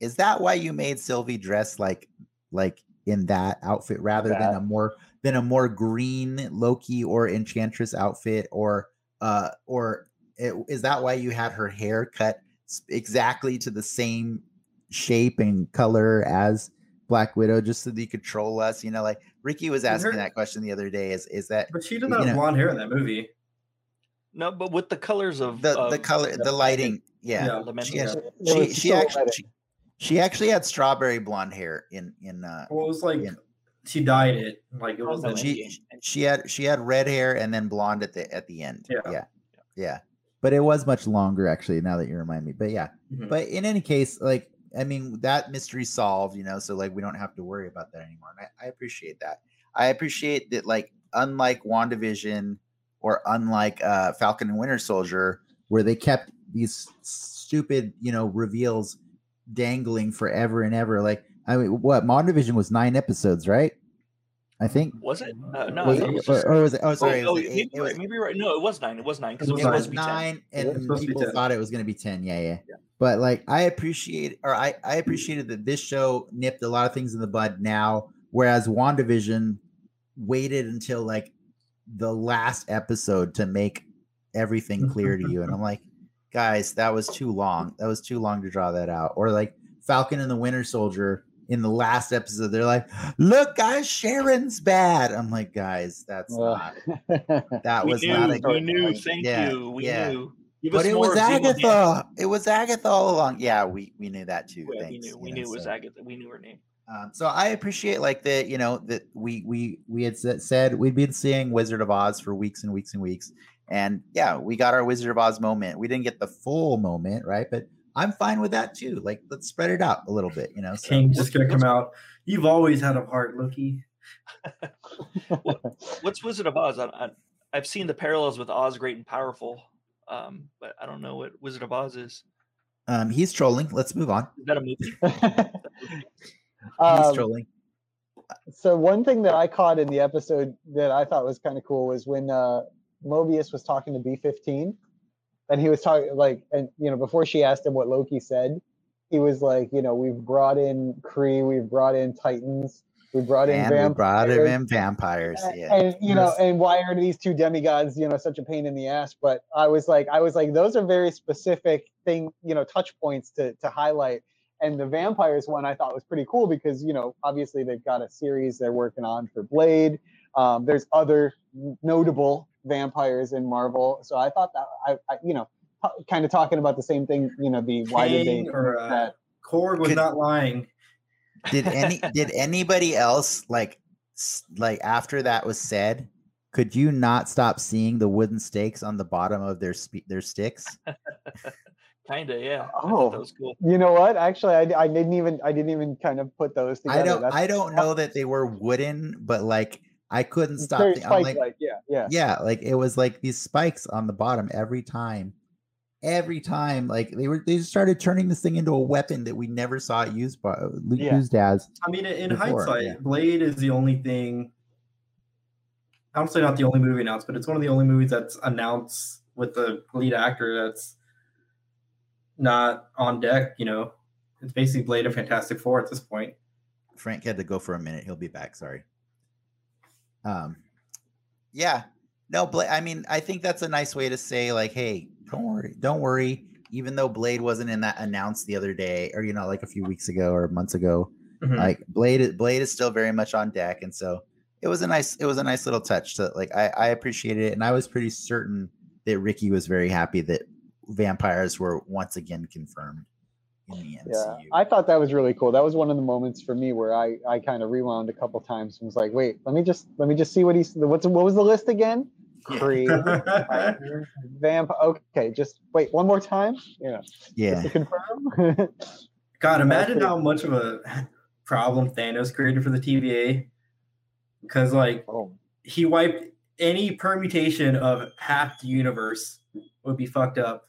Speaker 1: is that why you made Sylvie dress like like in that outfit rather than a more than a more green Loki or Enchantress outfit or uh or it, is that why you had her hair cut exactly to the same shape and color as Black Widow just so that you could troll us? You know, like Ricky was asking
Speaker 3: her-
Speaker 1: that question the other day. Is is that
Speaker 3: But she did not have
Speaker 1: know-
Speaker 3: blonde hair in that movie.
Speaker 2: No, but with the colors of
Speaker 1: the the color, the lighting? Yeah,
Speaker 3: Yeah.
Speaker 1: She has-
Speaker 2: stuff.
Speaker 1: She she actually she, she actually had strawberry blonde hair in in uh
Speaker 3: Well, it was like
Speaker 1: Yeah.
Speaker 3: she dyed it. Like it was like,
Speaker 1: she
Speaker 2: Endgame, Endgame.
Speaker 1: she had she had red hair and then blonde at the at the end.
Speaker 3: Yeah.
Speaker 1: yeah, yeah. But it was much longer actually. Now that you remind me, but yeah.
Speaker 3: Mhm.
Speaker 1: But in any case, like I mean, that mystery solved. You know, so like we don't have to worry about that anymore. And I, I appreciate that. I appreciate that. Like unlike Wandavision or unlike uh, Falcon and Winter Soldier, where they kept these stupid you know reveals dangling forever and ever. Like I mean, what Wandavision was nine episodes, right? I think.
Speaker 2: Was it? Uh, no,
Speaker 1: Was it-
Speaker 2: it was
Speaker 1: or,
Speaker 2: just-
Speaker 1: or was it? Oh,
Speaker 2: Oh,
Speaker 1: sorry. it
Speaker 2: oh,
Speaker 1: was
Speaker 2: maybe,
Speaker 1: eight- it was-
Speaker 2: right, maybe right. No, it was nine. It was nine because
Speaker 3: It
Speaker 2: it
Speaker 3: was
Speaker 2: was
Speaker 1: it
Speaker 3: nine.
Speaker 1: was
Speaker 2: supposed to be 10.
Speaker 1: nine,
Speaker 3: It was
Speaker 1: and
Speaker 3: to be
Speaker 1: people
Speaker 3: 10.
Speaker 1: thought it was going to be ten. Yeah, yeah,
Speaker 2: Yeah.
Speaker 1: But like, I appreciate, or I I appreciated that this show nipped a lot of things in the bud now, whereas Wandavision waited until like the last episode to make everything clear to you, and I'm like, guys, that was too long. That was too long to draw that out. Or like Falcon and the Winter Soldier. In the last episode, they're like, "Look, guys, Sharon's bad." I'm like, "Guys, that's
Speaker 4: Ugh.
Speaker 1: not that was
Speaker 2: knew,
Speaker 1: not a
Speaker 2: we knew. Thank
Speaker 1: Yeah,
Speaker 2: you. We
Speaker 1: yeah.
Speaker 2: knew. Give
Speaker 1: but it was Agatha. It was Agatha all along. Yeah, we we knew that too.
Speaker 2: Yeah, we knew.
Speaker 1: you
Speaker 2: We
Speaker 1: know,
Speaker 2: knew it was
Speaker 1: so,
Speaker 2: Agatha. We knew her name.
Speaker 1: Um, so I appreciate like that. You know that we we we had said we'd been seeing Wizard of Oz for weeks and weeks and weeks, and yeah, we got our Wizard of Oz moment. We didn't get the full moment, right? But I'm fine with that too. Like let's spread it out a little bit. You know. So
Speaker 3: King just gonna come out. You've always had a heart, Loki.
Speaker 2: What's Wizard of Oz? I, I, I've seen the parallels with Oz, Great and Powerful, um, but I don't know what Wizard of Oz is.
Speaker 1: um, he's trolling. Let's move on.
Speaker 2: Is that a movie?
Speaker 1: He's
Speaker 4: Um,
Speaker 1: trolling.
Speaker 4: so one thing that I caught in the episode that I thought was kind of cool was when uh, Mobius was talking to B15, and he was talking like, and you know, before she asked him what Loki said, he was like, you know, we've brought in Kree, we've brought in Titans, we brought in
Speaker 1: And we brought him in vampires.
Speaker 4: and-
Speaker 1: Yeah.
Speaker 4: And you know, and why are these two demigods, you know, such a pain in the ass? But I was like, I was like, those are very specific thing, you know, touch points to to highlight. And the vampires one I thought was pretty cool because you know, obviously they've got a series they're working on for Blade. Um, there's other notable vampires in Marvel, so I thought that I, I you know, kind of talking about the same thing. You know, the why did they
Speaker 3: Kang or uh,
Speaker 4: that?
Speaker 3: Korg was
Speaker 1: Could-
Speaker 3: not lying.
Speaker 1: did any did anybody else like like after that was said could you not stop seeing the wooden stakes on the bottom of their spe- their sticks
Speaker 2: Kinda, yeah.
Speaker 4: Oh.
Speaker 2: thought that was cool.
Speaker 4: You know what? Actually, I, I didn't even I didn't even kind of put those together.
Speaker 1: i don't
Speaker 4: That's
Speaker 1: i don't know that they were wooden but like i couldn't stop
Speaker 4: very
Speaker 1: thi- I'm like,
Speaker 4: spike-like, yeah, yeah.
Speaker 1: yeah like it was like these spikes on the bottom every time every time like they were they just started turning this thing into a weapon that we never saw it used by
Speaker 4: Yeah.
Speaker 1: used as
Speaker 3: I mean, in
Speaker 1: Before,
Speaker 3: hindsight,
Speaker 1: yeah.
Speaker 3: Blade is the only thing. I don't say not the only movie announced, but it's one of the only movies that's announced with the lead actor that's not on deck. You know, it's basically Blade and Fantastic Four at this point.
Speaker 1: Frank had to go for a minute. He'll be back. Sorry. Um, yeah, no, Blade. I mean, I think that's a nice way to say, like, hey, don't worry, don't worry. Even though Blade wasn't in that announced the other day, or you know, like a few weeks ago or months ago,
Speaker 3: Mhm.
Speaker 1: like Blade, is- Blade is still very much on deck, and so it was a nice, it was a nice little touch. To like, I, I appreciated it, and I was pretty certain that Ricky was very happy that vampires were once again confirmed in the MCU.
Speaker 4: Yeah, I thought that was really cool. That was one of the moments for me where I, I kind of rewound a couple times and was like, wait, let me just let me just see what he's what's what was the list again?
Speaker 1: Yeah.
Speaker 4: Kree, vamp. Okay, just wait one more time. You know,
Speaker 1: yeah.
Speaker 4: just to confirm.
Speaker 3: God, imagine how much of a problem Thanos created for the TVA. Because like
Speaker 4: oh,
Speaker 3: he wiped any permutation of half the universe would be fucked up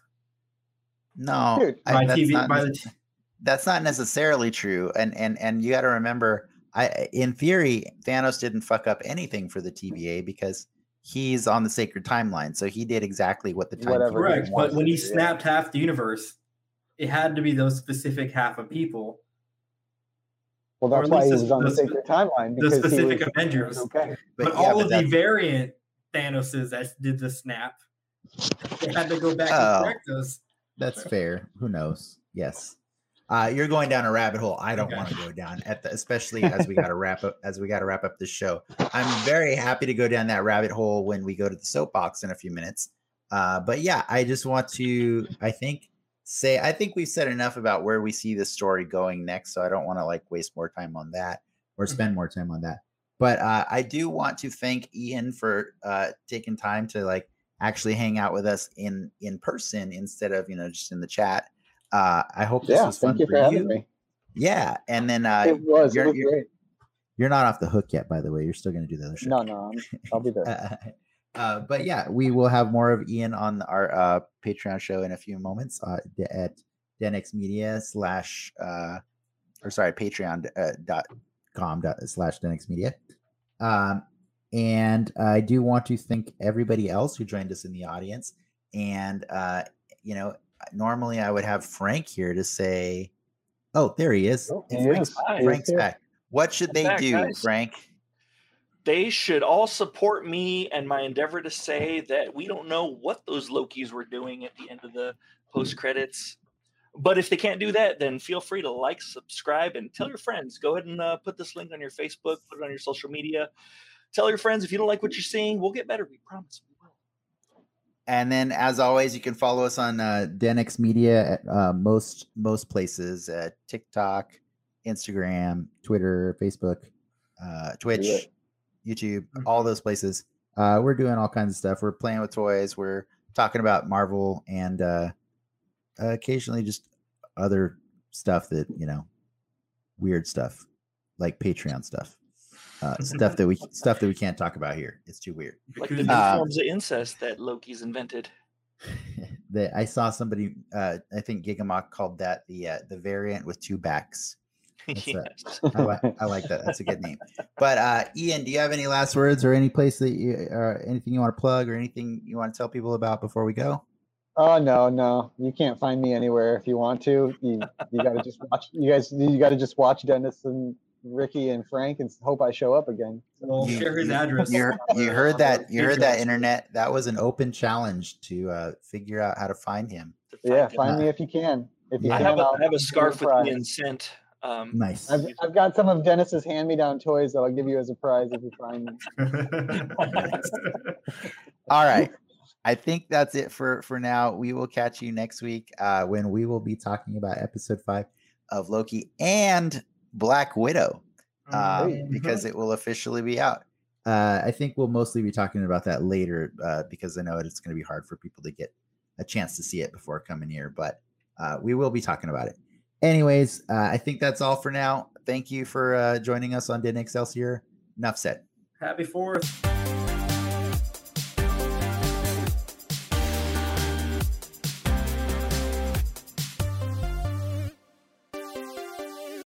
Speaker 1: No,
Speaker 4: Dude,
Speaker 1: I-
Speaker 3: by
Speaker 1: that's
Speaker 3: TV
Speaker 1: not
Speaker 3: by the t-
Speaker 1: that's not necessarily true. And and and you got to remember, I in theory, Thanos didn't fuck up anything for the TVA because he's on the sacred timeline. So he did exactly what the time
Speaker 4: Whatever
Speaker 3: correct. But when he
Speaker 1: to do.
Speaker 3: snapped half the universe, it had to be those specific half of people,
Speaker 4: well,
Speaker 3: or
Speaker 4: that's why he was on the
Speaker 3: the-
Speaker 4: sacred timeline
Speaker 3: the
Speaker 4: because he
Speaker 3: specific
Speaker 4: was,
Speaker 3: Avengers.
Speaker 4: okay.
Speaker 3: But,
Speaker 1: yeah,
Speaker 3: all
Speaker 1: but
Speaker 3: of the variant Thanoses that did the snap, they had to go back
Speaker 1: Oh.
Speaker 3: and correct those.
Speaker 1: That's fair. Who knows? Yes. Uh, you're going down a rabbit hole. I don't
Speaker 3: Okay.
Speaker 1: want to go down at the, especially as we got to wrap up as we got to wrap up the show. I'm very happy to go down that rabbit hole when we go to the soapbox in a few minutes. Uh, but yeah, I just want to. I think say I think we've said enough about where we see this story going next, so I don't want to like waste more time on that or
Speaker 3: Mhm.
Speaker 1: spend more time on that. But uh, I do want to thank Ian for uh, taking time to like actually hang out with us in in person instead of you know just in the chat. Uh, I hope this
Speaker 4: Yeah,
Speaker 1: was fun
Speaker 4: thank you
Speaker 1: for
Speaker 4: for having
Speaker 1: you.
Speaker 4: me.
Speaker 1: Yeah, and then uh,
Speaker 4: It was.
Speaker 1: You're-
Speaker 4: was
Speaker 1: you're-
Speaker 4: great.
Speaker 1: you're not off the hook yet, by the way. You're still going to do the other show.
Speaker 4: No, no, I'm, I'll be there.
Speaker 1: Uh, uh, but yeah, we will have more of Ian on our uh, Patreon show in a few moments uh, at Denix Media slash, uh, or sorry, Patreon uh, dot com dot slash Denix Media. Um, and I do want to thank everybody else who joined us in the audience. And uh, you know, normally I would have Frank here to say, "Oh, there he is.
Speaker 4: Oh, he
Speaker 1: Frank's,
Speaker 4: is. He is
Speaker 1: Frank's back. What should they
Speaker 2: back,
Speaker 1: do,
Speaker 2: guys.
Speaker 1: Frank?"
Speaker 2: They should all support me and my endeavor to say that we don't know what those Lokis were doing at the end of the post credits. But if they can't do that, then feel free to like, subscribe, and tell your friends. Go ahead and uh, put this link on your Facebook, put it on your social media. Tell your friends if you don't like what you're seeing, we'll get better. We promise we will.
Speaker 1: And then, as always, you can follow us on uh, Denix Media at uh, most most places: uh, TikTok, Instagram, Twitter, Facebook, uh, Twitch,
Speaker 4: it.
Speaker 1: YouTube,
Speaker 3: Mhm.
Speaker 1: all those places. Uh, we're doing all kinds of stuff. We're playing with toys. We're talking about Marvel and uh, occasionally just other stuff that you know, weird stuff like Patreon stuff, uh, stuff that we stuff that we can't talk about here. It's too weird.
Speaker 2: Like the new
Speaker 1: Uh,
Speaker 2: forms of incest that Loki's invented.
Speaker 1: that I saw somebody uh I think Gigamock called that the uh, the variant with two backs.
Speaker 2: Yes.
Speaker 1: I, li- I like that. That's a good name. But uh Ian, do you have any last words or any place that you or anything you want to plug or anything you want to tell people about before we go?
Speaker 4: Oh no, no, you can't find me anywhere. If you want to, you you gotta just watch. You guys, you gotta just watch Dennis and Ricky and Frank and hope I show up again.
Speaker 3: We'll
Speaker 1: You-
Speaker 3: share his address.
Speaker 1: You, you heard that you heard that internet. That was an open challenge to uh figure out how to find him.
Speaker 2: To
Speaker 4: Yeah,
Speaker 2: him.
Speaker 4: find me if you can. If you
Speaker 2: I
Speaker 4: can,
Speaker 2: have a,
Speaker 4: I'll
Speaker 2: I have a
Speaker 4: give you
Speaker 2: scarf with
Speaker 4: prize.
Speaker 2: Ian's scent. Um,
Speaker 1: Nice.
Speaker 4: I've, I've got some of Dennis's hand-me-down toys that I'll give you as a prize if you find them.
Speaker 1: All right. I think that's it for for now. We will catch you next week uh, when we will be talking about episode five of Loki and Black Widow um,
Speaker 3: Mhm.
Speaker 1: because it will officially be out. Uh, I think we'll mostly be talking about that later uh, because I know it's going to be hard for people to get a chance to see it before coming here, but uh, we will be talking about it. Anyways, uh, I think that's all for now. Thank you for uh, joining us on Den Excelsior. Enough said.
Speaker 3: Happy Fourth.